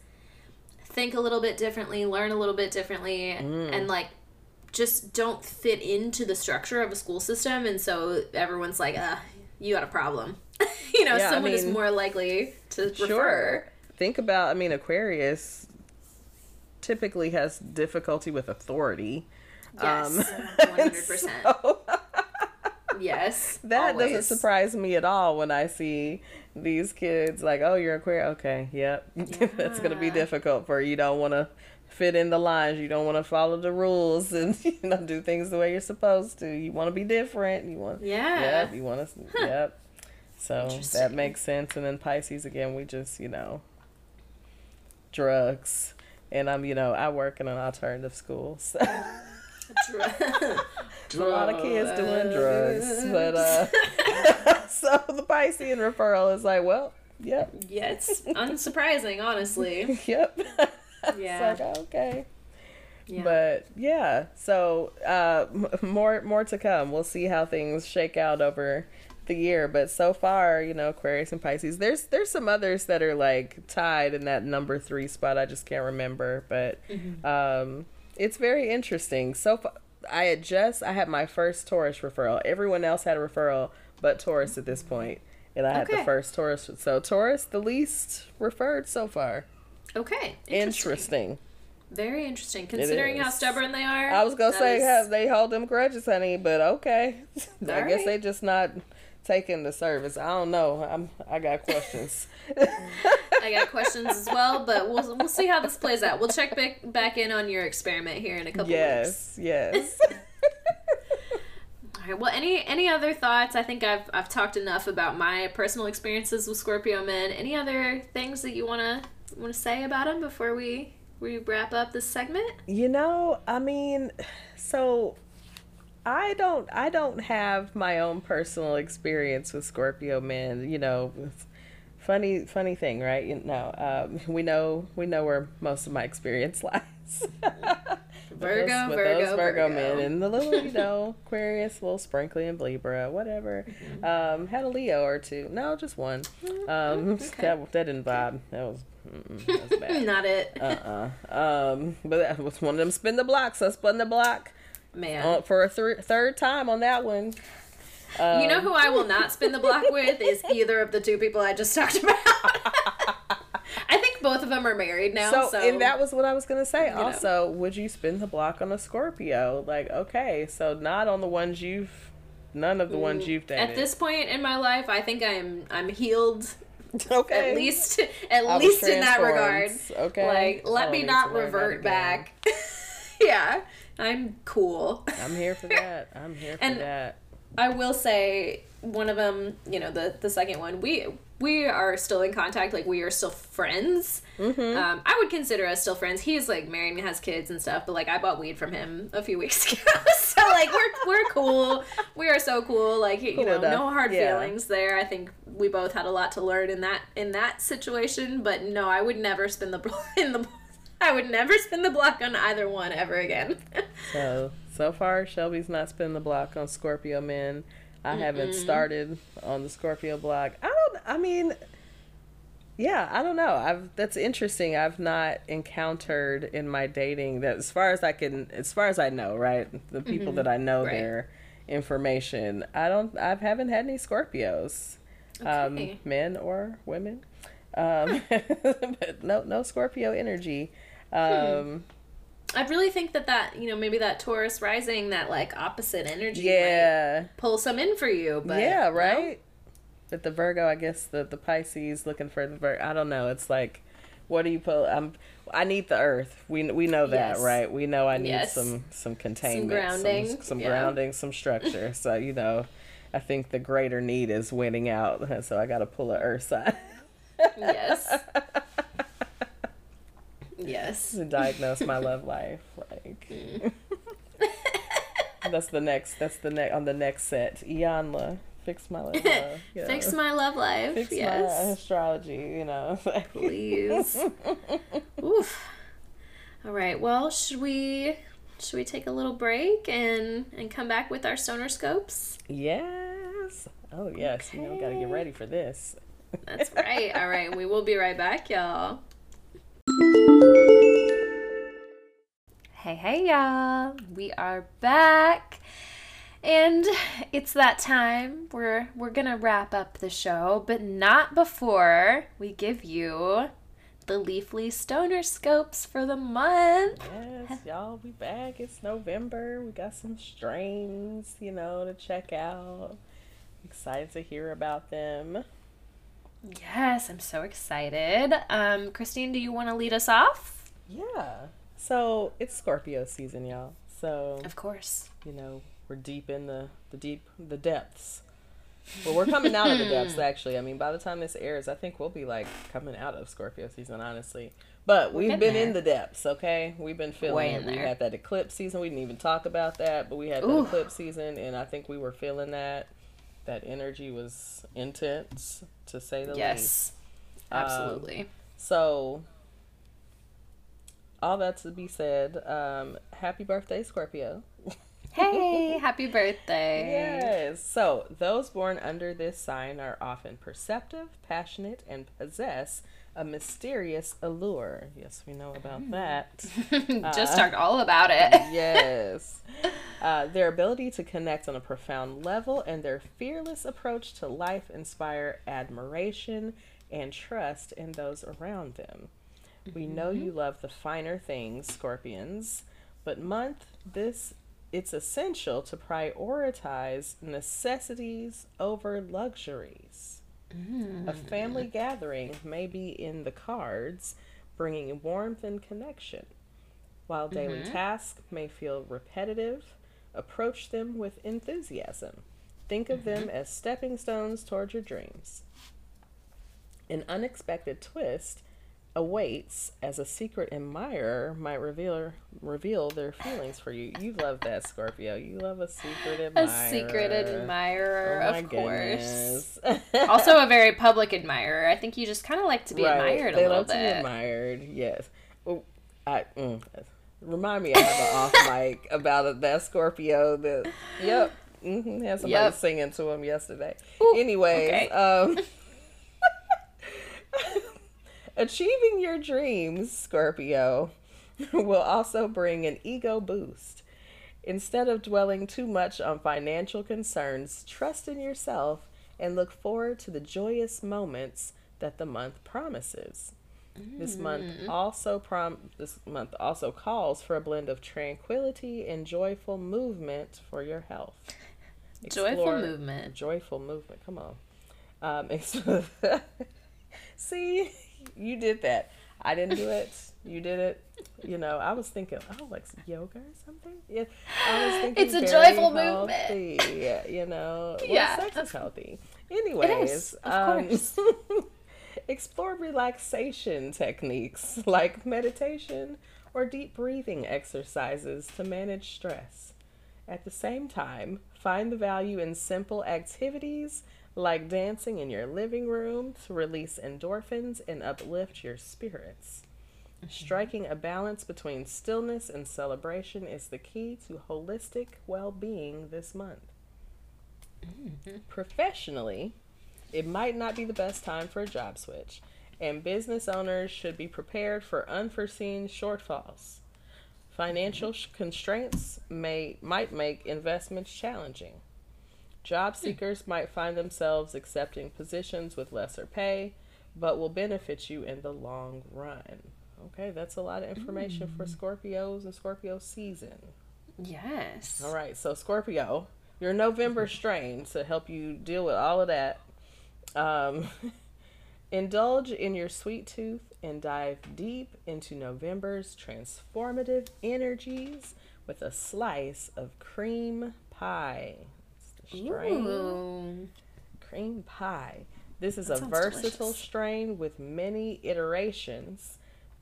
Speaker 2: think a little bit differently, learn a little bit differently,
Speaker 1: Mm.
Speaker 2: and like just don't fit into the structure of a school system, and so everyone's like, uh, you got a problem. you know,
Speaker 1: Yeah, I
Speaker 2: someone is more likely to refer.
Speaker 1: Sure. Think about, I mean, Aquarius typically has difficulty with authority.
Speaker 2: Yes,
Speaker 1: Um,
Speaker 2: one hundred percent. Yes,
Speaker 1: that doesn't surprise me at all when I see these kids like, oh, you're a queer. Okay, yep. That's going to be difficult for you. You don't want to fit in the lines. You don't want to follow the rules and, you know, do things the way you're supposed to. You want to be different. You want,
Speaker 2: Yeah.
Speaker 1: Yep. You want to, yep. So that makes sense. And then Pisces again, we just, you know, drugs. And I'm, you know, I work in an alternative school. So a lot of kids doing drugs. But uh so the Piscean referral is like, well, yep,
Speaker 2: yeah, it's unsurprising, honestly.
Speaker 1: yep.
Speaker 2: Yeah.
Speaker 1: It's like, okay.
Speaker 2: Yeah.
Speaker 1: But yeah, so uh, m- more more to come. We'll see how things shake out over the year. But so far, you know, Aquarius and Pisces. There's there's some others that are like tied in that number three spot. I just can't remember, but
Speaker 2: Mm-hmm.
Speaker 1: um, it's very interesting. So far, I had just I had my first Taurus referral. Everyone else had a referral, but Taurus at this point, and I had the first Taurus. So Taurus, the least referred so far.
Speaker 2: okay.
Speaker 1: Interesting.
Speaker 2: Very interesting. Considering how stubborn they are.
Speaker 1: I was gonna say
Speaker 2: is-
Speaker 1: have they hold them grudges, honey, but okay. I
Speaker 2: All
Speaker 1: guess they just not taking the service. I don't know. I'm I got questions.
Speaker 2: I got questions as well, but we'll we'll see how this plays out. We'll check back back in on your experiment here in a couple weeks.
Speaker 1: yes, yes.
Speaker 2: All right. Well, any any other thoughts? I think I've I've talked enough about my personal experiences with Scorpio men. Any other things that you wanna wanna say about them before we we wrap up this segment?
Speaker 1: you know, I mean, so I don't I don't have my own personal experience with Scorpio men. You know, funny funny thing, right? You know, um, we know we know where most of my experience lies.
Speaker 2: Virgo,
Speaker 1: those, with
Speaker 2: Virgo,
Speaker 1: those Virgo,
Speaker 2: Virgo.
Speaker 1: men and the little you know Aquarius, little sprinkly and Libra, whatever.
Speaker 2: Mm-hmm.
Speaker 1: Um, had a Leo or two. No, just one. Um, that that didn't vibe. That was mm-mm, that was bad.
Speaker 2: Not it.
Speaker 1: uh uh Um, but that was one of them spin the block. So spun the block
Speaker 2: Man.
Speaker 1: uh, for a thir- third time on that one.
Speaker 2: you know who I will not spin the block with is either of the two people I just talked about. I think both of them are married now.
Speaker 1: So,
Speaker 2: So,
Speaker 1: and that was what I was gonna say.
Speaker 2: know.
Speaker 1: Also, would you spin the block on a Scorpio? Like, okay, so not on the ones you've, none of the ones you've dated.
Speaker 2: at this point in my life, I think I'm I'm healed
Speaker 1: okay,
Speaker 2: at least at
Speaker 1: I
Speaker 2: least in that regard.
Speaker 1: Okay,
Speaker 2: Like let
Speaker 1: don't
Speaker 2: me not
Speaker 1: to learn that
Speaker 2: revert back. yeah, I'm cool.
Speaker 1: I'm here for that. I'm here for
Speaker 2: And-
Speaker 1: that.
Speaker 2: I will say one of them, you know, the the second one, we we are still in contact. Like we are still friends.
Speaker 1: Mm-hmm.
Speaker 2: Um, I would consider us still friends. He's like married and has kids and stuff. But like I bought weed from him a few weeks ago, so like we're we're cool. We are so cool. Like you know,
Speaker 1: enough.
Speaker 2: no hard
Speaker 1: Yeah.
Speaker 2: feelings there. I think we both had a lot to learn in that in that situation. But no, I would never spin the in the. I would never spin the block on either one ever again.
Speaker 1: So so far, Shelby's not spinning the block on Scorpio men. I haven't started on the Scorpio block. I don't. I mean, yeah, I don't know. I've that's interesting. I've not encountered in my dating that, as far as I can, as far as I know, right, the people that I know
Speaker 2: Right.
Speaker 1: their information. I don't. I haven't had any Scorpios, um, men or women. Um, but no, no Scorpio energy. Um,
Speaker 2: I really think that that you know maybe that Taurus rising that like opposite energy
Speaker 1: yeah.
Speaker 2: pull some in for you. But
Speaker 1: yeah, right. But the Virgo, I guess the the Pisces looking for the Virgo. I don't know. It's like, what do you put? I'm. I need the Earth. We we know that,
Speaker 2: Yes.
Speaker 1: right? We know I need
Speaker 2: Yes.
Speaker 1: some some containment, some
Speaker 2: grounding,
Speaker 1: some, some
Speaker 2: yeah.
Speaker 1: grounding, some structure. so you know, I think the greater need is winning out. So I got to pull a Earth side
Speaker 2: Yes. yes.
Speaker 1: to diagnose my love life. Like.
Speaker 2: Mm.
Speaker 1: That's the next. That's the next on the next set. Iyanla, fix my love. life, you.
Speaker 2: Fix my love life.
Speaker 1: fix my
Speaker 2: yes.
Speaker 1: astrology, you know.
Speaker 2: Please. Oof. All right. Well, should we should we take a little break and and come back with our stoner scopes?
Speaker 1: yes. Oh yes, you know, gotta get ready for this.
Speaker 2: That's right. All right. We will be right back, y'all. Hey, hey, y'all. We are back. And it's that time. We're we're going to wrap up the show, but not before we give you the Leafly Stoner scopes for the month.
Speaker 1: Yes, y'all, we back. It's November. We got some strains, you know, to check out. Excited to hear about them.
Speaker 2: Yes, I'm so excited. Um, Christine, do you want to lead us off?
Speaker 1: Yeah. So it's Scorpio season, y'all. So
Speaker 2: Of course.
Speaker 1: you know, we're deep in the the deep the depths. Well, we're coming out of the depths actually. I mean, by the time this airs, I think we'll be like coming out of Scorpio season, honestly. But we've been in the depths, okay? We've been feeling
Speaker 2: Way
Speaker 1: it. We had that eclipse season. We didn't even talk about that, but we had that eclipse season, and I think we were feeling that. That energy was intense, to say the least.
Speaker 2: Yes. Absolutely.
Speaker 1: So, all that to be said, um, happy birthday, Scorpio.
Speaker 2: hey, happy birthday.
Speaker 1: Yes. So, those born under this sign are often perceptive, passionate, and possess a mysterious allure. Yes, we know about that.
Speaker 2: Just talked all about it.
Speaker 1: yes. Uh, their ability to connect on a profound level and their fearless approach to life inspire admiration and trust in those around them. We know you mm-hmm. love the finer things, Scorpions, but month this it's essential to prioritize necessities over luxuries. Mm. A family gathering may be in the cards, bringing warmth and connection. While daily mm-hmm. tasks may feel repetitive, approach them with enthusiasm. Think of them mm-hmm. as stepping stones toward your dreams. An unexpected twist awaits as a secret admirer might reveal reveal their feelings for you. You love that, Scorpio. You love a secret admirer.
Speaker 2: A secret admirer,
Speaker 1: Oh
Speaker 2: of course. also a very public admirer. I think you just kind of like to be
Speaker 1: Right.
Speaker 2: admired a
Speaker 1: they
Speaker 2: little
Speaker 1: love
Speaker 2: bit.
Speaker 1: to be admired. Yes. Oh, I mm, remind me. I have an off mic about that Scorpio. That yep. Mm-hmm, had somebody
Speaker 2: Yep.
Speaker 1: singing to him yesterday.
Speaker 2: Ooh,
Speaker 1: Anyways,
Speaker 2: okay.
Speaker 1: um, achieving your dreams, Scorpio, will also bring an ego boost. Instead of dwelling too much on financial concerns, trust in yourself and look forward to the joyous moments that the month promises. This month also prom this month also calls for a blend of tranquility and joyful movement for your health.
Speaker 2: Joyful movement.
Speaker 1: Joyful movement. Come on. Um, see, you did that. I didn't do it. You did it. You know, I was thinking, oh, like yoga or something. Yeah, I was thinking
Speaker 2: It's a joyful movement.
Speaker 1: Yeah, you know, well,
Speaker 2: Yeah.
Speaker 1: sex is healthy. Anyways,
Speaker 2: of
Speaker 1: um, explore relaxation techniques like meditation or deep breathing exercises to manage stress. At the same time, find the value in simple activities like dancing in your living room to release endorphins and uplift your spirits. Mm-hmm. Striking a balance between stillness and celebration is the key to holistic well being this month. Mm-hmm. Professionally, it might not be the best time for a job switch, and business owners should be prepared for unforeseen shortfalls. Financial sh- constraints may might make investments challenging. Job seekers might find themselves accepting positions with lesser pay, but will benefit you in the long run. Okay, that's a lot of information for Scorpios and Scorpio season.
Speaker 2: Yes.
Speaker 1: All right, so Scorpio, your November strain to help you deal with all of that. Um, indulge in your sweet tooth and dive deep into November's transformative energies with a slice of cream pie. Strain
Speaker 2: Ooh.
Speaker 1: cream pie. This is
Speaker 2: That
Speaker 1: a versatile
Speaker 2: delicious.
Speaker 1: strain with many iterations,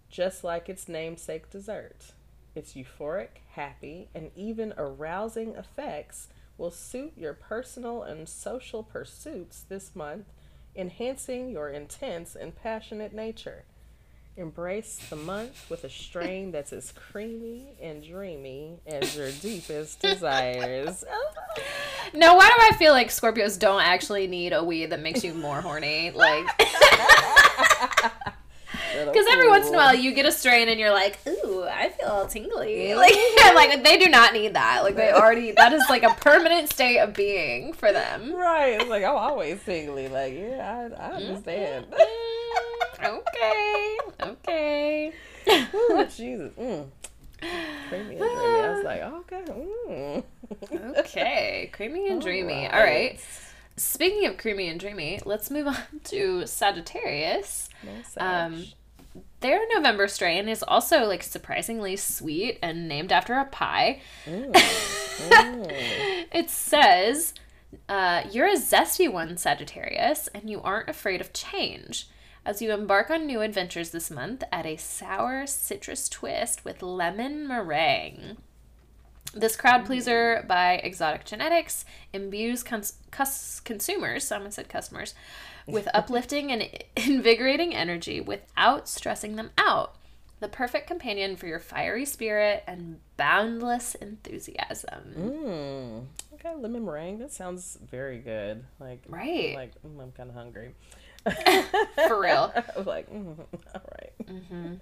Speaker 1: just like its namesake dessert. Its euphoric, happy, and even arousing effects will suit your personal and social pursuits this month, enhancing your intense and passionate nature. Embrace the month with a strain that's as creamy and dreamy as your deepest desires.
Speaker 2: Now, why do I feel like Scorpios don't actually need a weed that makes you more horny? Like, because every once in a while you get a strain and you're like, ooh, I feel all tingly. Like, like they do not need that. Like, they already, that is like a permanent state of being for them.
Speaker 1: Right. It's like I'm always tingly. Like, yeah, I, I understand.
Speaker 2: Mm, okay. Okay.
Speaker 1: Ooh, Jesus. Mm. Creamy and dreamy. I was like, okay. Mm.
Speaker 2: Okay. Creamy and dreamy.
Speaker 1: Alright.
Speaker 2: All right. Speaking of creamy and dreamy, let's move on to Sagittarius.
Speaker 1: No
Speaker 2: Um. Their November strain is also like surprisingly sweet and named after a pie.
Speaker 1: Mm. Mm.
Speaker 2: It says, uh, You're a zesty one, Sagittarius, and you aren't afraid of change. As you embark on new adventures this month, add a sour citrus twist with lemon meringue. This crowd pleaser by Exotic Genetix imbues cons- cus- consumers, someone said customers, with uplifting and invigorating energy without stressing them out. The perfect companion for your fiery spirit and boundless enthusiasm.
Speaker 1: Mm. Okay, lemon meringue. That sounds very good. Like,
Speaker 2: Right.
Speaker 1: Like, mm, I'm kind of hungry.
Speaker 2: For real.
Speaker 1: Like, mm, all right.
Speaker 2: hmm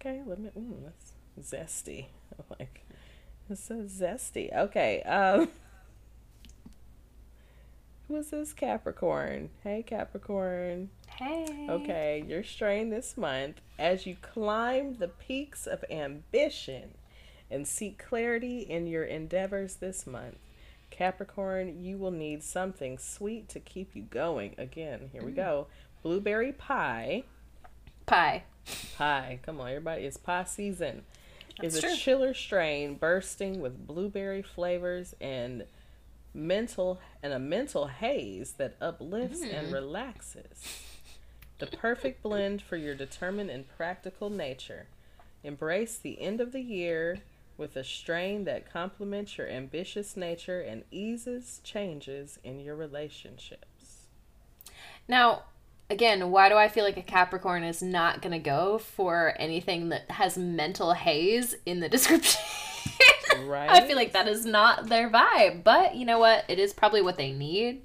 Speaker 1: Okay, lemon. Mm, that's zesty. I'm like, it's so zesty. Okay. Um. Who is this Capricorn? Hey, Capricorn.
Speaker 2: Hey.
Speaker 1: Okay, your strain this month as you climb the peaks of ambition and seek clarity in your endeavors this month. Capricorn, you will need something sweet to keep you going. Again, here we go. Blueberry pie.
Speaker 2: Pie.
Speaker 1: Pie. Come on, everybody. It's pie season. Is
Speaker 2: That's
Speaker 1: a
Speaker 2: true.
Speaker 1: chiller strain bursting with blueberry flavors and mental and a mental haze that uplifts and
Speaker 2: Mm.
Speaker 1: relaxes. the perfect blend for your determined and practical nature. Embrace the end of the year with a strain that complements your ambitious nature and eases changes in your relationships.
Speaker 2: Now, again, why do I feel like a Capricorn is not going to go for anything that has mental haze in the description?
Speaker 1: Right?
Speaker 2: I feel like that is not their vibe, but you know what? It is probably what they need.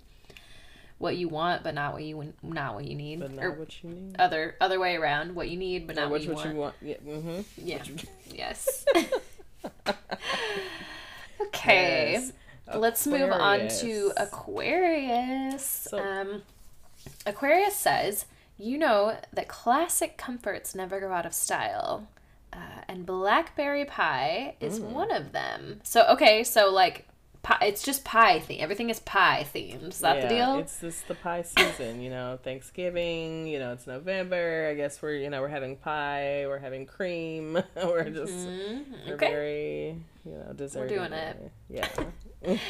Speaker 2: What you want, but not what you not what you need,
Speaker 1: but not
Speaker 2: or
Speaker 1: what you need.
Speaker 2: other other way around. What you need, but not
Speaker 1: Or
Speaker 2: what, you,
Speaker 1: what
Speaker 2: want.
Speaker 1: you want. Yeah. Mm-hmm.
Speaker 2: Yeah. yes. okay.
Speaker 1: Yes.
Speaker 2: Let's move on to
Speaker 1: Aquarius.
Speaker 2: Aquarius.
Speaker 1: So-
Speaker 2: um, Aquarius says, "You know that classic comforts never go out of style, uh, and blackberry pie is
Speaker 1: Mm.
Speaker 2: one of them." So okay, so like, pie, it's just pie theme. Everything is pie themed. Is that the deal?
Speaker 1: It's just the pie season, you know, Thanksgiving, you know, it's November. I guess we're, you know, we're having pie, we're having cream. we're just
Speaker 2: Mhm.
Speaker 1: we're
Speaker 2: Okay.
Speaker 1: very, you know, dessert.
Speaker 2: doing it.
Speaker 1: Yeah.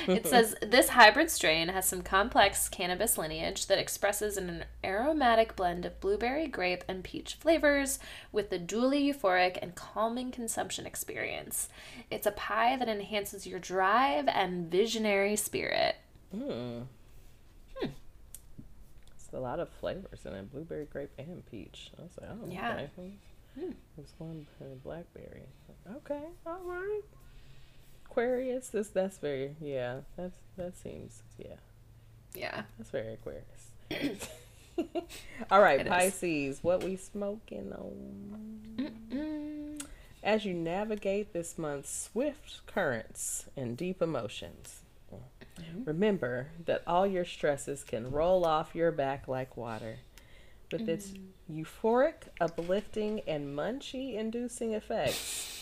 Speaker 2: It says this hybrid strain has some complex cannabis lineage that expresses an aromatic blend of blueberry, grape, and peach flavors with the dually euphoric and calming consumption experience. It's a pie that enhances your drive and visionary spirit.
Speaker 1: Mm. It's a lot of flavors in it blueberry, grape, and peach. I was like, oh,
Speaker 2: Yeah.
Speaker 1: okay.
Speaker 2: Hmm.
Speaker 1: It's one uh, blackberry. Okay, all right. Aquarius, this that's very yeah. That's that seems yeah.
Speaker 2: Yeah.
Speaker 1: That's very Aquarius. All right,
Speaker 2: It is.
Speaker 1: Pisces, what we smoking on?
Speaker 2: Mm.
Speaker 1: As you navigate this month's swift currents and deep emotions, remember that all your stresses can roll off your back like water. With its euphoric, uplifting, and munchy inducing effects,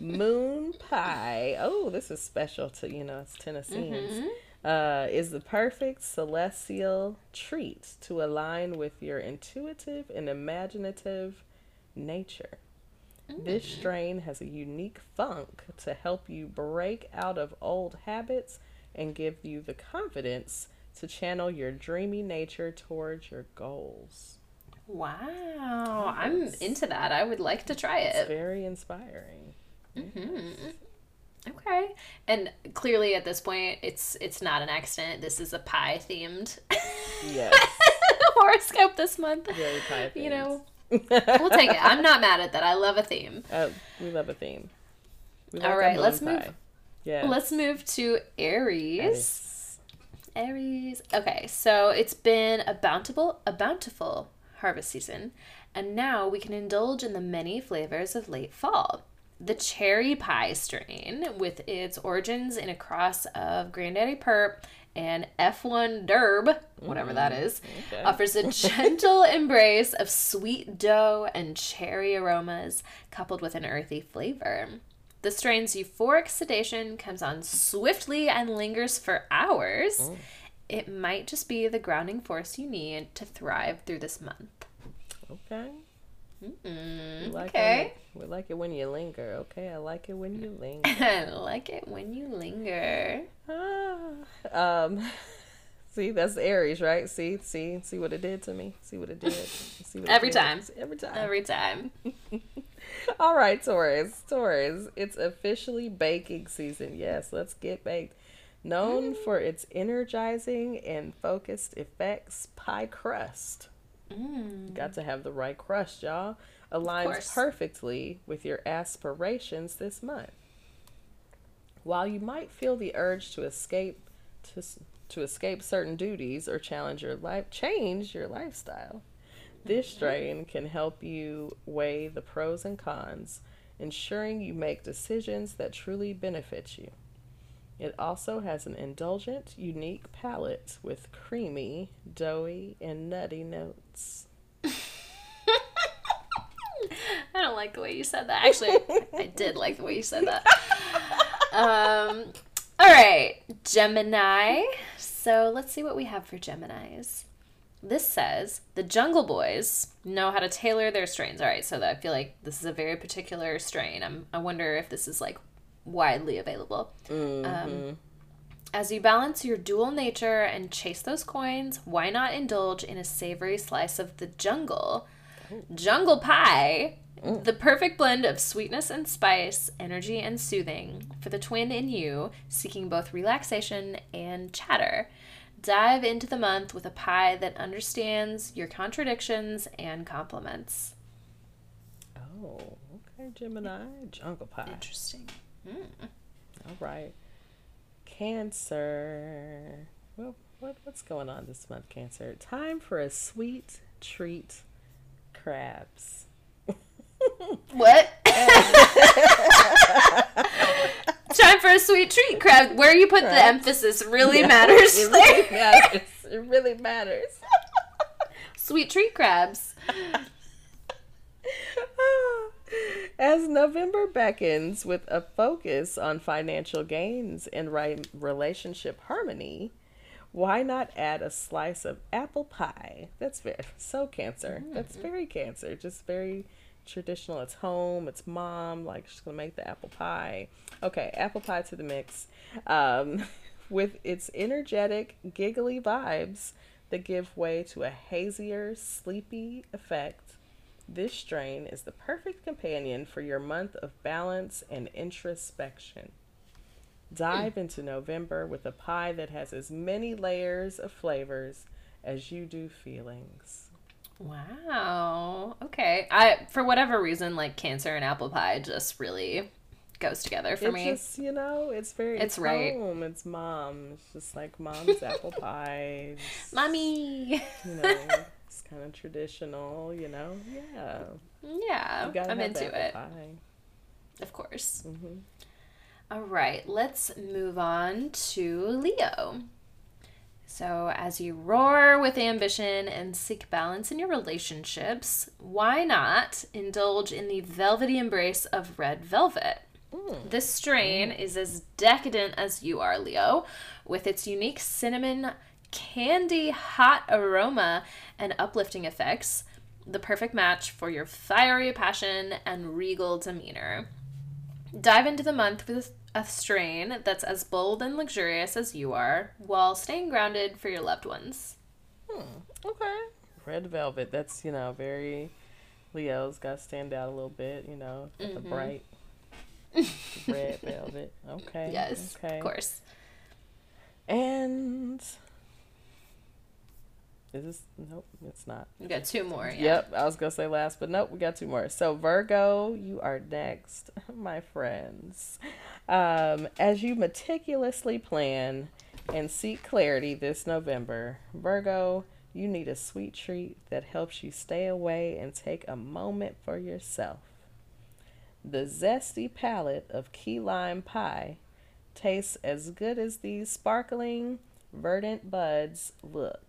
Speaker 1: Moon Pie, oh, this is special to, you know, it's Tennesseans, uh, is the perfect celestial treat to align with your intuitive and imaginative nature. This strain has a unique funk to help you break out of old habits and give you the confidence to channel your dreamy nature towards your goals.
Speaker 2: Wow. I'm into that. I would like to try
Speaker 1: It's
Speaker 2: it.
Speaker 1: very inspiring.
Speaker 2: Mm-hmm. Okay. And clearly at this point it's it's not an accident. This is a pie themed
Speaker 1: Yes,
Speaker 2: horoscope this month.
Speaker 1: very pie
Speaker 2: You know, we'll take it. I'm not mad at that. I love a theme.
Speaker 1: Uh, we love a theme. We
Speaker 2: All
Speaker 1: like a
Speaker 2: right, let's move-
Speaker 1: Yeah.
Speaker 2: Let's move to Aries.
Speaker 1: Aries.
Speaker 2: Aries. Okay, so it's been a bountiful a bountiful harvest season, and now we can indulge in the many flavors of late fall. The cherry pie strain, with its origins in a cross of Granddaddy Purp and F1 Durb, whatever that mm, is,
Speaker 1: Okay.
Speaker 2: offers a gentle embrace of sweet dough and cherry aromas coupled with an earthy flavor. The strain's euphoric sedation comes on swiftly and lingers for hours. Mm. It might just be the grounding force you need to thrive through this month.
Speaker 1: Okay.
Speaker 2: Mm,
Speaker 1: We like
Speaker 2: okay.
Speaker 1: It, we like it when you linger. Okay, I like it when you linger.
Speaker 2: I like it when you linger.
Speaker 1: Ah, um, see, that's Aries, right? See, see, see what it did to me. See what it did. See what it
Speaker 2: Every
Speaker 1: did.
Speaker 2: time.
Speaker 1: Every time.
Speaker 2: Every time.
Speaker 1: All right, Taurus. Taurus. It's officially baking season. Yes, let's get baked. Known for its energizing and focused effects, pie crust.
Speaker 2: Mm.
Speaker 1: Got to have the right crust, y'all. Aligns perfectly with your aspirations this month. While you might feel the urge to escape to, to escape certain duties or challenge your life change your lifestyle, this strain can help you weigh the pros and cons, ensuring you make decisions that truly benefit you. It also has an indulgent, unique palate with creamy, doughy, and nutty notes.
Speaker 2: I don't like the way you said that. Actually, I did like the way you said that. Um, all right, Gemini. So let's see what we have for Geminis. This says the Jungle Boys know how to tailor their strains. All right, so that I feel like this is a very particular strain. I'm, I wonder if this is like widely available.
Speaker 1: Mm-hmm.
Speaker 2: Um, As you balance your dual nature and chase those coins, why not indulge in a savory slice of the jungle? Jungle pie, the perfect blend of sweetness and spice, energy and soothing for the twin in you seeking both relaxation and chatter. Dive into the month with a pie that understands your contradictions and compliments.
Speaker 1: Oh, okay, Gemini. Jungle pie.
Speaker 2: Interesting. Hmm.
Speaker 1: All right. Cancer. Well, what, what's going on this month, Cancer? Time for a sweet treat crabs.
Speaker 2: What? Time for a sweet treat, crab. Where you put the emphasis really matters.
Speaker 1: It really matters. It really matters.
Speaker 2: Sweet treat crabs.
Speaker 1: As November beckons with a focus on financial gains and right relationship harmony, why not add a slice of apple pie? That's very so cancer. That's very cancer. Just very traditional. It's home. It's mom. Like she's gonna make the apple pie. Okay, apple pie to the mix. Um, with its energetic, giggly vibes that give way to a hazier, sleepy effect. This strain is the perfect companion for your month of balance and introspection. Dive hmm. into November with a pie that has as many layers of flavors as you do feelings.
Speaker 2: Wow. Okay. I for whatever reason, like cancer and apple pie just really goes together for me.
Speaker 1: it's
Speaker 2: me.
Speaker 1: just, you know, it's very
Speaker 2: It's right.
Speaker 1: home. It's mom. It's just like mom's apple pie.
Speaker 2: Mommy.
Speaker 1: You know, it's kind of traditional, you know? Yeah.
Speaker 2: yeah, I'm into it.
Speaker 1: Pie.
Speaker 2: Of course.
Speaker 1: Mhm.
Speaker 2: All right, let's move on to Leo. So, as you roar with ambition and seek balance in your relationships, why not indulge in the velvety embrace of red velvet? This strain is as decadent as you are, Leo, with its unique cinnamon candy hot aroma and uplifting effects, the perfect match for your fiery passion and regal demeanor. Dive into the month with a strain that's as bold and luxurious as you are, while staying grounded for your loved ones. Hmm.
Speaker 1: Okay. Red velvet. That's, you know, very Leo's got to stand out a little bit, you know, got the bright red velvet. Okay.
Speaker 2: Yes,
Speaker 1: Okay.
Speaker 2: of course.
Speaker 1: And is this nope, it's not.
Speaker 2: We got two more. Yeah.
Speaker 1: Yep, I was gonna say last, but nope, we got two more. So Virgo, you are next, my friends. Um, as you meticulously plan and seek clarity this November, Virgo, you need a sweet treat that helps you stay away and take a moment for yourself. The zesty palate of key lime pie tastes as good as these sparkling, verdant buds look.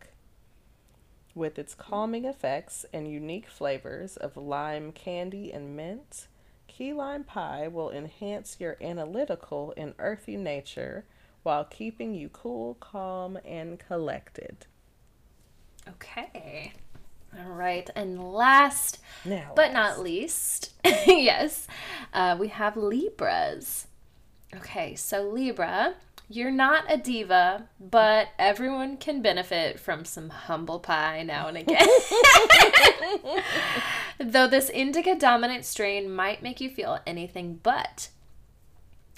Speaker 1: With its calming effects and unique flavors of lime candy and mint, key lime pie will enhance your analytical and earthy nature while keeping you cool, calm, and collected.
Speaker 2: Okay. All right. And last
Speaker 1: Now,
Speaker 2: but not least, yes, uh, we have Libras. Okay, so Libra, you're not a diva, but everyone can benefit from some humble pie now and again. Though this indica dominant strain might make you feel anything but.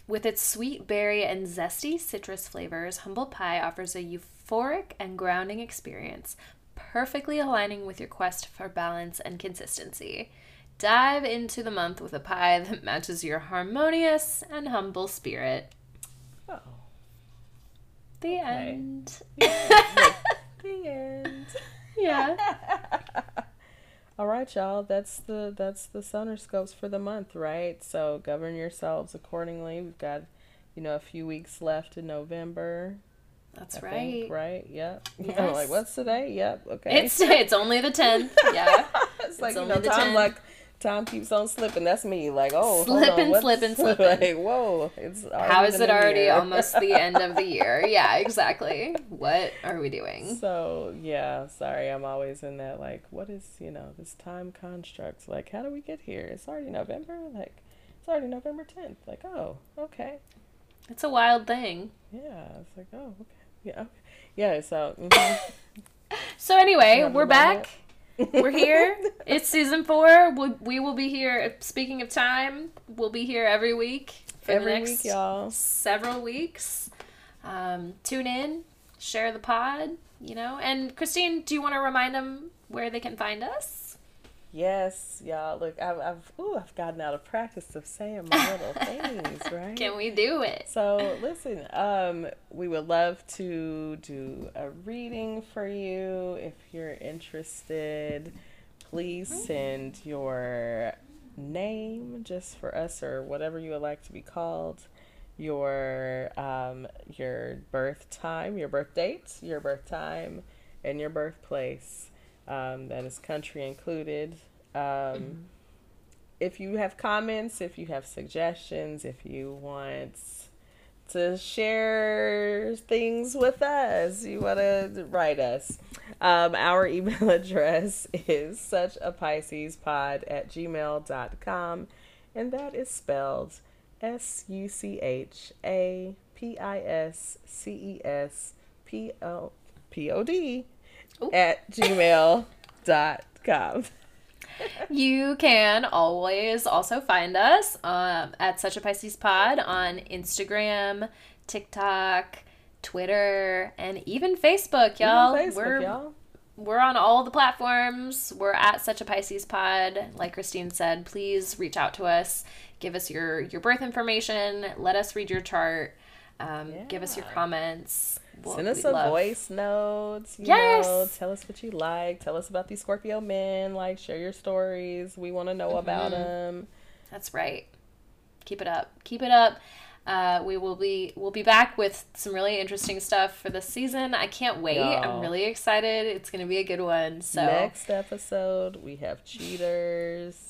Speaker 2: With its sweet berry and zesty citrus flavors, Humble Pie offers a euphoric and grounding experience, perfectly aligning with your quest for balance and consistency. Dive into the month with a pie that matches your harmonious and humble spirit.
Speaker 1: oh,
Speaker 2: The end.
Speaker 1: the end.
Speaker 2: Yeah.
Speaker 1: All right, y'all. That's the that's the stoner scopes for the month, right? So govern yourselves accordingly. We've got, you know, a few weeks left in November.
Speaker 2: That's
Speaker 1: I
Speaker 2: right.
Speaker 1: think, right? Yep. I'm like, what's today? Yep. Okay.
Speaker 2: It's it's only the 10th. Yeah.
Speaker 1: it's like
Speaker 2: it's
Speaker 1: you
Speaker 2: only
Speaker 1: know,
Speaker 2: the
Speaker 1: time
Speaker 2: 10.
Speaker 1: like time keeps on slipping. That's me. Like, oh,
Speaker 2: Slipping,
Speaker 1: on,
Speaker 2: slipping, slipping.
Speaker 1: like, whoa, it's
Speaker 2: How is it already
Speaker 1: year.
Speaker 2: almost the end of the year? Yeah, exactly. What are we doing?
Speaker 1: So yeah, sorry, I'm always in that like, what is you know this time construct? Like, how do we get here? It's already November. Like, it's already November 10th. Like, oh, okay.
Speaker 2: It's a wild thing.
Speaker 1: Yeah, it's like, oh, okay. Yeah, okay. Yeah, so. mhm.
Speaker 2: So anyway, we're back. We're here. It's season four. We, we will be here. Speaking of time, we'll be here every week for
Speaker 1: Every
Speaker 2: the next
Speaker 1: week, y'all.
Speaker 2: several weeks. Um, tune in, share the pod, you know. And Christine, do you want to remind them where they can find us?
Speaker 1: Yes, y'all. Look, I've, I've, ooh, I've gotten out of practice of saying my little things, right?
Speaker 2: Can we do it?
Speaker 1: So listen, um, we would love to do a reading for you if you're interested. Please send your name just for us or whatever you would like to be called. Your um, your birth time, your birth date, your birth time, and your birthplace. Um, that is country included. Um, if you have comments, if you have suggestions, if you want to share things with us, you want to write us. Um, our email address is such a Pisces pod at gmail.com, and that is spelled S U C H A P I S C E S P O P O D
Speaker 2: Ooh.
Speaker 1: at gmail.com.
Speaker 2: You can always also find us um, at Such a Pisces Pod on Instagram, TikTok, Twitter, and even Facebook, y'all.
Speaker 1: Facebook,
Speaker 2: we're
Speaker 1: y'all.
Speaker 2: we're on all the platforms. We're at Such a Pisces Pod. Like Christine said, please reach out to us. Give us your your birth information. Let us read your chart. Um, Give us your comments.
Speaker 1: Send us some
Speaker 2: love-
Speaker 1: voice notes. You
Speaker 2: Yes.
Speaker 1: know, tell us what you like. Tell us about these Scorpio men. Like, share your stories. We want to know about
Speaker 2: Mm-hmm.
Speaker 1: them.
Speaker 2: That's right. Keep it up. Keep it up. Uh, we will be we'll be back with some really interesting stuff for this season. I can't wait. I'm really excited. It's gonna be a good one. So
Speaker 1: Next episode, we have cheaters.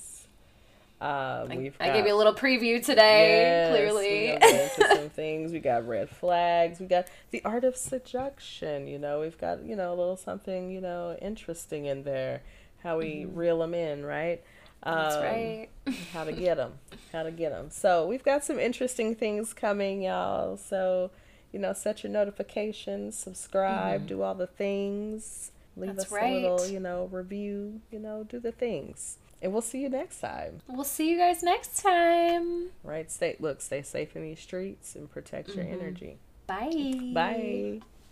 Speaker 1: Um,
Speaker 2: I,
Speaker 1: we've
Speaker 2: I
Speaker 1: got,
Speaker 2: gave you a little preview today.
Speaker 1: Yes,
Speaker 2: clearly,
Speaker 1: we gonna into some things. We got red flags. We got the art of seduction. You know, we've got you know a little something you know interesting in there. How we reel them in, right?
Speaker 2: Mm-hmm. that's
Speaker 1: Um,
Speaker 2: right.
Speaker 1: how to get them how to get them so we've got some interesting things coming y'all so you know set your notifications subscribe do all the things leave
Speaker 2: Mm-hmm. That's
Speaker 1: us a little you know review you know do the things and we'll see you next time
Speaker 2: We'll see you guys next time.
Speaker 1: right stay look stay safe in these streets and protect your
Speaker 2: Mm-hmm.
Speaker 1: energy
Speaker 2: Bye.
Speaker 1: bye